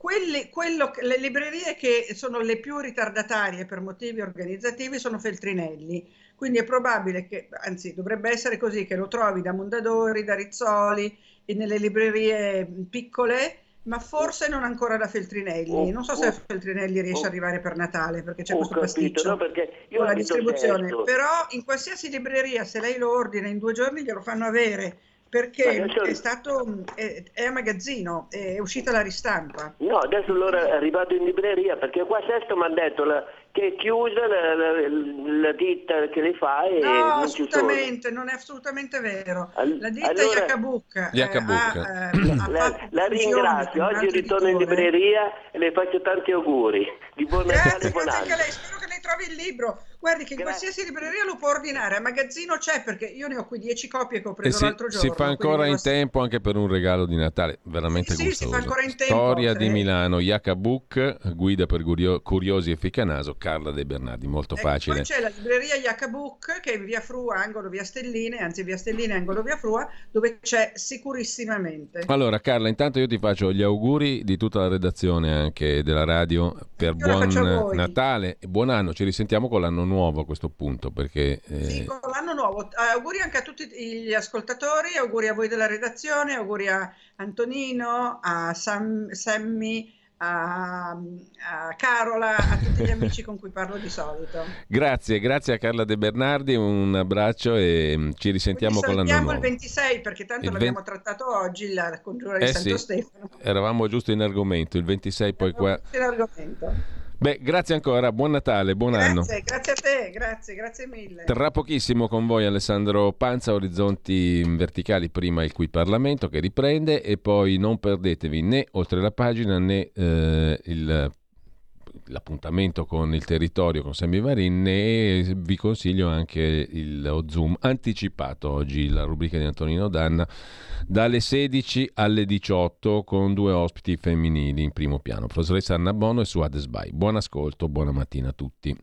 quelle, quello, le librerie che sono le più ritardatarie per motivi organizzativi sono Feltrinelli, quindi è probabile che, anzi dovrebbe essere così, che lo trovi da Mondadori, da Rizzoli nelle librerie piccole, ma forse non ancora da Feltrinelli. Oh, non so se oh, Feltrinelli riesce oh, ad arrivare per Natale perché c'è questo capito, pasticcio no, perché io con la distribuzione. Però in qualsiasi libreria, se lei lo ordina in due giorni, glielo fanno avere perché adesso... è stato è, è, a magazzino, è uscita la ristampa. No, adesso allora è arrivato in libreria perché qua Sesto mi ha detto la, che è chiusa la, la, la, ditta che le fa e no, non assolutamente, non è assolutamente vero. La ditta allora, Yacabuc, eh, ha, eh, la, la ringrazio, oggi ritorno in libreria e le faccio tanti auguri. Di buon Natale e buon anno. Spero che lei trovi il libro. Guardi che in Grazie. qualsiasi libreria lo può ordinare, a magazzino c'è perché io ne ho qui 10 copie che ho preso si, l'altro giorno. Si fa ancora in tempo anche per un regalo di Natale, veramente sì, gustoso. Sì, si fa ancora in tempo. Storia di Milano, Yacabuc, guida per curiosi e Ficcanaso, Carla De Bernardi, molto ecco, facile. Poi c'è la libreria Yacabuc che è in via Frua, angolo via Stelline, anzi via Stelline, angolo via Frua, dove c'è sicurissimamente. Allora Carla, intanto io ti faccio gli auguri di tutta la redazione anche della radio per Io buon Natale e buon anno, ci risentiamo con l'anno nuovo a questo punto perché... Eh... Sì, con l'anno nuovo. Auguri anche a tutti gli ascoltatori, auguri a voi della redazione, auguri a Antonino, a Sam, Sammy, a, a, Carola, a tutti gli amici con cui parlo di solito. Grazie, grazie a Carla De Bernardi, un abbraccio e mm, ci risentiamo con l'anno nuovo. il 26 perché tanto il l'abbiamo 20... trattato oggi, la congiura di eh Santo sì, Stefano. Eravamo giusto in argomento, il 26 poi qua... In argomento. Beh, grazie ancora, buon Natale, buon grazie, anno. Grazie a te, grazie, grazie mille. Tra pochissimo con voi Alessandro Panza, Orizzonti Verticali, prima il Qui Parlamento che riprende e poi non perdetevi né oltre la pagina né eh, il l'appuntamento con il territorio con Sammy Varin e vi consiglio anche il, lo Zoom anticipato oggi, la rubrica di Antonino Danna, dalle 16 alle 18 con due ospiti femminili in primo piano, professoressa Anna Bono e Suad Sbai. Buon ascolto, buona mattina a tutti.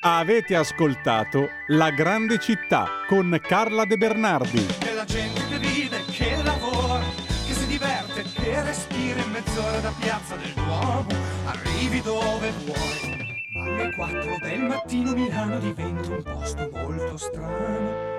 Avete ascoltato La grande città con Carla De Bernardi. Che la gente che vive, che lavora, che si diverte, che respira in mezz'ora da piazza del Duomo arrivi dove vuoi. Ma alle 4 del mattino Milano diventa un posto molto strano